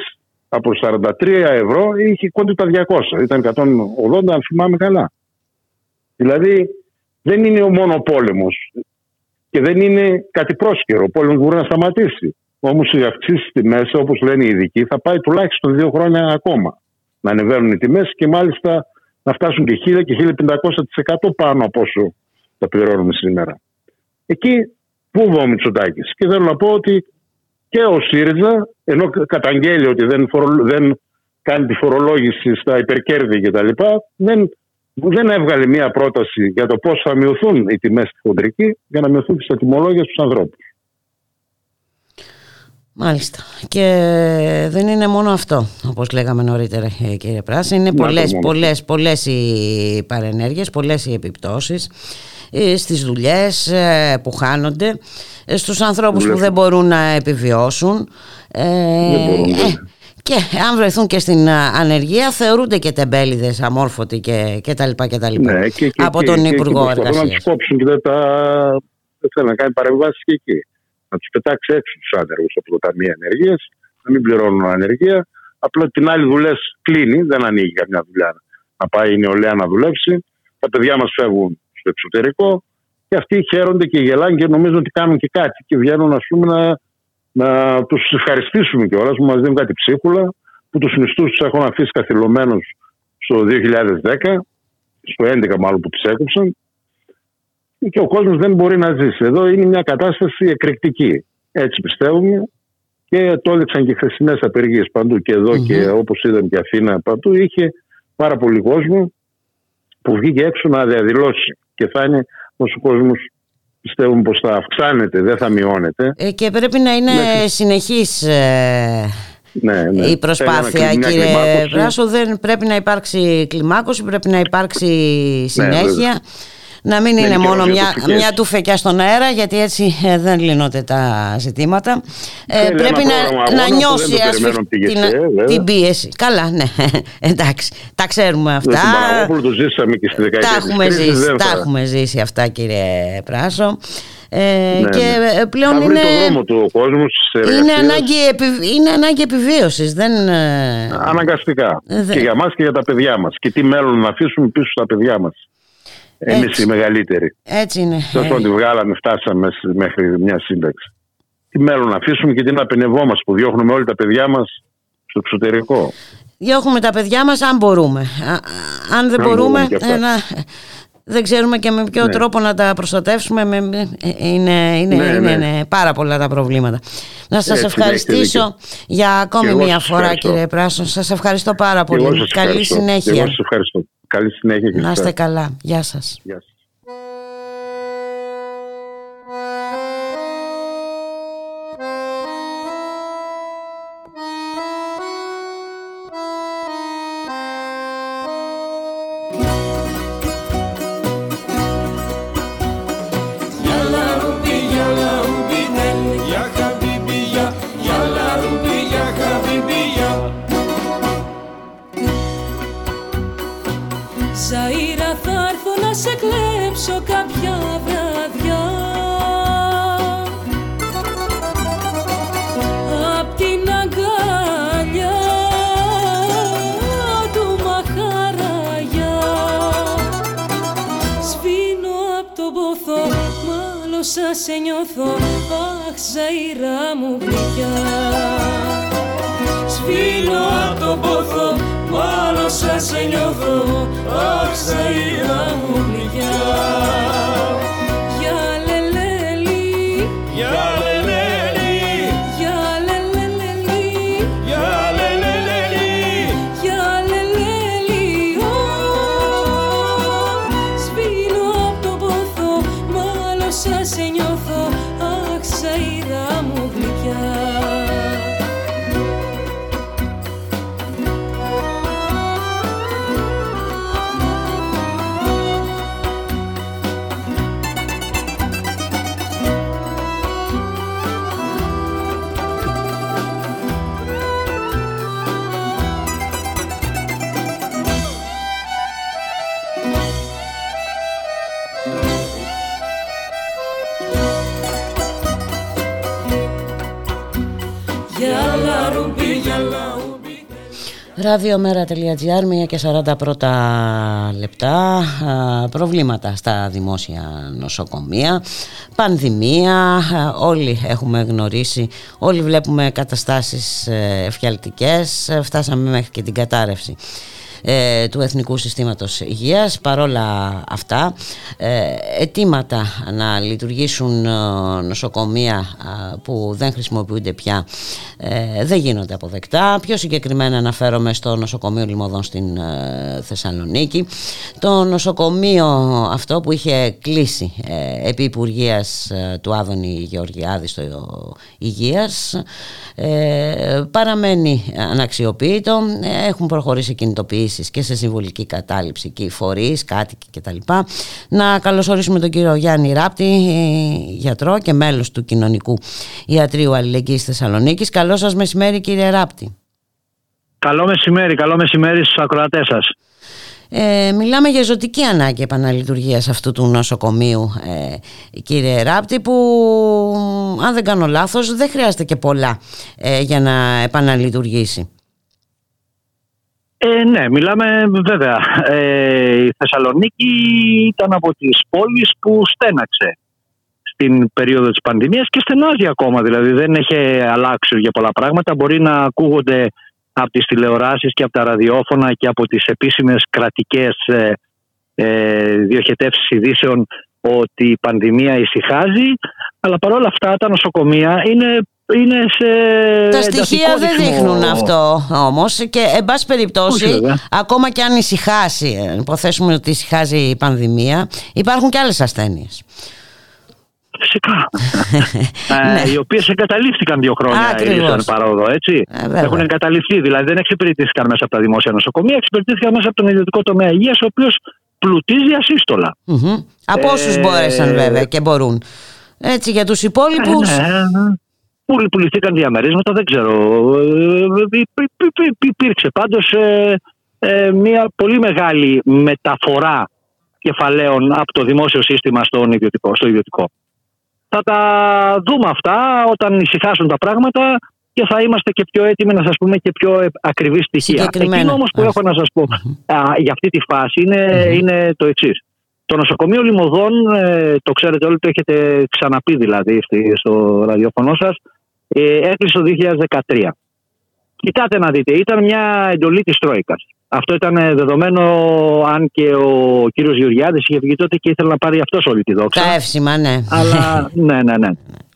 από 43 ευρώ είχε κόντου τα 200. Ήταν 180 αν θυμάμαι καλά. Δηλαδή δεν είναι ο μόνο πόλεμος και δεν είναι κάτι πρόσκαιρο. Ο πόλεμος μπορεί να σταματήσει. Όμως οι αυξήσεις στη μέση, όπως λένε οι ειδικοί, θα πάει τουλάχιστον δύο χρόνια ακόμα. Να ανεβαίνουν οι τιμές και μάλιστα να φτάσουν και 1000 και 1500% πάνω από όσο τα πληρώνουμε σήμερα. Εκεί πού ο Μητσοτάκης; Και θέλω να πω ότι και ο ΣΥΡΙΖΑ, ενώ καταγγέλει ότι δεν, δεν κάνει τη φορολόγηση στα υπερκέρδη κτλ., δεν, δεν έβγαλε μια πρόταση για το πώς θα μειωθούν οι τιμές στη χοντρική για να μειωθούν τι ατιμολόγια στους ανθρώπους. Μάλιστα. Και δεν είναι μόνο αυτό, όπως λέγαμε νωρίτερα ε, κύριε Πράση. Είναι πολλές, πολλές, πολλές οι παρενέργειες, πολλές οι επιπτώσεις ε, στις δουλειές ε, που χάνονται, στους ανθρώπους που δεν μπορούν να επιβιώσουν. και αν βρεθούν και στην ανεργία θεωρούνται και τεμπέληδες αμόρφωτοι και, και τα λοιπά και τα λοιπά ναι, και, και, από τον Υπουργό Εργασίας. να τους κόψουν και δεν, τα... δεν θέλουν να κάνει παρεμβάσεις και εκεί να τους πετάξει έξω τους άνεργους από το Ταμείο Ενεργεία, να μην πληρώνουν ανεργία. Απλά την άλλη δουλειά κλείνει, δεν ανοίγει καμιά δουλειά να πάει η νεολαία να δουλέψει. Τα παιδιά μας φεύγουν στο εξωτερικό και αυτοί χαίρονται και γελάνε και νομίζουν ότι κάνουν και κάτι και βγαίνουν ας πούμε, να, να τους ευχαριστήσουμε κιόλας που μας δίνουν κάτι ψίχουλα, που τους μισθούς τους έχουν αφήσει καθυλωμένους στο 2010, στο 2011 μάλλον που τους έκοψαν και ο κόσμος δεν μπορεί να ζήσει. Εδώ είναι μια κατάσταση εκρηκτική. Έτσι πιστεύουμε και το έδειξαν και χθεσινές απεργίες παντού και εδω και όπως είδαμε και Αθήνα παντού είχε πάρα πολύ κόσμο που βγήκε έξω να διαδηλώσει και θα είναι όσο ο κόσμος πιστεύουμε πως θα αυξάνεται, δεν θα μειώνεται. Ε, και πρέπει να είναι ναι. συνεχής ε, ναι, ναι. η προσπάθεια κύριε Πράσο. Δεν πρέπει να υπάρξει κλιμάκωση, πρέπει να υπάρξει ναι, συνέχεια να μην είναι μόνο μια, μια τουφεκιά στον αέρα γιατί έτσι ε, δεν λύνονται τα ζητήματα. Ε, πρέπει να, να νιώσει την, την πίεση. Καλά ναι (laughs) εντάξει τα ξέρουμε αυτά. το ζήσαμε και στη δεκαετία τα έχουμε, ζήσει, τα έχουμε ζήσει αυτά κύριε Πράσο. Ε, ναι, και ναι. Ε, πλέον είναι, το δρόμο του ο κόσμος είναι, ανάγκη, είναι ανάγκη επιβίωσης δεν... Ε, αναγκαστικά. και για μας και για τα παιδιά μας. Και τι μέλλον να αφήσουμε πίσω στα παιδιά μας Εμείς οι μεγαλύτεροι. Έτσι είναι. Τόσο ότι βγάλαμε, φτάσαμε μέχρι μια σύνταξη. Τι μέλλον να αφήσουμε και τι να πενευόμαστε που διώχνουμε όλοι τα παιδιά μας στο εξωτερικό. Διώχνουμε τα παιδιά μας αν μπορούμε. αν δεν μπορούμε, δεν ξέρουμε και με ποιο ναι. τρόπο να τα προστατεύσουμε. Με, είναι, είναι, ναι, είναι, ναι. πάρα πολλά τα προβλήματα. Να σας ευχαριστήσω για ακόμη μια φορά κύριε Πράσο. Σας ευχαριστώ πάρα πολύ. Καλή συνέχεια. Εγώ σας ευχαριστώ. Καλή συνέχεια και Να είστε καλά. Γεια σας. Γεια σας. Σε νιώθω Αχ Ζαΐρα μου γλυκιά. Σφίλω απ' το πόθο Μόνο σαν σε νιώθω Αχ Ζαΐρα μου γλυκιά Ραδιομέρα.gr, μία και 40 πρώτα λεπτά. Προβλήματα στα δημόσια νοσοκομεία, πανδημία, όλοι έχουμε γνωρίσει, όλοι βλέπουμε καταστάσεις ε, εφιαλτικές, φτάσαμε μέχρι και την κατάρρευση ε, του Εθνικού Συστήματος Υγείας. Παρόλα αυτά, ε, αιτήματα να λειτουργήσουν ε, νοσοκομεία που δεν χρησιμοποιούνται πια ε, δεν γίνονται αποδεκτά. Πιο συγκεκριμένα αναφέρομαι στο νοσοκομείο Λιμωδών στην Θεσσαλονίκη. Το νοσοκομείο αυτό που είχε κλείσει επί Υπουργείας του Άδωνη Γεωργιάδη στο Υγείας παραμένει αναξιοποιητό. Έχουν προχωρήσει κινητοποιήσει και σε συμβολική κατάληψη και οι φορείς, κάτοικοι κτλ. Να καλωσορίσουμε τον κύριο Γιάννη Ράπτη, γιατρό και μέλος του Κοινωνικού Ιατρίου Αλληλεγγύης Θεσσαλονίκης. Καλό σας μεσημέρι κύριε Ράπτη. Καλό μεσημέρι, καλό μεσημέρι στους ακροατές σας. Ε, μιλάμε για ζωτική ανάγκη επαναλειτουργίας αυτού του νοσοκομείου ε, κύριε Ράπτη που αν δεν κάνω λάθος δεν χρειάζεται και πολλά ε, για να επαναλειτουργήσει. Ε, ναι, μιλάμε βέβαια. Ε, η Θεσσαλονίκη ήταν από τις πόλεις που στέναξε στην περίοδο της πανδημίας και στενάζει ακόμα. Δηλαδή δεν έχει αλλάξει για πολλά πράγματα. Μπορεί να ακούγονται από τις τηλεοράσεις και από τα ραδιόφωνα και από τις επίσημες κρατικές ε, ε, διοχετεύσεις ειδήσεων ότι η πανδημία ησυχάζει, αλλά παρόλα αυτά τα νοσοκομεία είναι είναι σε Τα στοιχεία δεν δείχνουν αυτό όμως και εν πάση περιπτώσει ακόμα και αν ησυχάσει, υποθέσουμε ότι ησυχάζει η πανδημία, υπάρχουν και άλλες ασθένειες. Φυσικά. (laughs) ε, ναι. οι οποίες εγκαταλείφθηκαν δύο χρόνια ήρθαν παρόδο, έτσι. Ε, Έχουν εγκαταλειφθεί, δηλαδή δεν εξυπηρετήθηκαν μέσα από τα δημόσια νοσοκομεία, εξυπηρετήθηκαν μέσα από τον ιδιωτικό τομέα υγείας, ο οποίος πλουτίζει ασύστολα. Mm-hmm. Από όσους ε, μπόρεσαν βέβαια και μπορούν. Έτσι για τους υπόλοιπους. Ε, ναι, ναι που πουληθήκαν διαμερίσματα, δεν ξέρω. Υπήρξε πάντως μια πολύ μεγάλη μεταφορά κεφαλαίων από το δημόσιο σύστημα στο ιδιωτικό. Στο ιδιωτικό. Θα τα δούμε αυτά όταν ησυχάσουν τα πράγματα και θα είμαστε και πιο έτοιμοι να σας πούμε και πιο ακριβή στοιχεία. Εκείνο όμως που έχω να σας πω για αυτή τη φάση είναι, είναι το εξής. Το νοσοκομείο Λιμωδών, το ξέρετε όλοι, το έχετε ξαναπεί δηλαδή στο ραδιοφωνό σας, ε, έκλεισε το 2013. Κοιτάτε να δείτε, ήταν μια εντολή της Τρόικας. Αυτό ήταν δεδομένο αν και ο κύριος Γεωργιάδης είχε βγει τότε και ήθελε να πάρει αυτός όλη τη δόξα. Τα εύσημα, ναι. Αλλά, (laughs) ναι, ναι, ναι.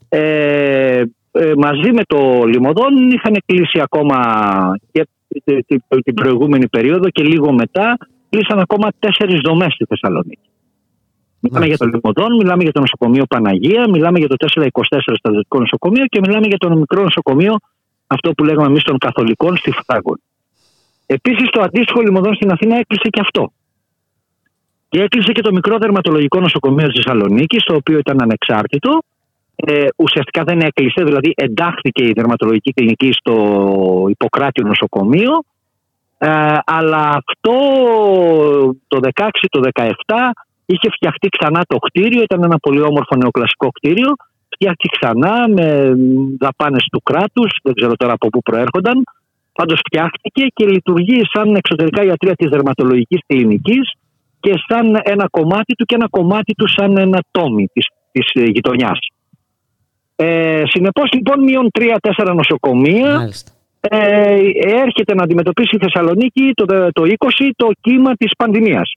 Ε, ε, μαζί με το Λιμωδόν είχαν κλείσει ακόμα και την προηγούμενη περίοδο και λίγο μετά κλείσαν ακόμα τέσσερις δομές στη Θεσσαλονίκη. Μιλάμε για το Λιμωδόν, μιλάμε για το νοσοκομείο Παναγία, μιλάμε για το 424 στρατιωτικό νοσοκομείο και μιλάμε για το μικρό νοσοκομείο, αυτό που λέγαμε εμείς των Καθολικών στη Φράγκον. Επίσης, το αντίστοιχο Λιμωδόν στην Αθήνα έκλεισε και αυτό. Και έκλεισε και το μικρό δερματολογικό νοσοκομείο της Θεσσαλονίκης, το οποίο ήταν ανεξάρτητο. Ε, ουσιαστικά δεν έκλεισε, δηλαδή εντάχθηκε η δερματολογική κλινική στο Ιπποκράτιο νοσοκομείο. Ε, αλλά αυτό το 16, το 17 Είχε φτιαχτεί ξανά το κτίριο, ήταν ένα πολύ όμορφο νεοκλασικό κτίριο. Φτιάχτηκε ξανά με δαπάνες του κράτους, δεν ξέρω τώρα από πού προέρχονταν. Πάντως φτιάχτηκε και λειτουργεί σαν εξωτερικά ιατρία της δερματολογικής κλινικής και σαν ένα κομμάτι του και ένα κομμάτι του σαν ένα τόμι της της ε, γειτονιάς. Ε, συνεπώς λοιπόν μείον 3-4 νοσοκομεία ε, έρχεται να αντιμετωπίσει η Θεσσαλονίκη το, το 20 το κύμα της πανδημίας.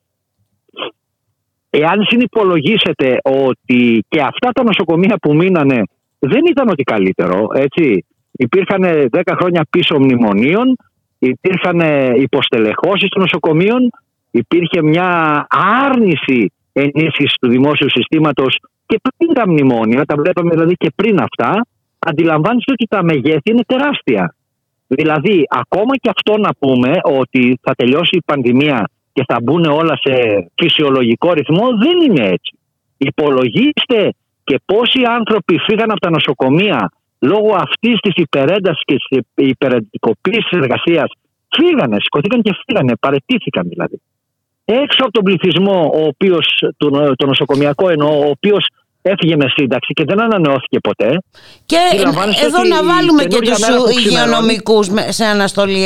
Εάν συνυπολογίσετε ότι και αυτά τα νοσοκομεία που μείνανε δεν ήταν ότι καλύτερο, έτσι. Υπήρχαν 10 χρόνια πίσω μνημονίων, υπήρχαν υποστελεχώσεις των νοσοκομείων, υπήρχε μια άρνηση ενίσχυσης του δημόσιου συστήματος και πριν τα μνημόνια, τα βλέπαμε δηλαδή και πριν αυτά, αντιλαμβάνεστε ότι τα μεγέθη είναι τεράστια. Δηλαδή, ακόμα και αυτό να πούμε ότι θα τελειώσει η πανδημία και θα μπουν όλα σε φυσιολογικό ρυθμό, δεν είναι έτσι. Υπολογίστε και πόσοι άνθρωποι φύγαν από τα νοσοκομεία λόγω αυτής της υπερέντασης και της υπερεντικοποίησης της εργασίας. Φύγανε, σηκωθήκαν και φύγανε, παρετήθηκαν δηλαδή. Έξω από τον πληθυσμό, ο οποίος, το, το νοσοκομιακό εννοώ, ο οποίος έφυγε με σύνταξη και δεν ανανεώθηκε ποτέ. Και εδώ να βάλουμε και τους υγειονομικούς σε αναστολή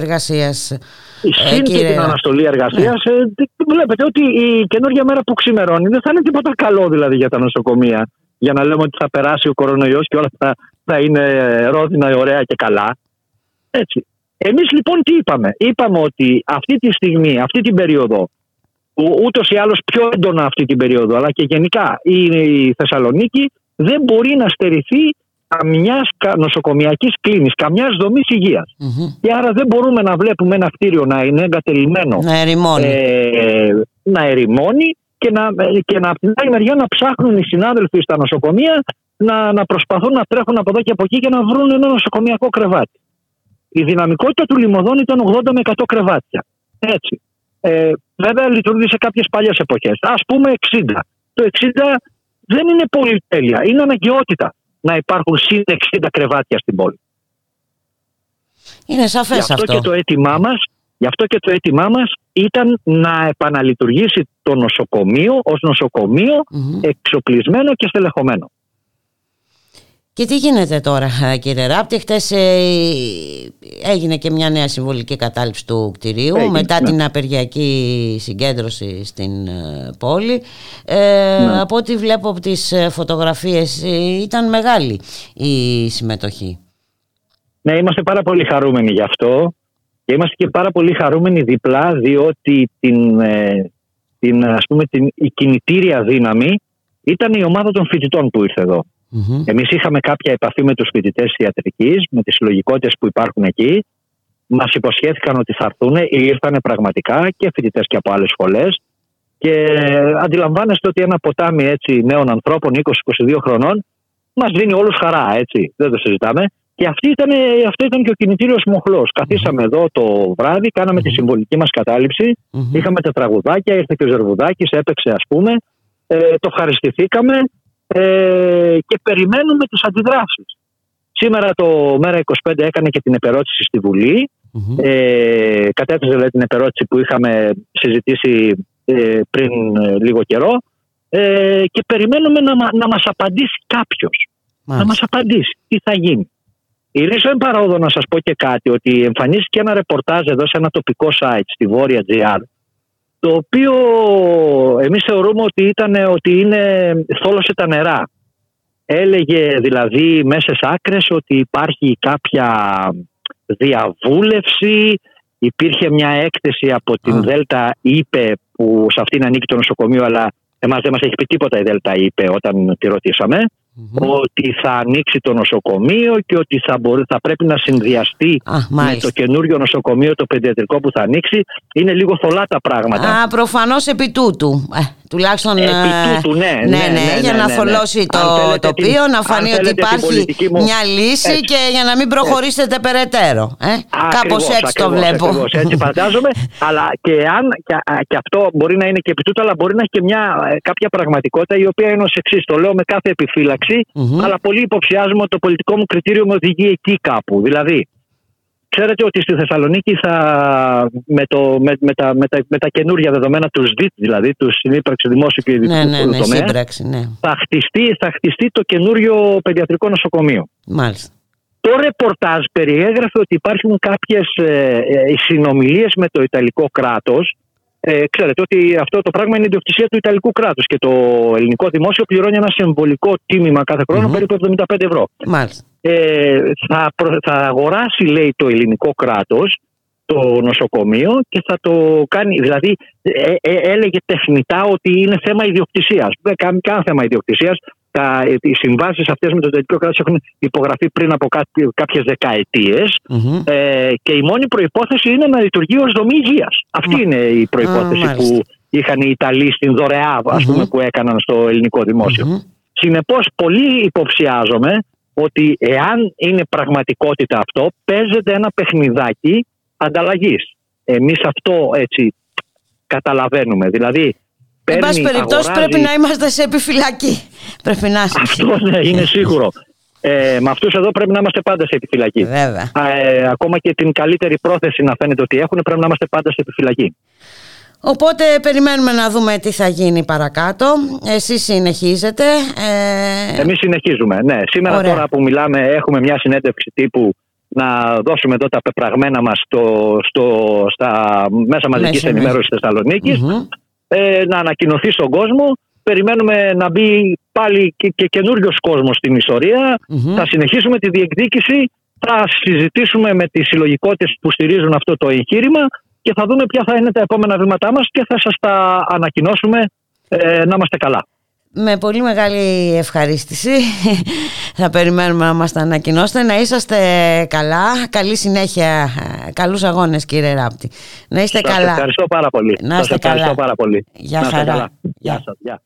εργασίας. Συν και την αναστολή εργασίας, ναι. ε, βλέπετε ότι η καινούργια μέρα που ξημερώνει δεν θα είναι τίποτα καλό δηλαδή για τα νοσοκομεία. Για να λέμε ότι θα περάσει ο κορονοϊός και όλα θα, θα είναι ρόδινα, ωραία και καλά. Έτσι. Εμείς λοιπόν τι είπαμε; Είπαμε ότι αυτή τη στιγμή, αυτή την περίοδο, ούτως ή άλλως πιο έντονα αυτή την περίοδο, αλλά και γενικά η Θεσσαλονίκη δεν μπορεί να στερηθεί καμιάς νοσοκομιακής κλίνης, καμιάς δομής Και άρα δεν μπορούμε να βλέπουμε ένα κτίριο να είναι εγκατελειμμένο. Να ερημώνει. Ε, να ερημώνει και να, και να, από την άλλη μεριά να ψάχνουν οι συνάδελφοι στα νοσοκομεία να, να προσπαθούν να τρέχουν από εδώ και από εκεί και να βρουν ένα νοσοκομιακό κρεβάτι. Η δυναμικότητα του λιμωδών ήταν 80 με 100 κρεβάτια. Έτσι. Ε, βέβαια λειτουργεί σε κάποιες παλιές εποχές. Α πούμε 60. Το 60 δεν είναι πολυτέλεια, είναι αναγκαιότητα να υπάρχουν συν 60 κρεβάτια στην πόλη. Είναι σαφές γι αυτό. αυτό. Και το αίτημά μας, γι' αυτό και το αίτημά μας ήταν να επαναλειτουργήσει το νοσοκομείο ως νοσοκομείο εξοπλισμένο και στελεχωμένο. Και τι γίνεται τώρα κύριε Ράπτη, χτες ε, έγινε και μια νέα συμβολική κατάληψη του κτηρίου μετά ναι. την απεργιακή συγκέντρωση στην ε, πόλη. Ε, ναι. Από ό,τι βλέπω από τις φωτογραφίες ήταν μεγάλη η συμμετοχή. Ναι, είμαστε πάρα πολύ χαρούμενοι γι' αυτό και είμαστε και πάρα πολύ χαρούμενοι διπλά διότι την, την, ας πούμε, την, η κινητήρια δύναμη ήταν η ομάδα των φοιτητών που ήρθε εδώ. Mm-hmm. Εμείς είχαμε κάποια επαφή με τους φοιτητές της ιατρικής, με τις συλλογικότητες που υπάρχουν εκεί. Μας υποσχέθηκαν ότι θα έρθουν, ήρθαν πραγματικά και φοιτητές και από άλλες σχολές. Και αντιλαμβάνεστε ότι ένα ποτάμι έτσι νέων ανθρώπων, 20-22 χρονών, μας δίνει όλους χαρά, έτσι. Δεν το συζητάμε. Και αυτή ήταν, αυτό ήταν και ο κινητήριος μοχλός. Καθίσαμε εδώ το βράδυ, κάναμε τη συμβολική μας καταληψη Είχαμε τα τραγουδάκια, ήρθε και ο Ζερβουδάκης, έπαιξε, ας πούμε. Ε, το ευχαριστηθήκαμε ε, και περιμένουμε τις αντιδράσεις. Σήμερα το ΜΕΡΑ25 έκανε και την επερώτηση στη Βουλή. Mm-hmm. Ε, κατέθεσε δηλαδή, την επερώτηση που είχαμε συζητήσει ε, πριν ε, λίγο καιρό ε, και περιμένουμε να, να μας απαντήσει κάποιος. Να μας απαντήσει τι θα γίνει. Η Ρίσο παρόδο να σας πω και κάτι ότι εμφανίστηκε ένα ρεπορτάζ εδώ σε ένα τοπικό site στη Βόρεια GR το οποίο εμείς θεωρούμε ότι, ήταν, ότι είναι θόλωσε τα νερά. Έλεγε δηλαδή μέσα σε άκρες ότι υπάρχει κάποια διαβούλευση, υπήρχε μια έκθεση από την Δέλτα ΙΠΕ που σε αυτήν ανήκει το νοσοκομείο αλλά εμάς δεν μας έχει πει τίποτα η Δέλτα ΙΠΕ όταν τη ρωτήσαμε ότι θα ανοίξει το νοσοκομείο και ότι θα, μπορεί, θα πρέπει να συνδυαστεί με το καινούριο νοσοκομείο το παιδιατρικό που θα ανοίξει. Είναι λίγο θολά τα πράγματα. Α, προφανώς επί τούτου. Ε, τουλάχιστον επί ε, τούτου, ναι, ναι, ναι, ναι, για να θολώσει το τοπίο, να φανεί ότι υπάρχει μια λύση και για να μην προχωρήσετε περαιτέρω. Ε; Κάπως έτσι το βλέπω. Ακριβώς, έτσι φαντάζομαι. αλλά και, αν, και, και, αυτό μπορεί να είναι και επί τούτου, αλλά μπορεί να έχει και μια, κάποια πραγματικότητα η οποία είναι ως εξής. Το λέω με κάθε επιφύλαξη αλλά πολύ υποψιάζομαι ότι το πολιτικό μου κριτήριο με οδηγεί εκεί κάπου. Δηλαδή, ξέρετε ότι στη Θεσσαλονίκη θα, με, το, με, με, τα, με, τα, με τα καινούργια δεδομένα του ΣΔΙΤ, δηλαδή του συνύπαρξη δημόσιου και ιδιωτικού ναι, ναι, ναι, τομέα, σύμπραξη, ναι. θα, χτιστεί, θα χτιστεί το καινούριο παιδιατρικό νοσοκομείο. Μάλιστα. Το ρεπορτάζ περιέγραφε ότι υπάρχουν κάποιες ε, ε, συνομιλίες με το Ιταλικό κράτος Ε, ξέρετε ότι αυτό το πράγμα είναι ιδιοκτησία του Ιταλικού κράτους και το ελληνικό δημόσιο πληρώνει ένα συμβολικό τίμημα κάθε περίπου 75 ευρώ. Μάλιστα. Ε, θα, θα αγοράσει, λέει, το ελληνικό κράτος το νοσοκομείο και θα το κάνει. Δηλαδή, ε, ε, έλεγε τεχνητά ότι είναι θέμα ιδιοκτησίας. Δεν κάνει καν θέμα ιδιοκτησίας. Τα, οι συμβάσεις αυτές με το Ιταλικό κράτος έχουν υπογραφεί πριν από κάποιες ε, και η μόνη προπόθεση είναι να λειτουργεί ως δομή υγείας. Αυτή είναι η προπόθεση που είχαν οι Ιταλοί στην δωρεά ας πούμε, που έκαναν στο ελληνικό δημόσιο. Mm-hmm. Συνεπώς, πολύ υποψιάζομαι ότι εάν είναι πραγματικότητα αυτό, παίζεται ένα παιχνιδάκι ανταλλαγής. Εμείς αυτό έτσι καταλαβαίνουμε. Δηλαδή, Εν πάση περιπτώσει πρέπει να είμαστε σε επιφυλακή. Πρέπει να Αυτό ναι, είναι σίγουρο. Ε, με αυτούς εδώ πρέπει να είμαστε πάντα σε επιφυλακή. Βέβαια. Ε, ακόμα και την καλύτερη πρόθεση να φαίνεται ότι έχουν πρέπει να είμαστε πάντα σε επιφυλακή. Οπότε περιμένουμε να δούμε τι θα γίνει παρακάτω. Εσείς συνεχίζετε. Ε... Εμείς συνεχίζουμε, ναι. Σήμερα τώρα που μιλάμε έχουμε μια συνέντευξη τύπου να δώσουμε εδώ τα πεπραγμένα μας στο, στο, στα μέσα μαζικής ενημέρωση ενημέρωσης Θεσσαλονίκης, ε, να ανακοινωθεί στον κόσμο. Περιμένουμε να μπει πάλι και, και καινούριος κόσμος στην ιστορια Θα συνεχίσουμε τη διεκδίκηση, θα συζητήσουμε με τις συλλογικότητες που στηρίζουν αυτό το εγχείρημα και θα δούμε ποια θα είναι τα επόμενα βήματά μας και θα σας τα ανακοινώσουμε ε, να είμαστε καλά. Με πολύ μεγάλη ευχαρίστηση (laughs) θα περιμένουμε να μας τα ανακοινώσετε. Να είσαστε καλά, καλή συνέχεια, καλούς αγώνες κύριε Ράπτη. Να είστε σας καλά. ευχαριστώ πάρα πολύ. Να είστε σας ευχαριστώ πάρα πολύ. Γεια χαρά. Γεια σας. Γεια.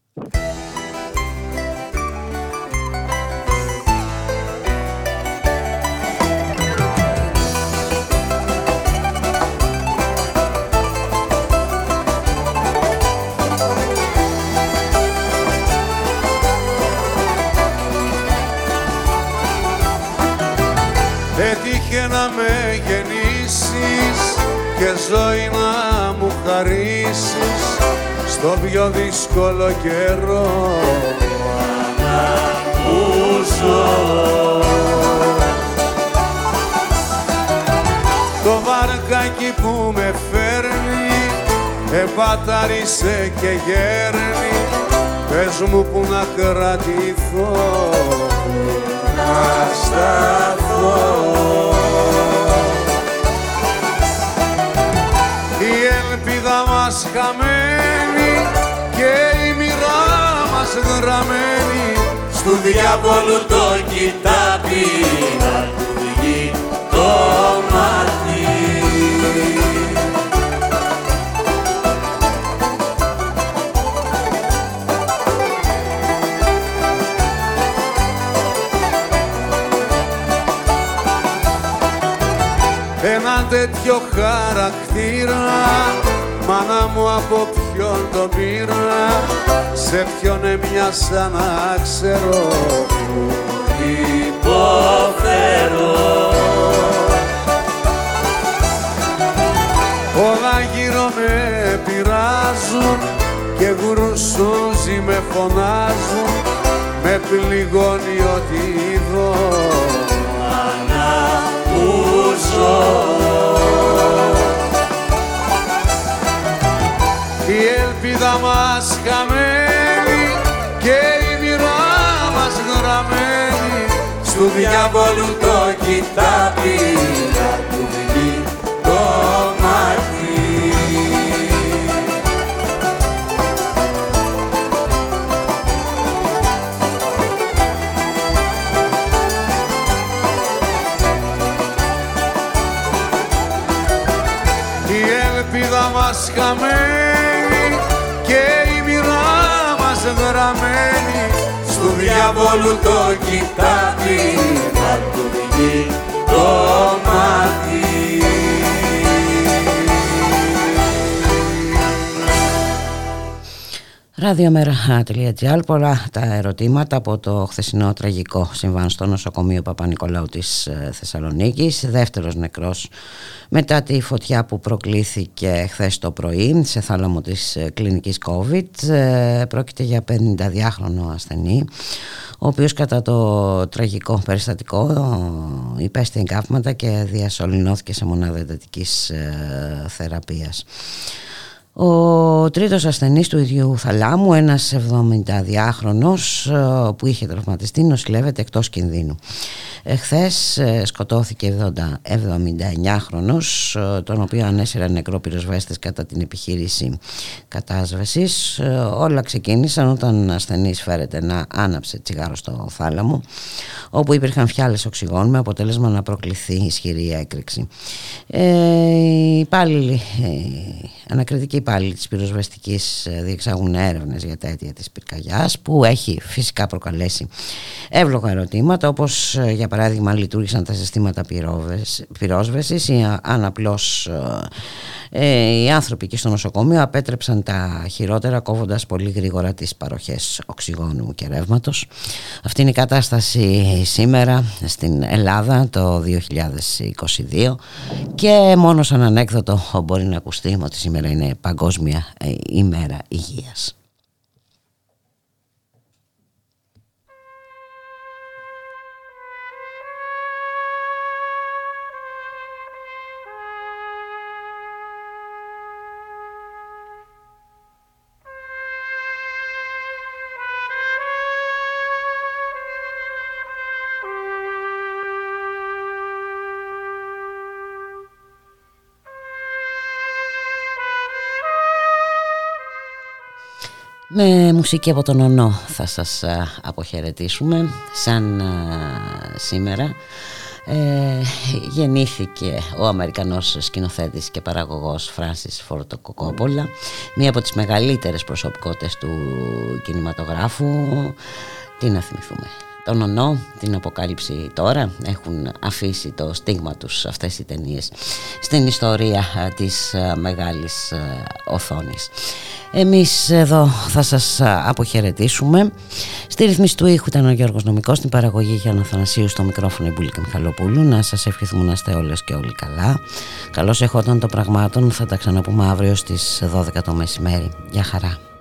Πιο δύσκολο καιρό. Που ζω. Το βαρκάκι που με φέρνει επατάρισε και γέρνει. Πες μου που να κρατηθώ. Να σταθώ. Η ελπίδα μας χαμένη γραμμένη στου διάβολου το κοιτάπι να του βγει το μάτι. Ένα τέτοιο χαρακτήρα Μάνα μου από ποιον το πήρα Σε ποιον έμοιασα να ξέρω. Που υποφέρω. Όλα γύρω με πειράζουν Και γουρουσούζι με φωνάζουν Με πληγώνει ότι δω η ελπίδα μας χαμένη και η μοίρα μας γραμμένη. Στου διαβόλου το κοιτάπι διαβόλου το κοιτάπι να του βγει το μάτι. Ραδιομέρα.gr Πολλά τα ερωτήματα από το χθεσινό τραγικό συμβάν στο νοσοκομείο Παπα-Νικολάου της ε, Θεσσαλονίκης. Δεύτερος νεκρός μετά τη φωτιά που προκλήθηκε χθες το πρωί σε θάλαμο της ε, κλινικής COVID. Ε, πρόκειται για 52χρονο ασθενή ο οποίος κατά το τραγικό περιστατικό υπέστη εγκάφματα και διασωληνώθηκε σε μονάδα εντατικής θεραπείας. Ο τρίτος ασθενής του ίδιου θαλάμου, ένας 72χρονος ε, που είχε τραυματιστεί, νοσηλεύεται εκτός κινδύνου. Εχθές ε, σκοτώθηκε 79χρονος, ε, τον οποίο ανέσυραν νεκρό πυροσβέστες κατά την επιχείρηση κατάσβεσης. Όλα ξεκίνησαν όταν ασθενής φέρεται να άναψε τσιγάρο στο θάλαμο, όπου υπήρχαν φιάλες οξυγόν με αποτέλεσμα να προκληθεί ισχυρή έκρηξη. Ε, οι υπάλληλοι, ανακριτικοί υπάλληλοι της πυροσβεστικής ε, διεξάγουν έρευνες για τα αίτια της πυρκαγιάς που έχει φυσικά προκαλέσει εύλογα ερωτήματα όπως ε, για παράδειγμα λειτουργήσαν τα συστήματα πυρόσβεσης ή αν απλώς ε, οι άνθρωποι εκεί στο νοσοκομείο απέτρεψαν τα χειρότερα κόβοντας πολύ γρήγορα τις παροχές οξυγόνου και ρεύματος. Αυτή είναι η κατάσταση σήμερα στην Ελλάδα το 2022 και μόνο σαν ανέκδοτο μπορεί να ακουστεί ότι σήμερα είναι παγκόσμια ε, ημέρα υγείας. Με μουσική από τον Ονό θα σας αποχαιρετήσουμε. Σαν σήμερα ε, γεννήθηκε ο Αμερικανός σκηνοθέτης και παραγωγός Φράνσις Φόρτο Κοκόπολα μία από τις μεγαλύτερες προσωπικότητες του κινηματογράφου. Τι να θυμηθούμε τον ονό, την αποκάλυψη τώρα έχουν αφήσει το στίγμα τους αυτές οι ταινίες στην ιστορία της μεγάλης οθόνης εμείς εδώ θα σας αποχαιρετήσουμε. Στη ρυθμίση του ήχου ήταν ο Γιώργος Νομικός, στην παραγωγή για Αθανασίου στο μικρόφωνο η και Μιχαλοπούλου. Να σας ευχηθούμε να είστε όλες και όλοι καλά. Καλώς εχόταν των πραγμάτων, θα τα ξαναπούμε αύριο στις 12 το μεσημέρι. Γεια χαρά.